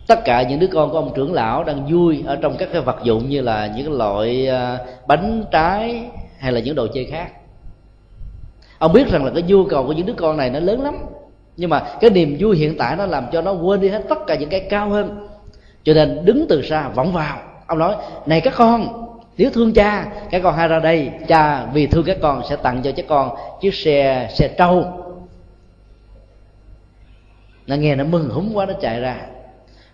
tất cả những đứa con của ông trưởng lão đang vui ở trong các cái vật dụng như là những loại à, bánh trái hay là những đồ chơi khác. Ông biết rằng là cái nhu cầu của những đứa con này nó lớn lắm, nhưng mà cái niềm vui hiện tại nó làm cho nó quên đi hết tất cả những cái cao hơn. Cho nên đứng từ xa vọng vào, ông nói, này các con nếu thương cha, các con hãy ra đây. Cha, vì thương các con sẽ tặng cho các con chiếc xe xe trâu nó nghe nó mừng húng quá nó chạy ra.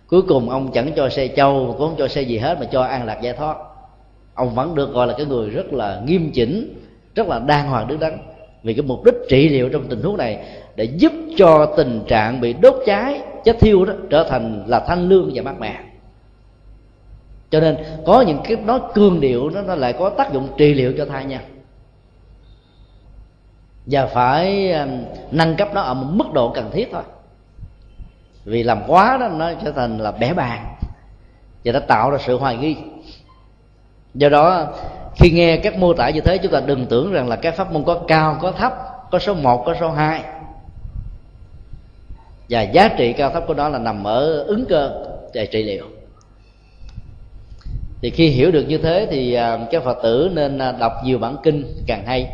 Cuối cùng ông chẳng cho xe trâu cũng không cho xe gì hết mà cho an lạc giải thoát. Ông vẫn được gọi là cái người rất là nghiêm chỉnh rất là đàng hoàng đứng đắn. Vì cái mục đích trị liệu trong tình huống này để giúp cho tình trạng bị đốt cháy chết thiêu đó trở thành là thanh lương và mát mẻ. Cho nên có những cái nó cương điệu nó, nó lại có tác dụng trị liệu cho thai nha. Và phải nâng cấp nó ở một mức độ cần thiết thôi vì làm quá đó nó trở thành là bẻ bàn. Và nó tạo ra sự hoài nghi. Do đó khi nghe các mô tả như thế chúng ta đừng tưởng rằng là các pháp môn có cao có thấp có số 1 có số 2 và giá trị cao thấp của nó là nằm ở ứng cơ về trị liệu. Thì khi hiểu được như thế thì à, các phật tử nên à, đọc nhiều bản kinh càng hay.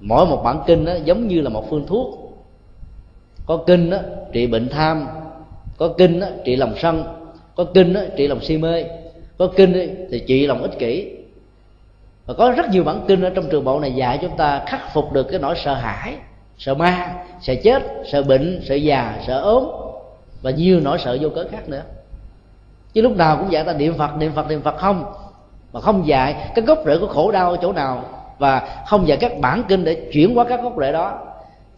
Mỗi một bản kinh đó giống như là một phương thuốc. Có kinh đó, trị bệnh tham có kinh đó, trị lòng sân. Có kinh đó, trị lòng si mê. Có kinh đó, thì trị lòng ích kỷ. Và có rất nhiều bản kinh ở trong trường bộ này dạy chúng ta khắc phục được cái nỗi sợ hãi sợ ma sợ chết sợ bệnh sợ già sợ ốm và nhiều nỗi sợ vô cớ khác nữa. Chứ lúc nào cũng dạy ta niệm phật niệm phật niệm phật không. Mà không dạy cái gốc rễ của khổ đau ở chỗ nào và không dạy các bản kinh để chuyển qua các gốc rễ đó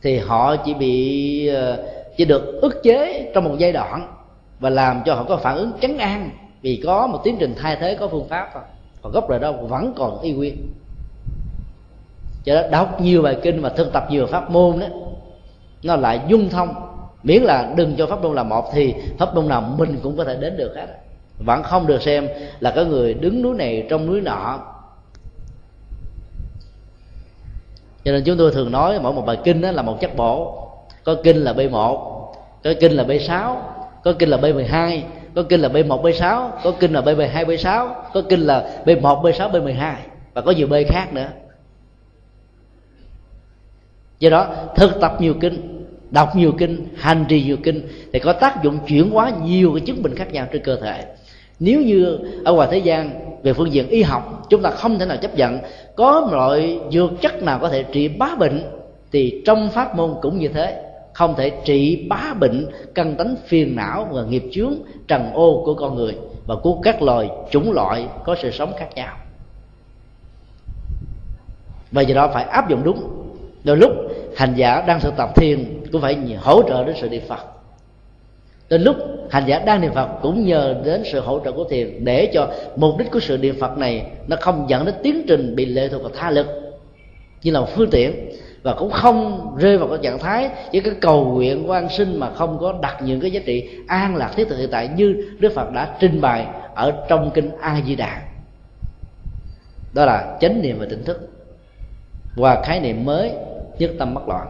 thì họ chỉ bị ờ, chỉ được ức chế trong một giai đoạn và làm cho họ có phản ứng chấn an vì có một tiến trình thay thế, có phương pháp thôi. Còn gốc rễ đó vẫn còn y nguyên. Cho đó đọc nhiều bài kinh và thực tập nhiều pháp môn đó, nó lại dung thông. Miễn là đừng cho pháp môn là một thì pháp môn nào mình cũng có thể đến được hết. Vẫn không được xem là có người đứng núi này trong núi nọ. Cho nên chúng tôi thường nói mỗi một bài kinh đó là một chất bổ có kinh là b 1 có kinh là b 6 có kinh là b 12 có kinh là b 1 b 6 có kinh là b 2 b 6 có kinh là b 1 b 6 b 12 và có nhiều b khác nữa. Do đó, thực tập nhiều kinh, đọc nhiều kinh, hành trì nhiều kinh thì có tác dụng chuyển hóa nhiều cái chứng bệnh khác nhau trên cơ thể. Nếu như ở ngoài thế gian, về phương diện y học, chúng ta không thể nào chấp nhận có một loại dược chất nào có thể trị bá bệnh thì trong pháp môn cũng như thế không thể trị bá bệnh, căn tánh phiền não và nghiệp chướng, trần ô của con người. Và của các loài, chủng loại có sự sống khác nhau. Và do đó phải áp dụng đúng. Đôi lúc, hành giả đang thực tập thiền cũng phải hỗ trợ đến sự niệm phật. Đến lúc, hành giả đang niệm phật cũng nhờ đến sự hỗ trợ của thiền để cho mục đích của sự niệm phật này nó không dẫn đến tiến trình bị lệ thuộc vào tha lực, như là một phương tiện và cũng không rơi vào cái trạng thái với cái cầu nguyện quan sinh mà không có đặt những cái giá trị an lạc thiết thực hiện tại như đức phật đã trình bày ở trong kinh a di đà đó là chánh niệm và tỉnh thức. Và khái niệm mới nhất tâm bất loạn.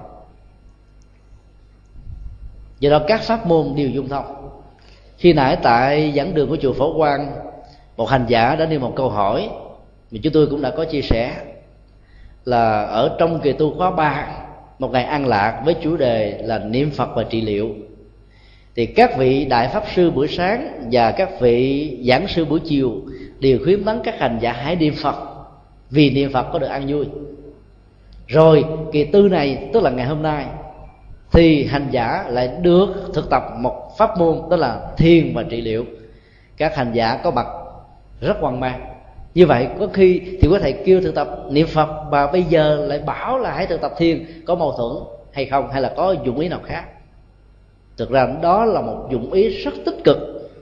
Do đó các pháp môn đều dung thông. Khi nãy tại giảng đường của chùa phổ quang, một hành giả đã nêu một câu hỏi mà chúng tôi cũng đã có chia sẻ là ở trong kỳ tu khóa 3 một ngày an lạc với chủ đề là niệm phật và trị liệu. Thì các vị đại pháp sư buổi sáng và các vị giảng sư buổi chiều đều khuyến tấn các hành giả hãy niệm phật, vì niệm phật có được an vui. Rồi, kỳ tư này, tức là ngày hôm nay, thì hành giả lại được thực tập một pháp môn đó là thiền và trị liệu. Các hành giả có mặt rất hoang mang như vậy, có khi thì có thể kêu thực tập niệm phật mà bây giờ lại bảo là hãy thực tập thiền. Có mâu thuẫn hay không? Hay là có dụng ý nào khác? Thực ra đó là một dụng ý rất tích cực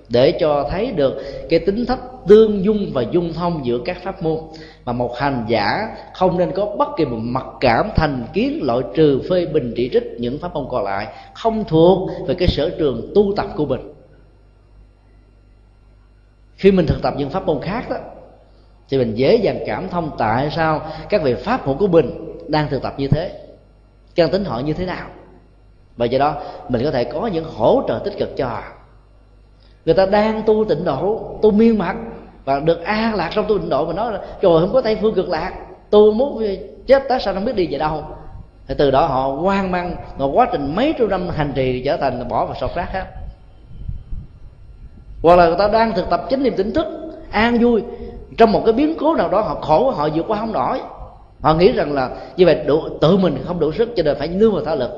để cho thấy được cái tính thách tương dung và dung thông giữa các pháp môn. Mà một hành giả không nên có bất kỳ một mặc cảm thành kiến loại trừ phê bình chỉ trích những pháp môn còn lại không thuộc về cái sở trường tu tập của mình. Khi mình thực tập những pháp môn khác đó thì mình dễ dàng cảm thông tại sao các vị pháp hữu của mình đang thực tập như thế. Căn tính họ như thế nào. Và do đó, mình có thể có những hỗ trợ tích cực cho họ. Người ta đang tu tịnh độ, tu miên mặt và được an lạc trong tu tịnh độ, mà nói là, trời không có tây phương cực lạc, tu muốn chết tại sao không biết đi về đâu? Thì từ đó họ hoang mang và quá trình mấy trăm năm hành trì trở thành bỏ vào sọt rác hết. Hoặc là người ta đang thực tập chánh niệm tỉnh thức, an vui trong một cái biến cố nào đó họ khổ họ vượt qua không nổi. Họ nghĩ rằng là như vậy đủ, tự mình không đủ sức cho nên phải nương vào thở lực.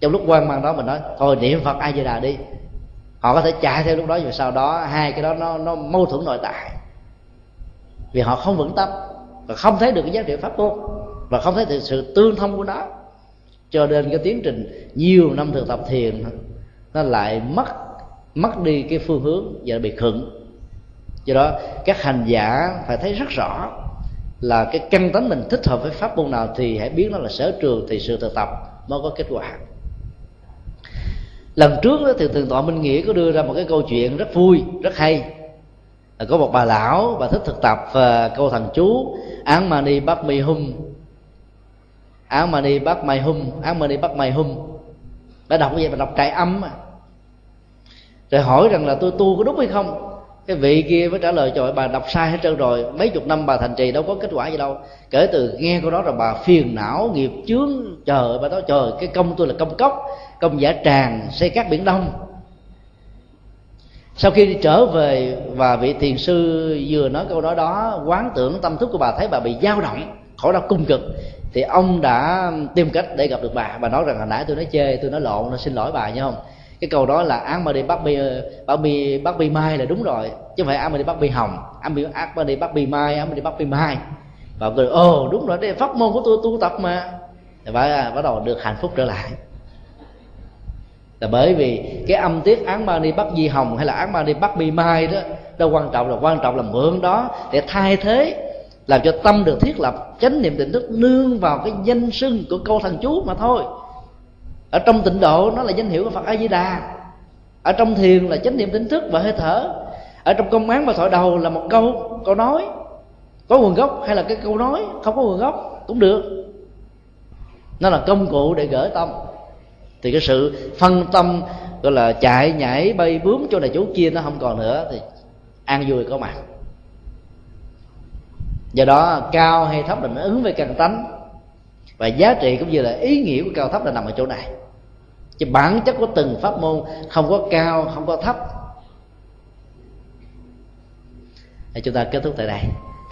Trong lúc quan mang đó mình nói thôi niệm phật ai di đà đi. Họ có thể chạy theo lúc đó nhưng sau đó hai cái đó nó nó mâu thuẫn nội tại. Vì họ không vững tâm và không thấy được cái giá trị pháp môn và không thấy được sự tương thông của nó. Cho nên cái tiến trình nhiều năm thực tập thiền nó lại mất mất đi cái phương hướng và bị khựng do đó các hành giả phải thấy rất rõ là cái căn tánh mình thích hợp với pháp môn nào thì hãy biết nó là sở trường thì sự thực tập mới có kết quả. Lần trước đó, thì thượng tọa minh nghĩa có đưa ra một cái câu chuyện rất vui rất hay. Là có một bà lão bà thích thực tập và câu thần chú án mani bắt mi hum. Án mani bắt mày hum án mani bắt mày hum. Bà đọc như vậy bà đọc trại âm mà rồi hỏi rằng là tôi tu có đúng hay không? Cái vị kia mới trả lời, trời bà đọc sai hết trơn rồi, mấy chục năm bà thành trì đâu có kết quả gì đâu. Kể từ nghe câu đó rồi bà phiền não, nghiệp chướng trời bà nói, trời, cái công tôi là công cốc, công giả tràng, xây các biển đông. Sau khi đi trở về, và vị thiền sư vừa nói câu nói đó, quán tưởng tâm thức của bà thấy bà bị dao động, khổ đau cung cực, thì ông đã tìm cách để gặp được bà. Bà nói rằng, hồi nãy tôi nói chê, tôi nói lộn nó xin lỗi bà nha không? Cái câu đó là án mà đi bắt bi ờ, bắt bi bắt bi mai là đúng rồi, chứ không phải án mà đi bắt bi hồng. Án bị án mà đi bắt bi mai án mà đi bắt bi mai. Và cười ồ, đúng rồi, đây pháp môn của tôi, tu tập mà. Và bắt đầu được hạnh phúc trở lại. Là bởi vì cái âm tiết án ma đi bắt di hồng hay là án ma đi bắt bi mai đó đâu quan trọng là, quan trọng là mượn đó để thay thế, làm cho tâm được thiết lập, chánh niệm tỉnh thức nương vào cái danh sưng của câu thần chú mà thôi ở trong tịnh độ nó là danh hiệu của phật a di đà ở trong thiền là chánh niệm tỉnh thức và hơi thở. Ở trong công án và thoại đầu là một câu câu nói. Có nguồn gốc hay là cái câu nói, không có nguồn gốc cũng được. Nó là công cụ để gỡ tâm. Thì cái sự phân tâm, gọi là chạy nhảy, bay bướm chỗ này chỗ kia nó không còn nữa thì an vui có mặt. Do đó cao hay thấp là nó ứng với căn tánh. Và giá trị cũng như là ý nghĩa của cao thấp là nằm ở chỗ này chứ bản chất của từng pháp môn không có cao, không có thấp. Thì chúng ta kết thúc tại đây.